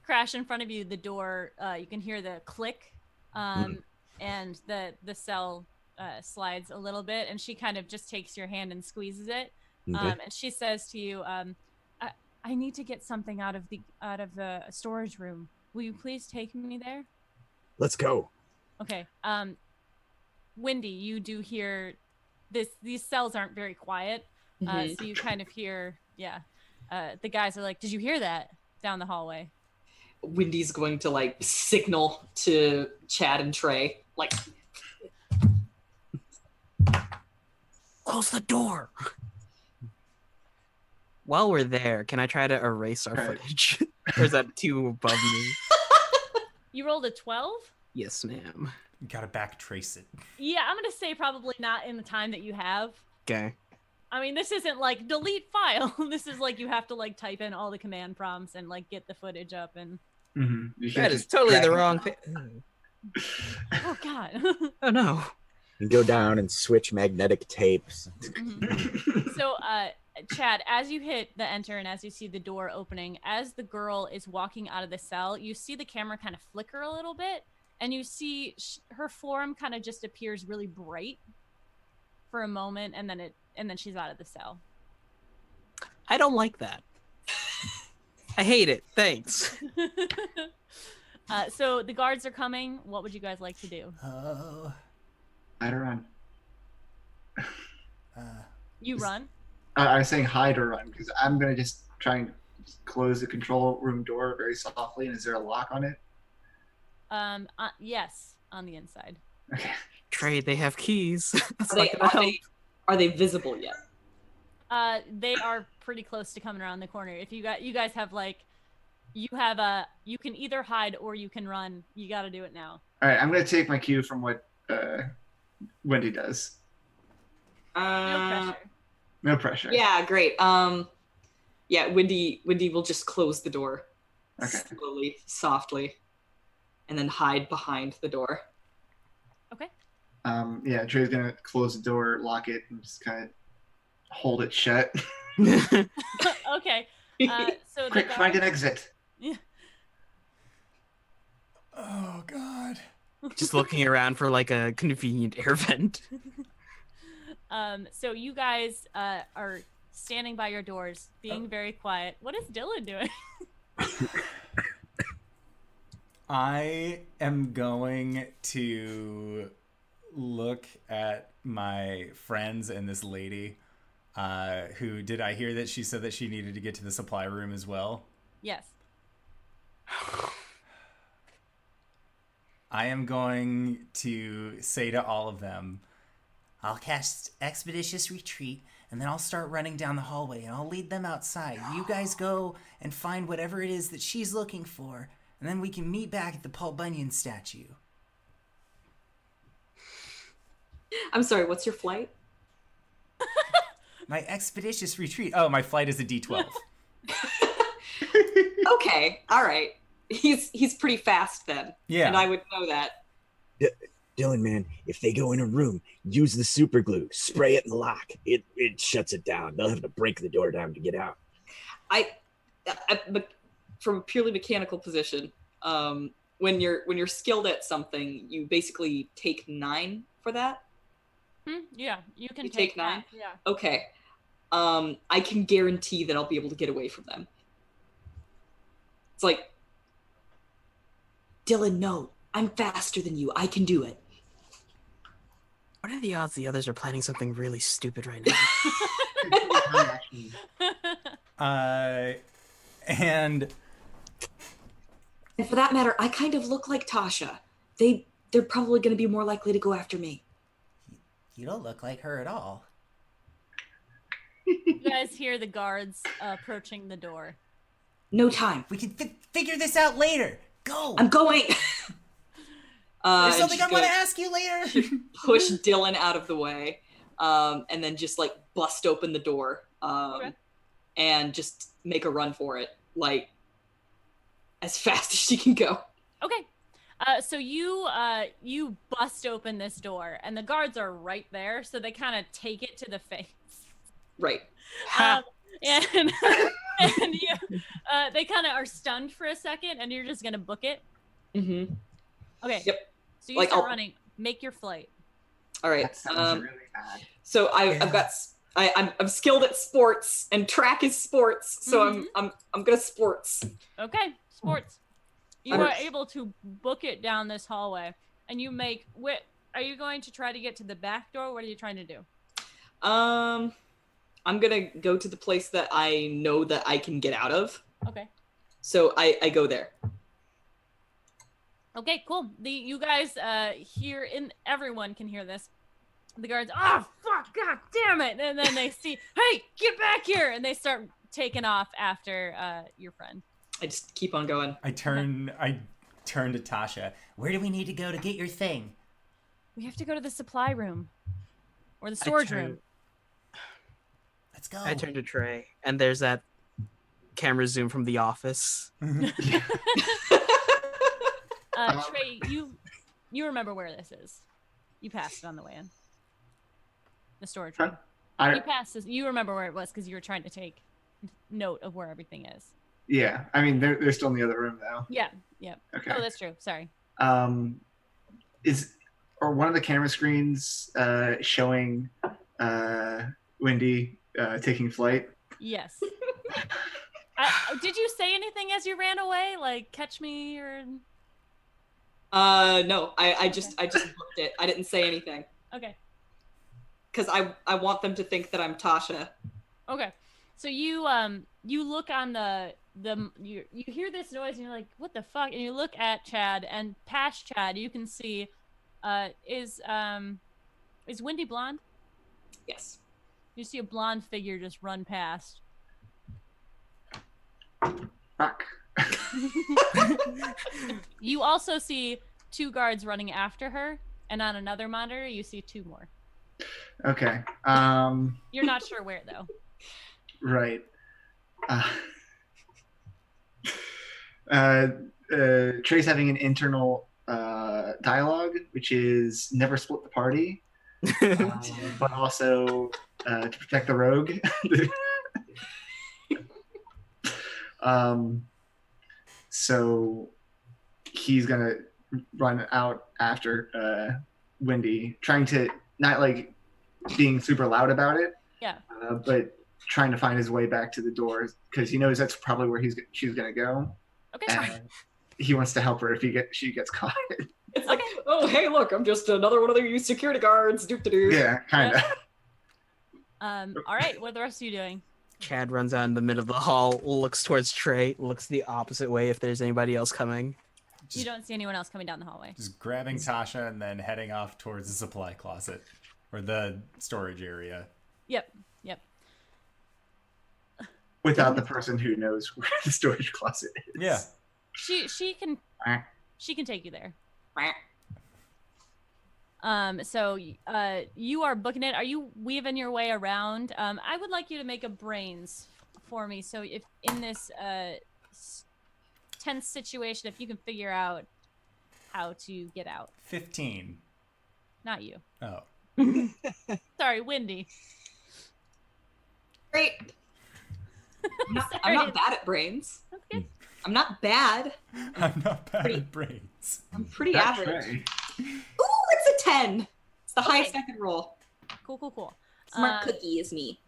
crash in front of you the door uh, you can hear the click um, and the the cell uh, slides a little bit and she kind of just takes your hand and squeezes it Okay. um, and she says to you um, I, I need to get something out of the out of the storage room will you please take me there Let's go. okay um wendy you do hear this these cells aren't very quiet uh, Mhm. so you kind of hear yeah uh, the guys are like did you hear that down the hallway Wendy's going to like signal to Chad and Trey, like Close the door. While we're there, can I try to erase our Right. footage? or is that too above me? you rolled a 12 Yes, ma'am. You gotta back trace it. Yeah, I'm gonna say probably not in the time that you have. Okay. I mean, this isn't like delete file. this is like you have to like type in all the command prompts and like get the footage up and Mm-hmm. That is totally the wrong thing. oh god. Oh no. and go down and switch magnetic tapes. Mhm. so, uh, Chad, as you hit the enter and as you see the door opening, as the girl is walking out of the cell, you see the camera kind of flicker a little bit, and you see sh- her form kind of just appears really bright for a moment, and then it and then she's out of the cell. I don't like that. I hate it. Thanks. uh, so the guards are coming. What would you guys like to do? Oh. Hide or run. Uh, You Is- run. I, I was saying hide or run because I'm gonna just try and close the control room door very softly. And is there a lock on it? Um, uh, yes, on the inside. Okay. Trey, they have keys. That's Are not they, gonna are, help. they, are they visible yet? Uh, they are pretty close to coming around the corner. If you got, you guys have like, you have a, you can either hide or you can run. You got to do it now. All right. I'm gonna take my cue from what uh, Wendy does. Uh, No pressure. No pressure. yeah, great. Um, yeah, Wendy. Wendy will just close the door Okay. slowly, softly, and then hide behind the door. Okay. Um, yeah. Trey's gonna close the door, lock it, and just kind of hold it shut. okay. Uh, so the Quick, find an exit. Yeah. Oh God. Just looking around for like a convenient air vent. Um, so you guys uh, are standing by your doors, being Oh. very quiet. What is Dylan doing? I am going to look at my friends and this lady. Uh, who did I hear that she said that she needed to get to the supply room as well? yes. I am going to say to all of them, I'll cast Expeditious Retreat, and then I'll start running down the hallway, and I'll lead them outside. You guys go and find whatever it is that she's looking for, and then we can meet back at the Paul Bunyan statue. I'm sorry. What's your flight? my expeditious retreat. Oh, my flight is a D12. Okay, all right. He's he's pretty fast then, Yeah. and I would know that. Dylan, man, if they go in a room, use the super glue, spray it in the lock. It it shuts it down. They'll have to break the door down to get out. I, I from a purely mechanical position, um, when you're when you're skilled at something, you basically take nine for that. Hmm? Yeah, you can You take, take nine? that. Yeah. Okay, um, I can guarantee that I'll be able to get away from them. It's like, Dylan, no, I'm faster than you. I can do it. What are the odds the others are planning something really stupid right now? uh, and And for that matter, I kind of look like Tasha. They they're probably going to be more likely to go after me. You don't look like her at all. you guys hear the guards uh, approaching the door. No time. We can fi- figure this out later. Go. I'm going. uh, There's and something she's I want gonna ask you later. Push Dylan out of the way, um, and then just like bust open the door, um, Okay. and just make a run for it, like as fast as she can go. Okay. Uh, so you uh, you bust open this door, and the guards are right there, so they kind of take it to the face. Right. Ha. Um, and and you, uh, they kind of are stunned for a second, and you're just gonna book it. Mm-hmm. Okay. Yep. So you Like, start I'll- running. Make your flight. All right. That sounds Um, really bad. so I, Yeah. I've got. s- I, am I'm skilled at sports, and track is sports. So Mm-hmm. I'm I'm I'm gonna sports. Okay. Sports. You are able to book it down this hallway, and you make. Wh- are you going to try to get to the back door? What are you trying to do? Um, I'm gonna go to the place that I know that I can get out of. Okay. So I I go there. Okay, cool. The you guys uh hear in everyone can hear this. The guards, oh fuck, god damn it! And then they see, hey, get back here, and they start taking off after uh your friend. I just keep on going. I turn. I turn to Tasha. Where do we need to go to get your thing? We have to go to the supply room or the storage turn- room. Let's go. I turn to Trey, and there's that camera zoom from The Office. Uh, Trey, you you remember where this is? You passed it on the way in. The storage room. I You passed this. You remember where it was because you were trying to take note of where everything is. Yeah. I mean, they're they're still in the other room though. Yeah. Yeah. Okay. Oh, that's true. Sorry. um, is or one of the camera screens uh, showing uh, Wendy uh, taking flight? Yes. I, did you say anything as you ran away? Like catch me or? Uh, no, I, I just I just booked it. I didn't say anything Okay. because I I want them to think that I'm Tasha. Okay. So you um you look on the the you you hear this noise and you're like what the fuck and you look at Chad and past Chad you can see uh is um is Wendy blonde? Yes. You see a blonde figure just run past. Fuck. You also see two guards running after her and on another monitor you see two more. Okay. Um, You're not sure where though. right. Uh, uh, uh, Trey's having an internal uh, dialogue, which is never split the party, um, but also uh, to protect the rogue. um, so he's gonna run out after uh, Wendy, trying to not like being super loud about it, Yeah. uh, but trying to find his way back to the door because he knows that's probably where he's she's gonna go. Okay. And he wants to help her if he get she gets caught. It's like, oh hey, look, I'm just another one of you security guards. Doop doo. yeah, kind of. Um all right, what are the rest of you doing? Chad runs out in the middle of the hall, looks towards Trey, looks the opposite way if there's anybody else coming. You don't see anyone else coming down the hallway. just grabbing Tasha and then heading off towards the supply closet or the storage area. Yep. Yep. Without the person who knows where the storage closet is. Yeah. She she can she can take you there. Um, so uh, you are booking it. Are you weaving your way around? Um, I would like you to make a brains for me. So if in this uh, tense situation, if you can figure out how to get out, 15. not you. Oh. Sorry, Wendy. Great. I'm not, I'm not bad at brains. Okay. I'm not bad. I'm not bad Pretty- at brains. I'm pretty That average. Trey. Ooh, it's a ten. It's the highest I can roll. Cool, cool, cool. Smart Uh, cookie is me.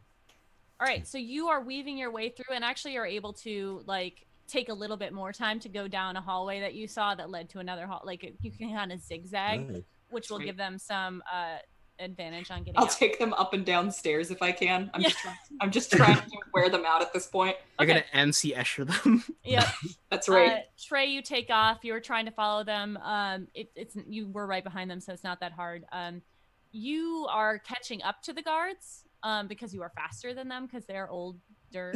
All right, so you are weaving your way through, and actually are able to like take a little bit more time to go down a hallway that you saw that led to another hall. Like you can kind of zigzag, Nice. which will Sweet. give them some uh, advantage on getting I'll out. take them up and down stairs if I can. I'm Yeah. just trying, I'm just trying to wear them out at this point. You're Okay. gonna MC Escher them. Yep. That's right. Uh, Trey, you take off. You were trying to follow them. Um, it, it's you were right behind them, so it's not that hard. Um, you are catching up to the guards um, because you are faster than them because they're older.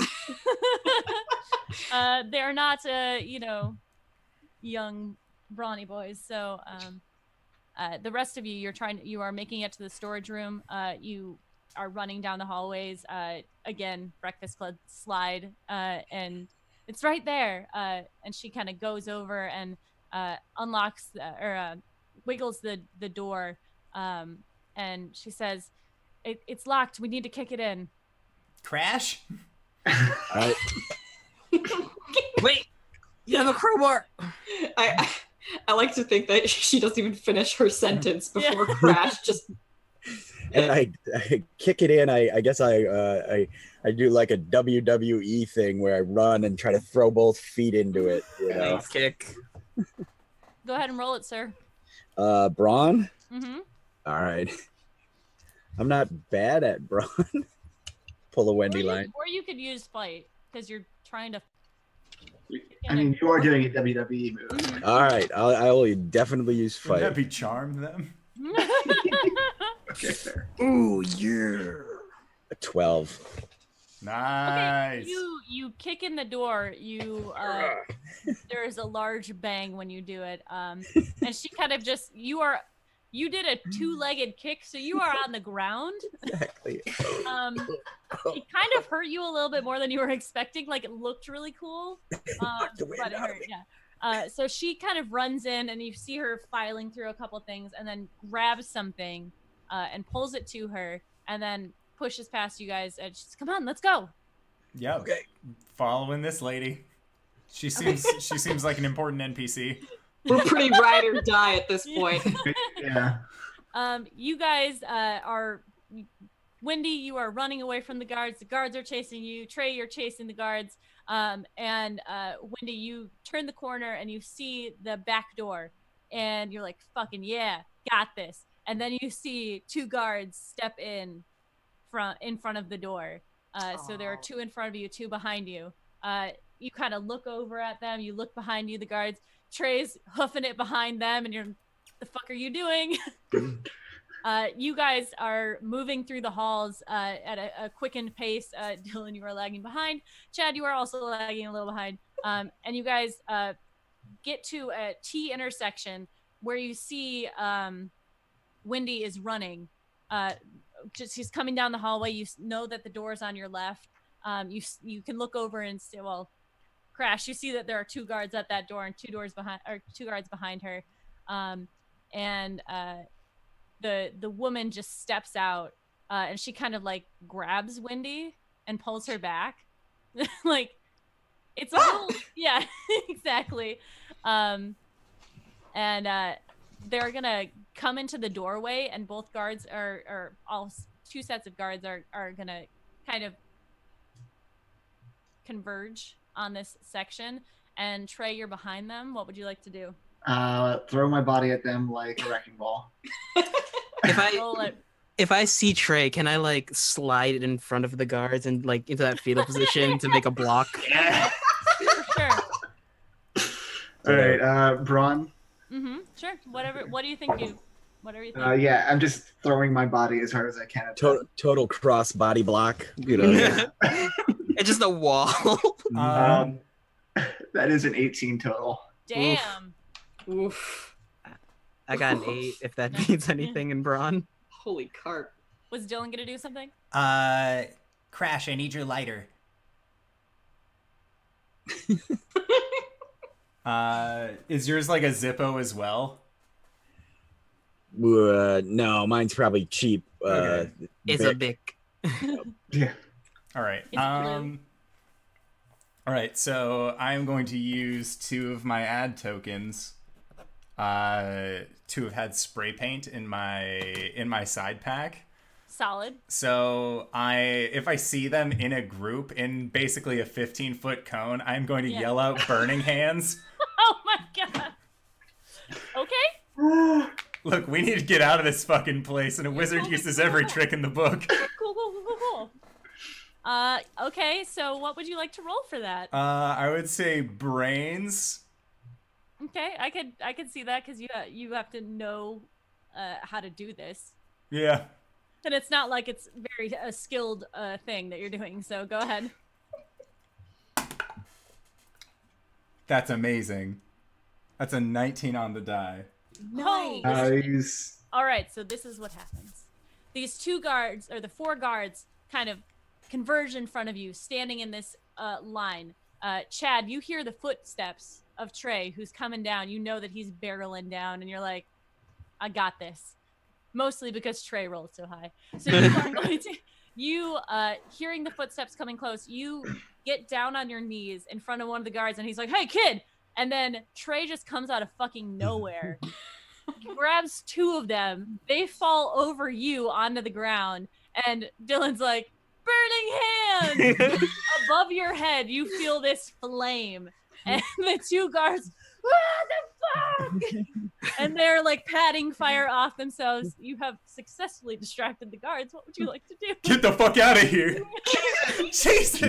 uh, they're not, uh, you know, young brawny boys. So um, uh, the rest of you, you're trying. You are making it to the storage room. Uh, you are running down the hallways. Uh, again, Breakfast Club slide, uh, and it's right there. Uh, and she kind of goes over and uh, unlocks the, or uh, wiggles the the door, um, and she says, it, "It's locked. We need to kick it in." Crash? All right. Wait, you have a crowbar. I, I I like to think that she doesn't even finish her sentence Yeah. before Crash just and I, I kick it in. I, I guess I, uh, I, I do like a WWE thing where I run and try to throw both feet into it. You know, Nice kick. Go ahead and roll it, sir. uh, brawn. Mm-hmm. All right. I'm not bad at brawn. Pull a Or Wendy you, line. or you could use fight because you're trying to. I mean, you are doing a WWE move. Mhm. All right, I'll, I will definitely use Wouldn't that fight. be charm them? Okay, fair. Ooh yeah. A Twelve. Nice. Okay, you you kick in the door. You uh, there is a large bang when you do it. Um, and she kind of just you are you did a two-legged kick, so you are on the ground. Exactly. Um, it kind of hurt you a little bit more than you were expecting. Like it looked really cool, um, but it hurt. Yeah. Uh, so she kind of runs in, and you see her filing through a couple things, and then grabs something uh, and pulls it to her, and then pushes past you guys. And she's, "Come on, let's go." Yeah. Okay. Following this lady. She seems she seems like an important NPC. We're pretty ride or die at this point. Yeah. Um, you guys uh, are Wendy. You are running away from the guards. The guards are chasing you. Trey, you're chasing the guards. Um, and uh, Wendy, you turn the corner and you see the back door, and you're like, "Fucking yeah, got this." And then you see two guards step in front in front of the door. Uh, so there are two in front of you, two behind you. Uh, you kind of look over at them. You look behind you. The guards. Trey's hoofing it behind them, and you're, "The fuck are you doing?" Uh, you guys are moving through the halls uh, at a, a quickened pace. Uh, Dylan, you are lagging behind. Chad, you are also lagging a little behind. Um, and you guys uh, get to a T intersection where you see um, Wendy is running. Uh, just she's coming down the hallway. You know that the door is on your left. Um, you you can look over and see. Well, crash. You see that there are two guards at that door and two doors behind, or two guards behind her. Um, and uh, the the woman just steps out uh, and she kind of like grabs Wendy and pulls her back. like it's a little yeah, exactly. Um and uh they're gonna come into the doorway and both guards are or all two sets of guards are are gonna kind of converge on this section and Trey you're behind them. What would you like to do? Uh, throw my body at them like a wrecking ball. If I if I see Trey, can I like slide it in front of the guards and like into that fetal position to make a block? Yeah. For sure. All right, uh, brawn. Mm-hmm. Sure. Whatever. What do you think you? Whatever you think. Uh, yeah, I'm just throwing my body as hard as I can. At them. Total, total cross body block. You know. It's just a wall. Um, that is an 18 total. Damn. Oof. I got an eight. If that means anything in brawn. Holy carp. Was Dylan gonna do something? Uh, Crash, I need your lighter. uh, is yours like a Zippo as well? Uh, no, mine's probably cheap. Uh, Okay. It's a Bic. bic. Yeah. All right. It's blue. Um. All right. So I'm going to use two of my ad tokens. Uh, to have had spray paint in my in my side pack. Solid. So I, if I see them in a group in basically a 15 foot cone, I'm going to Yeah. yell out "Burning Hands." Oh my god. Okay. Look, we need to get out of this fucking place, and a wizard uses every trick in the book. Cool. Cool. Uh. Okay. So, what would you like to roll for that? Uh, I would say brains. Okay. I could. I could see that because you ha- you have to know uh, how to do this, Yeah. and it's not like it's very a skilled uh, thing that you're doing. So go ahead. That's amazing. That's a 19 on the die. Nice. Nice. All right, so this is what happens. These two guards, or the four guards, kind of converge in front of you, standing in this uh, line. Uh, Chad, you hear the footsteps of Trey, who's coming down. You know that he's barreling down, and you're like, I got this. Mostly because Trey rolled so high. So you are going to, you, uh, hearing the footsteps coming close, you get down on your knees in front of one of the guards, and he's like, hey, kid! And then Trey just comes out of fucking nowhere grabs two of them. They fall over you onto the ground, and Dylan's like, "Burning hand!" Above your head, you feel this flame, and the two guards, "What the fuck?" and they're like patting fire off themselves. You have successfully distracted the guards. What would you like to do? Get the fuck out of here! Jesus!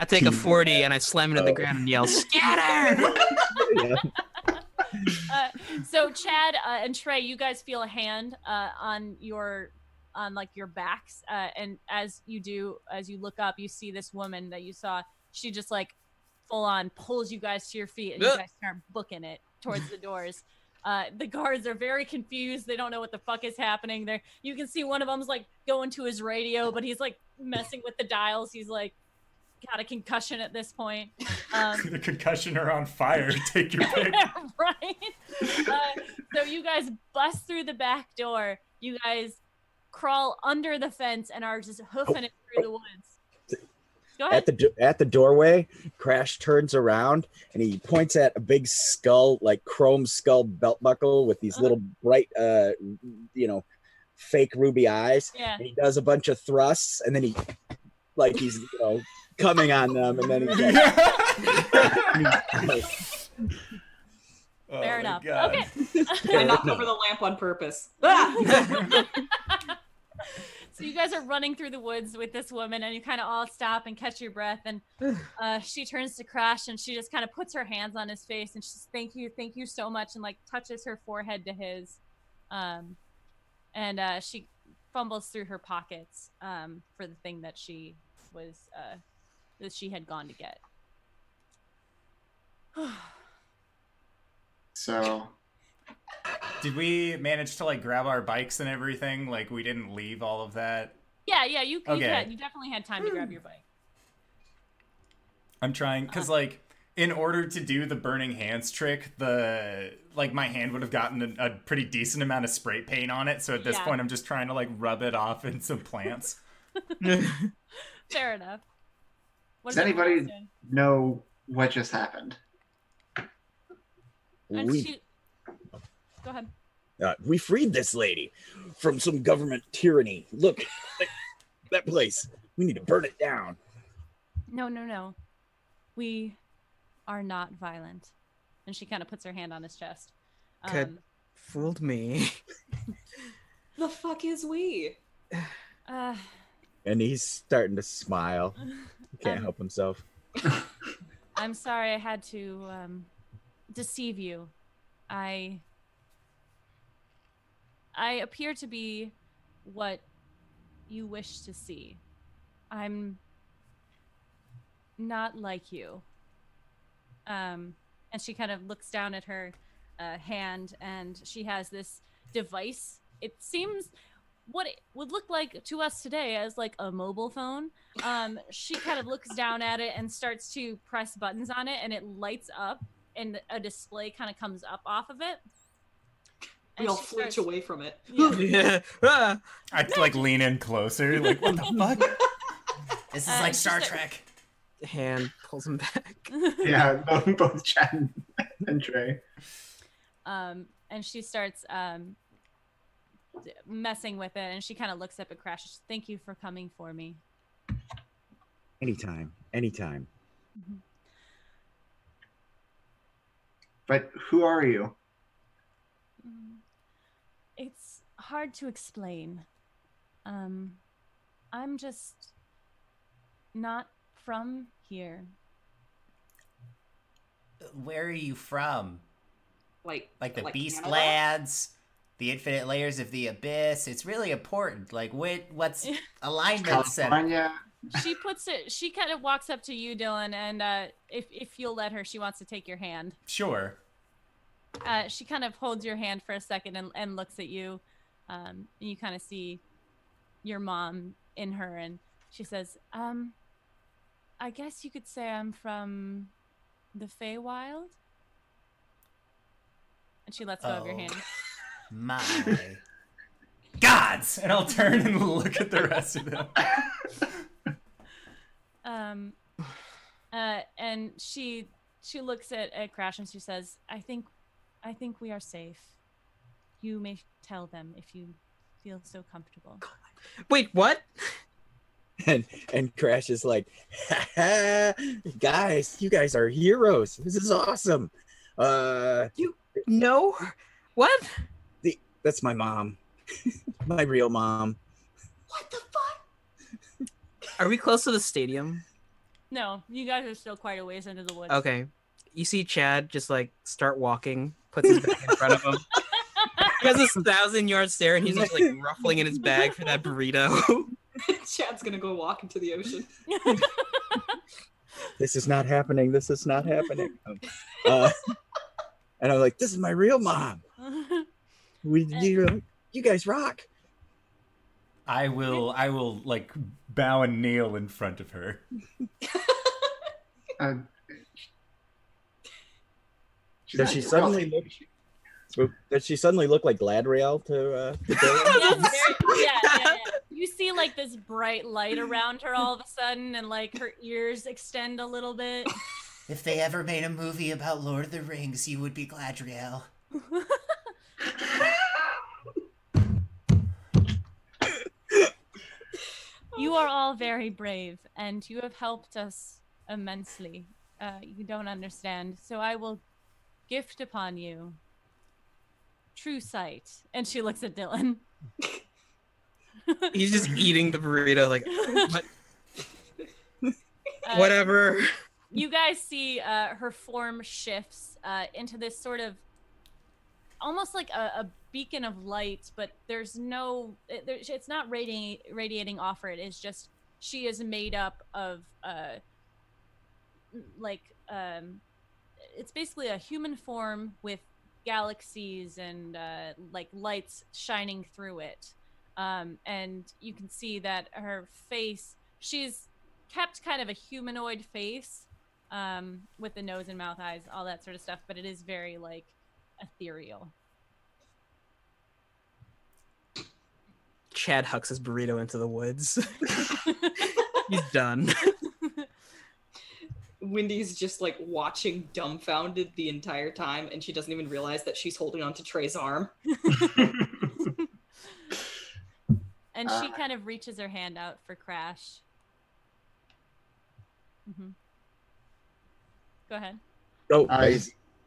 I take a 40 and I slam it to the ground and yell, Scatter! Yeah. uh, so Chad uh, and Trey, you guys feel a hand uh, on your on like your backs, uh, and as you do, as you look up, you see this woman that you saw. She just like full on pulls you guys to your feet, and you guys start booking it towards the doors. Uh, the guards are very confused. They don't know what the fuck is happening. There, you can see one of them's like going to his radio, but he's like messing with the dials. He's like, got a concussion at this point. Um, the concussion are on fire. Take your pick. right? Uh, so you guys bust through the back door. You guys crawl under the fence and are just hoofing it through the woods. Go ahead. At the at the doorway, Crash turns around and he points at a big skull, like chrome skull belt buckle with these Uh-huh. little bright, uh, you know, fake ruby eyes. Yeah. And he does a bunch of thrusts, and then he, like he's you know coming on them, and then he's like, Oh Fair my enough. God. Okay. I knocked over the lamp on purpose. Ah! so you guys are running through the woods with this woman and you kind of all stop and catch your breath and uh, she turns to crash and she just kind of puts her hands on his face and she says thank you thank you so much and like touches her forehead to his um, and uh, she fumbles through her pockets um, for the thing that she was uh, that she had gone to get. So Did we manage to like grab our bikes and everything? Like we didn't leave all of that. yeah yeah you, you, Okay. had, you definitely had time to grab your bike I'm trying because uh-huh. like in order to do the burning hands trick, the like my hand would have gotten a, a pretty decent amount of spray paint on it. So at this Yeah. point, I'm just trying to like rub it off in some plants. fair enough what Does anybody- know what just happened. And we, she... Go ahead. uh, we freed this lady from some government tyranny. Look, that, that place. We need to burn it down. No, no, no. We are not violent. And she kind of puts her hand on his chest. Good. Um, Fooled me. the fuck is we? uh, And he's starting to smile. He can't Um, help himself. I'm sorry I had to um, deceive you. I I appear to be what you wish to see. I'm not like you. Um, and she kind of looks down at her uh, hand, and she has this device. It seems what it would look like to us today as like a mobile phone. Um, she kind of looks down at it and starts to press buttons on it, and it lights up, and a display kind of comes up off of it. We And all flinch starts- away from it. Yeah. yeah. Ah. I like lean in closer. Like what the fuck? This is Uh, like Star said- Trek. Hand pulls him back. Yeah, both, both Chad and, and Trey. um, and she starts um, d- messing with it, and she kind of looks up at Crash. Says, Thank you for coming for me. Anytime, anytime. But who are you? Mm, It's hard to explain. Um, I'm just not from here. Where are you from? Like Like the like Beast Canada? Lads, the Infinite Layers of the Abyss. It's really important. Like what? What's alignment set? California. She puts it. She kind of walks up to you, Dylan, and uh, if if you'll let her, she wants to take your hand. Sure. Uh, she kind of holds your hand for a second and, and looks at you. Um, and you kind of see your mom in her, and she says, um, I guess you could say I'm from the Feywild. And she lets go of your Oh. hand. My. Gods, and I'll turn and look at the rest of them. Um, uh, and she she looks at, at Crash and she says, I think I think we are safe. You may tell them if you feel so comfortable. Wait, what? And and Crash is like, guys, you guys are heroes. This is awesome. Uh, you know What? The, that's my mom, my real mom. What the fuck? Are we close to the stadium? No, you guys are still quite a ways into the woods. Okay. You see Chad just like start walking, puts his bag in front of him. He has this thousand yard stare and he's just like ruffling in his bag for that burrito. Chad's gonna go walk into the ocean. This is not happening. This is not happening. Uh, and I'm like, this is my real mom. We, you, you guys rock. I will. I will like bow and kneel in front of her. Uh, she's Does she suddenly girl. look? Does she suddenly look like Galadriel to, uh, to Yeah, yeah, yeah, yeah. You see like this bright light around her all of a sudden, and like her ears extend a little bit. If they ever made a movie about Lord of the Rings, you would be Galadriel. You are all very brave, and you have helped us immensely. Uh, you don't understand, so I will gift upon you true sight. And she looks at Dylan. He's just eating the burrito, like what, Uh, whatever. you guys see uh, her form shifts uh, into this sort of almost like a, a beacon of light, but there's no, it, there, it's not radiating, radiating off her. It is just she is made up of uh, like um, it's basically a human form with galaxies and uh, like lights shining through it. Um, and you can see that her face, she's kept kind of a humanoid face um, with the nose and mouth, eyes, all that sort of stuff, but it is very like ethereal. Chad hucks his burrito into the woods. He's done. Wendy's just like watching dumbfounded the entire time, and she doesn't even realize that she's holding on to Trey's arm. and she Uh. kind of reaches her hand out for Crash. hmm Go ahead. Oh, Uh,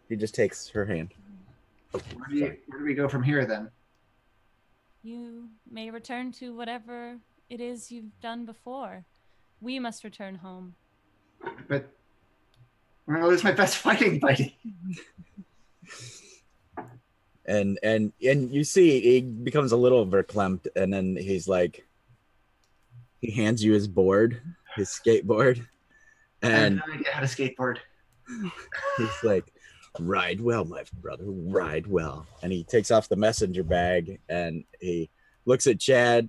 he just takes her hand. where, do you, where do we go from here then? You may return to whatever it is you've done before. We must return home. But I'm gonna lose my best fighting buddy. and and and you see he becomes a little verklempt and then he's like he hands you his board his skateboard I have and no idea how to skateboard. he's like ride well my brother ride well and he takes off the messenger bag and he looks at chad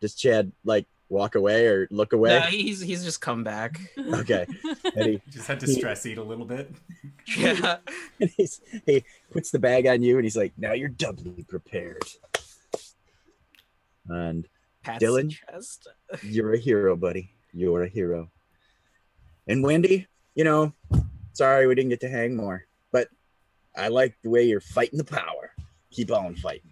does chad like walk away or look away No, he's he's just come back. okay and he Just had to stress eat a little bit. Yeah. and he's, he puts the bag on you and he's like now you're doubly prepared and Pats Dylan? chest. You're a hero, buddy. You're a hero. And Wendy, you know, sorry we didn't get to hang more, but I like the way you're fighting the power. Keep on fighting.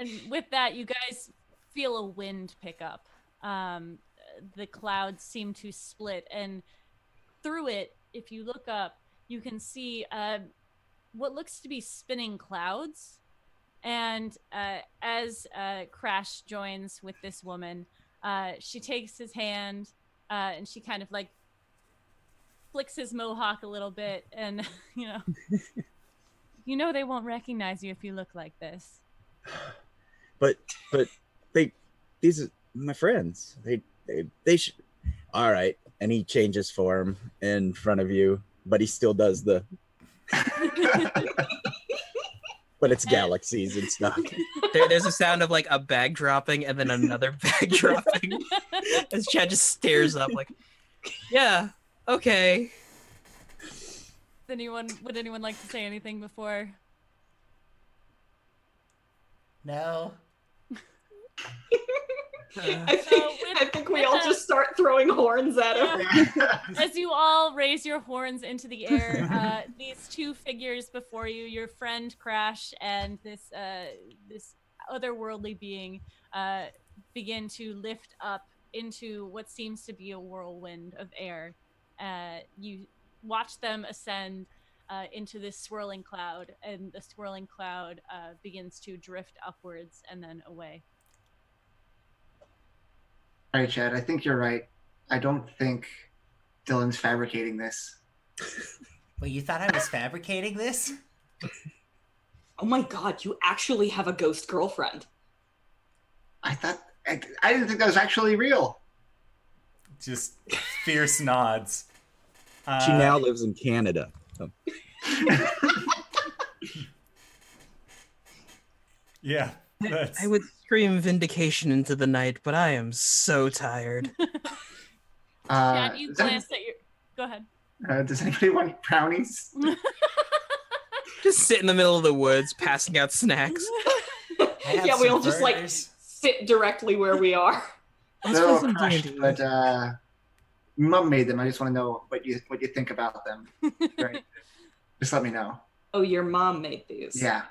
And with that, you guys feel a wind pick up. Um, the clouds seem to split, and through it, if you look up, you can see uh, what looks to be spinning clouds. And uh, as uh, Crash joins with this woman, uh, she takes his hand uh, and she kind of like flicks his mohawk a little bit, and you know, you know they won't recognize you if you look like this. But but they these are my friends. They they they should all right. And he changes form in front of you, but he still does the but it's galaxies and stuff. There, there's a sound of like a bag dropping and then another bag dropping. As Chad just stares up like, yeah, okay. anyone would anyone like to say anything before No. Uh, I think, with- I think we all that- just start throwing horns at him. as you all raise your horns into the air uh, these two figures before you your friend crash and this uh, this otherworldly being uh, begin to lift up into what seems to be a whirlwind of air. Uh, you watch them ascend uh, into this swirling cloud and the swirling cloud uh, begins to drift upwards and then away All right, Chad. I think you're right. I don't think Dylan's fabricating this. Wait, you thought I was fabricating this? Oh my god, you actually have a ghost girlfriend. I thought I, I didn't think that was actually real. Just fierce nods. Uh, She now lives in Canada. Yeah. That's, I would scream vindication into the night, but I am so tired. Uh, Chad, you does, any- glanced at your. Go ahead. uh, does anybody want brownies? Just sit in the middle of the woods, passing out snacks. Yeah, we some all just like sit directly where we are. Let's They're all crushed, but uh, Mum made them. I just want to know what you what you think about them. Right. just let me know. Oh, your mom made these. Yeah.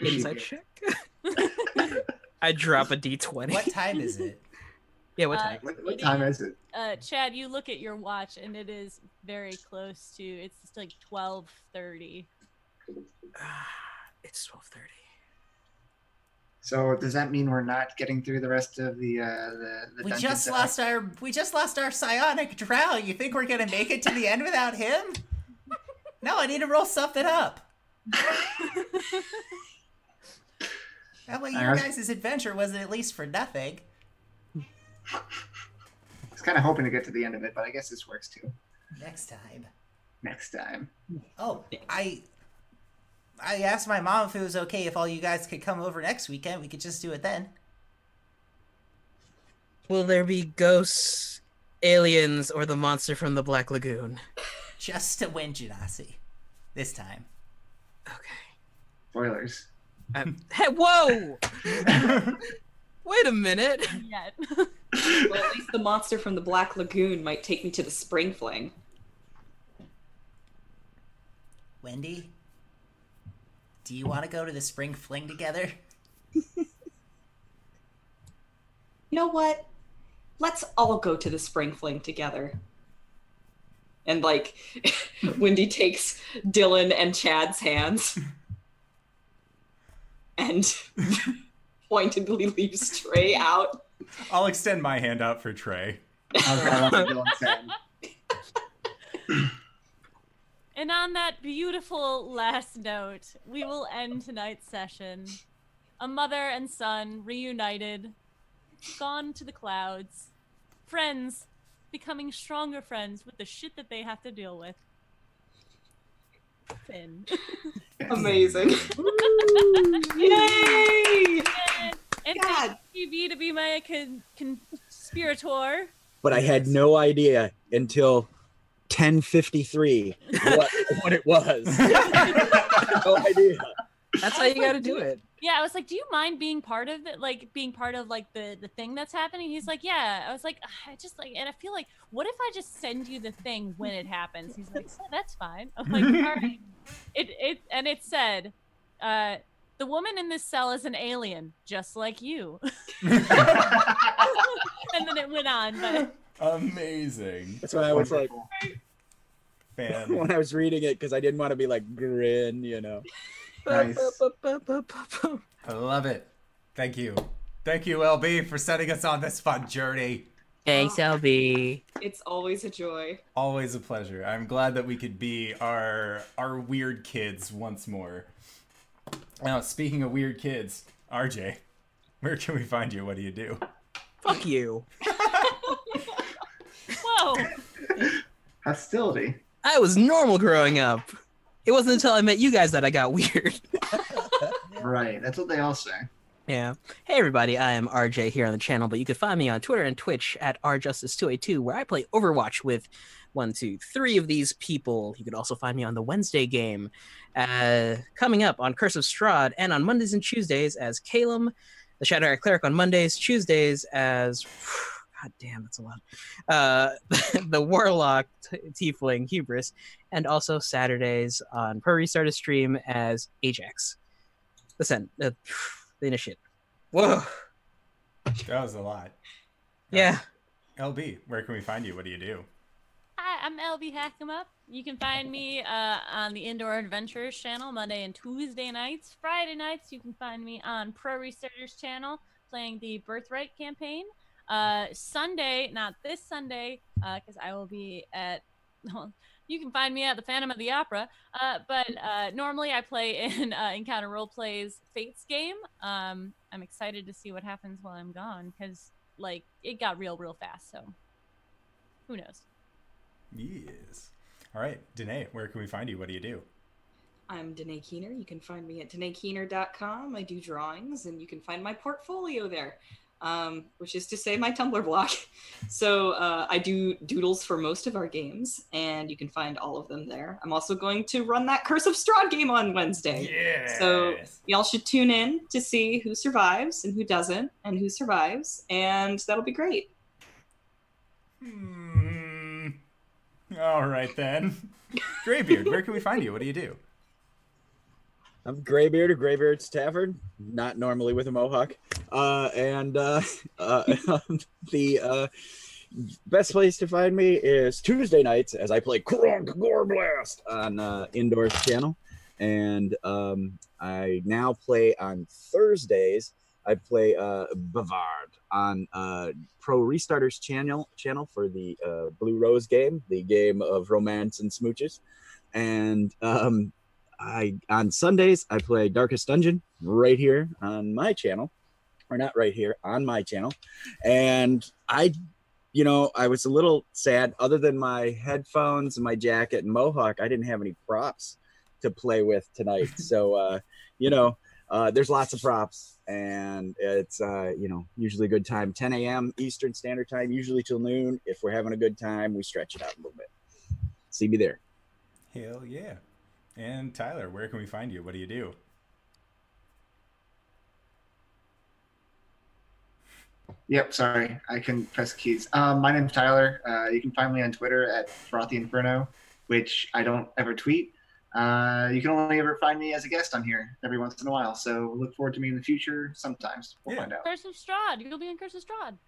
'Cause Insight did. check. I drop a d20. What time is it? Yeah, what Uh, time? What, what time is it? Uh, Chad, you look at your watch and it is very close to. It's like twelve thirty. it's 12:30. So does that mean we're not getting through the rest of the uh, the, the We just set? lost our we just lost our psionic drow. You think we're gonna make it to the end without him? No, I need to roll something up. That way, your Uh, guys' adventure wasn't at least for nothing. I was kind of hoping to get to the end of it, but I guess this works too. Next time. Next time. Oh, I I asked my mom if it was okay if all you guys could come over next weekend. We could just do it then. Will there be ghosts, aliens, or the monster from the Black Lagoon? Just to win Genasi. This time. Okay. Spoilers. Um, hey, whoa! Wait a minute. Yet. Well, at least the monster from the Black Lagoon might take me to the Spring Fling. Wendy? Do you want to go to the spring fling together? You know what? Let's all go to the Spring Fling together. And like, Wendy takes Dylan and Chad's hands and pointedly leaves Trey out. I'll extend my hand out for Trey. I'll grab onto Dylan's hand. And on that beautiful last note, we will end tonight's session. A mother and son reunited, gone to the clouds, friends becoming stronger friends with the shit that they have to deal with. Finn. Amazing. Yay! and God. thank TV to be my con- conspirator. But I had no idea until 10:53 what what it was. no idea. That's how you gotta do it. Yeah, I was like, "Do you mind being part of it? Like being part of like the the thing that's happening?" He's like, "Yeah." I was like, "I just like," and I feel like, what if I just send you the thing when it happens? He's like, "So that's fine." I'm like, "All right." It it and it said, uh, "The woman in this cell is an alien, just like you." and then it went on, but Amazing. That's why I was like Fan. when I was reading it because I didn't want to be like grin, you know. Nice. I love it. Thank you. Thank you, LB, for setting us on this fun journey. Thanks, oh. LB. It's always a joy. Always a pleasure. I'm glad that we could be our our weird kids once more. Now, speaking of weird kids, RJ, where can we find you? What do you do? Fuck you. whoa, Hostility. I was normal growing up. It wasn't until I met you guys that I got weird. Right. That's what they all say. Yeah. Hey everybody, I am RJ here on the channel, but you can find me on Twitter and Twitch at rjustice282, where I play Overwatch with one, two, three of these people. You could also find me on the Wednesday game, uh, coming up on Curse of Strahd, and on Mondays and Tuesdays as Calum, the Shadow Cleric on Mondays, Tuesdays as God damn, that's a lot. Uh, the Warlock t- Tiefling Hubris, and also Saturdays on Pro Restarter stream as Ajax. Listen, uh, the initiate. Whoa. That was a lot. Yeah. LB, where can we find you? What do you do? Hi, I'm LB Hackemup. You can find me uh, on the Indoor Adventures channel Monday and Tuesday nights. Friday nights, you can find me on Pro Restarters channel playing the Birthright campaign. Uh, Sunday, not this Sunday, because I will be at. Well, you can find me at the Phantom of the Opera. Uh, but uh, normally I play in uh, Encounter Roleplay's Fates game. Um, I'm excited to see what happens while I'm gone because like it got real, real fast. So who knows? Yes. All right, Danae, where can we find you? What do you do? I'm Danae Keener. You can find me at danaekeener.com. I do drawings, and you can find my portfolio there, um, which is to say my Tumblr blog. So uh, I do doodles for most of our games, and you can find all of them there. I'm also going to run that Curse of Strahd game on Wednesday. Yeah. So y'all should tune in to see who survives and who doesn't, and who survives, and that'll be great. Hmm. All right then. Graybeard, where can we find you? What do you do? I'm Graybeard of Graybeard's Tavern, not normally with a mohawk. Uh, and uh, uh, the uh, best place to find me is Tuesday nights as I play Krog Gore Blast on uh, Indoors channel. And um, I now play on Thursdays. I play uh, Bavard on uh, Pro Restarters channel channel for the uh, Blue Rose game, the game of romance and smooches. And um, I on Sundays I play Darkest Dungeon right here on my channel, or not right here on my channel, and I, you know, I was a little sad. Other than my headphones and my jacket and mohawk, I didn't have any props to play with tonight. so, uh, you know, uh, there's lots of props, and it's uh, you know usually a good time. 10 a.m. Eastern Standard Time, usually till noon. If we're having a good time, we stretch it out a little bit. See me there. Hell yeah. And Tyler, where can we find you? What do you do? Yep, sorry, I couldn't press keys. Um, my name's Tyler. Uh, you can find me on Twitter at Frothy Inferno, which I don't ever tweet. Uh, you can only ever find me as a guest on here every once in a while. So look forward to me in the future. Sometimes we'll Yeah. find out Curse of Strahd. You'll be in Curse of Strahd.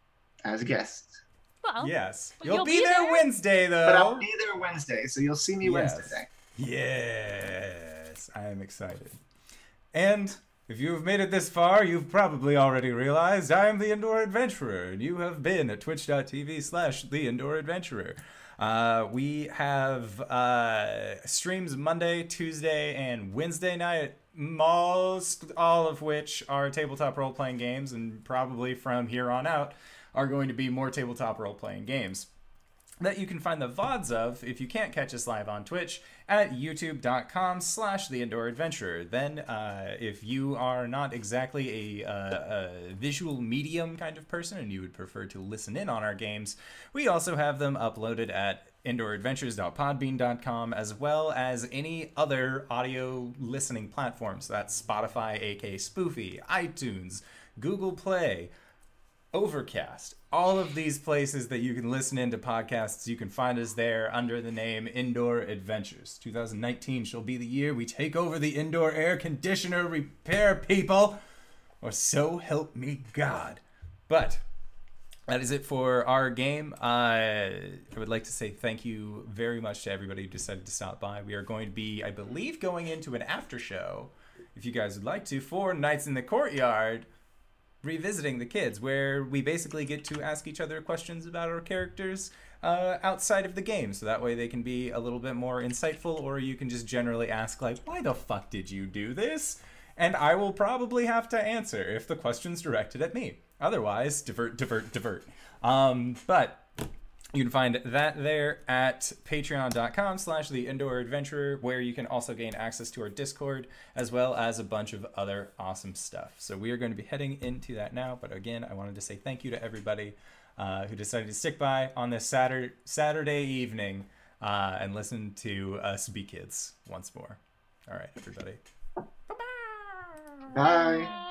as a guest. Well, yes. You'll, you'll be, be there there. Wednesday though. But I'll be there Wednesday, so you'll see me Yes. Wednesday. Yes, I am excited. And if you have made it this far, you've probably already realized I am the Indoor Adventurer, and you have been at twitch.tv slash the Indoor Adventurer. Uh, we have uh, streams Monday, Tuesday, and Wednesday night, most all of which are tabletop role playing games, and probably from here on out are going to be more tabletop role playing games that you can find the VODs of if you can't catch us live on Twitch at youtube.com slash the indoor adventurer. Then uh, if you are not exactly a, uh, a visual medium kind of person and you would prefer to listen in on our games, we also have them uploaded at indooradventures.podbean.com as well as any other audio listening platforms. That's Spotify, AK Spoofy, iTunes, Google Play, Overcast, all of these places that you can listen into podcasts, you can find us there under the name Indoor Adventures. 2019 shall be the year we take over the indoor air conditioner repair people, or so help me God. But that is it for our game. Uh, I would like to say thank you very much to everybody who decided to stop by. We are going to be, I believe, going into an after show, if you guys would like to, for Nights in the Courtyard revisiting the kids, where we basically get to ask each other questions about our characters uh, outside of the game, so that way they can be a little bit more insightful, or you can just generally ask, like, why the fuck did you do this? And I will probably have to answer if the question's directed at me. Otherwise, divert, divert, divert. Um, but you can find that there at patreon.com slash the indoor adventurer, where you can also gain access to our Discord, as well as a bunch of other awesome stuff. So we are going to be heading into that now. But again, I wanted to say thank you to everybody uh, who decided to stick by on this Saturday, Saturday evening uh, and listen to us be kids once more. All right, everybody. Bye bye. Bye.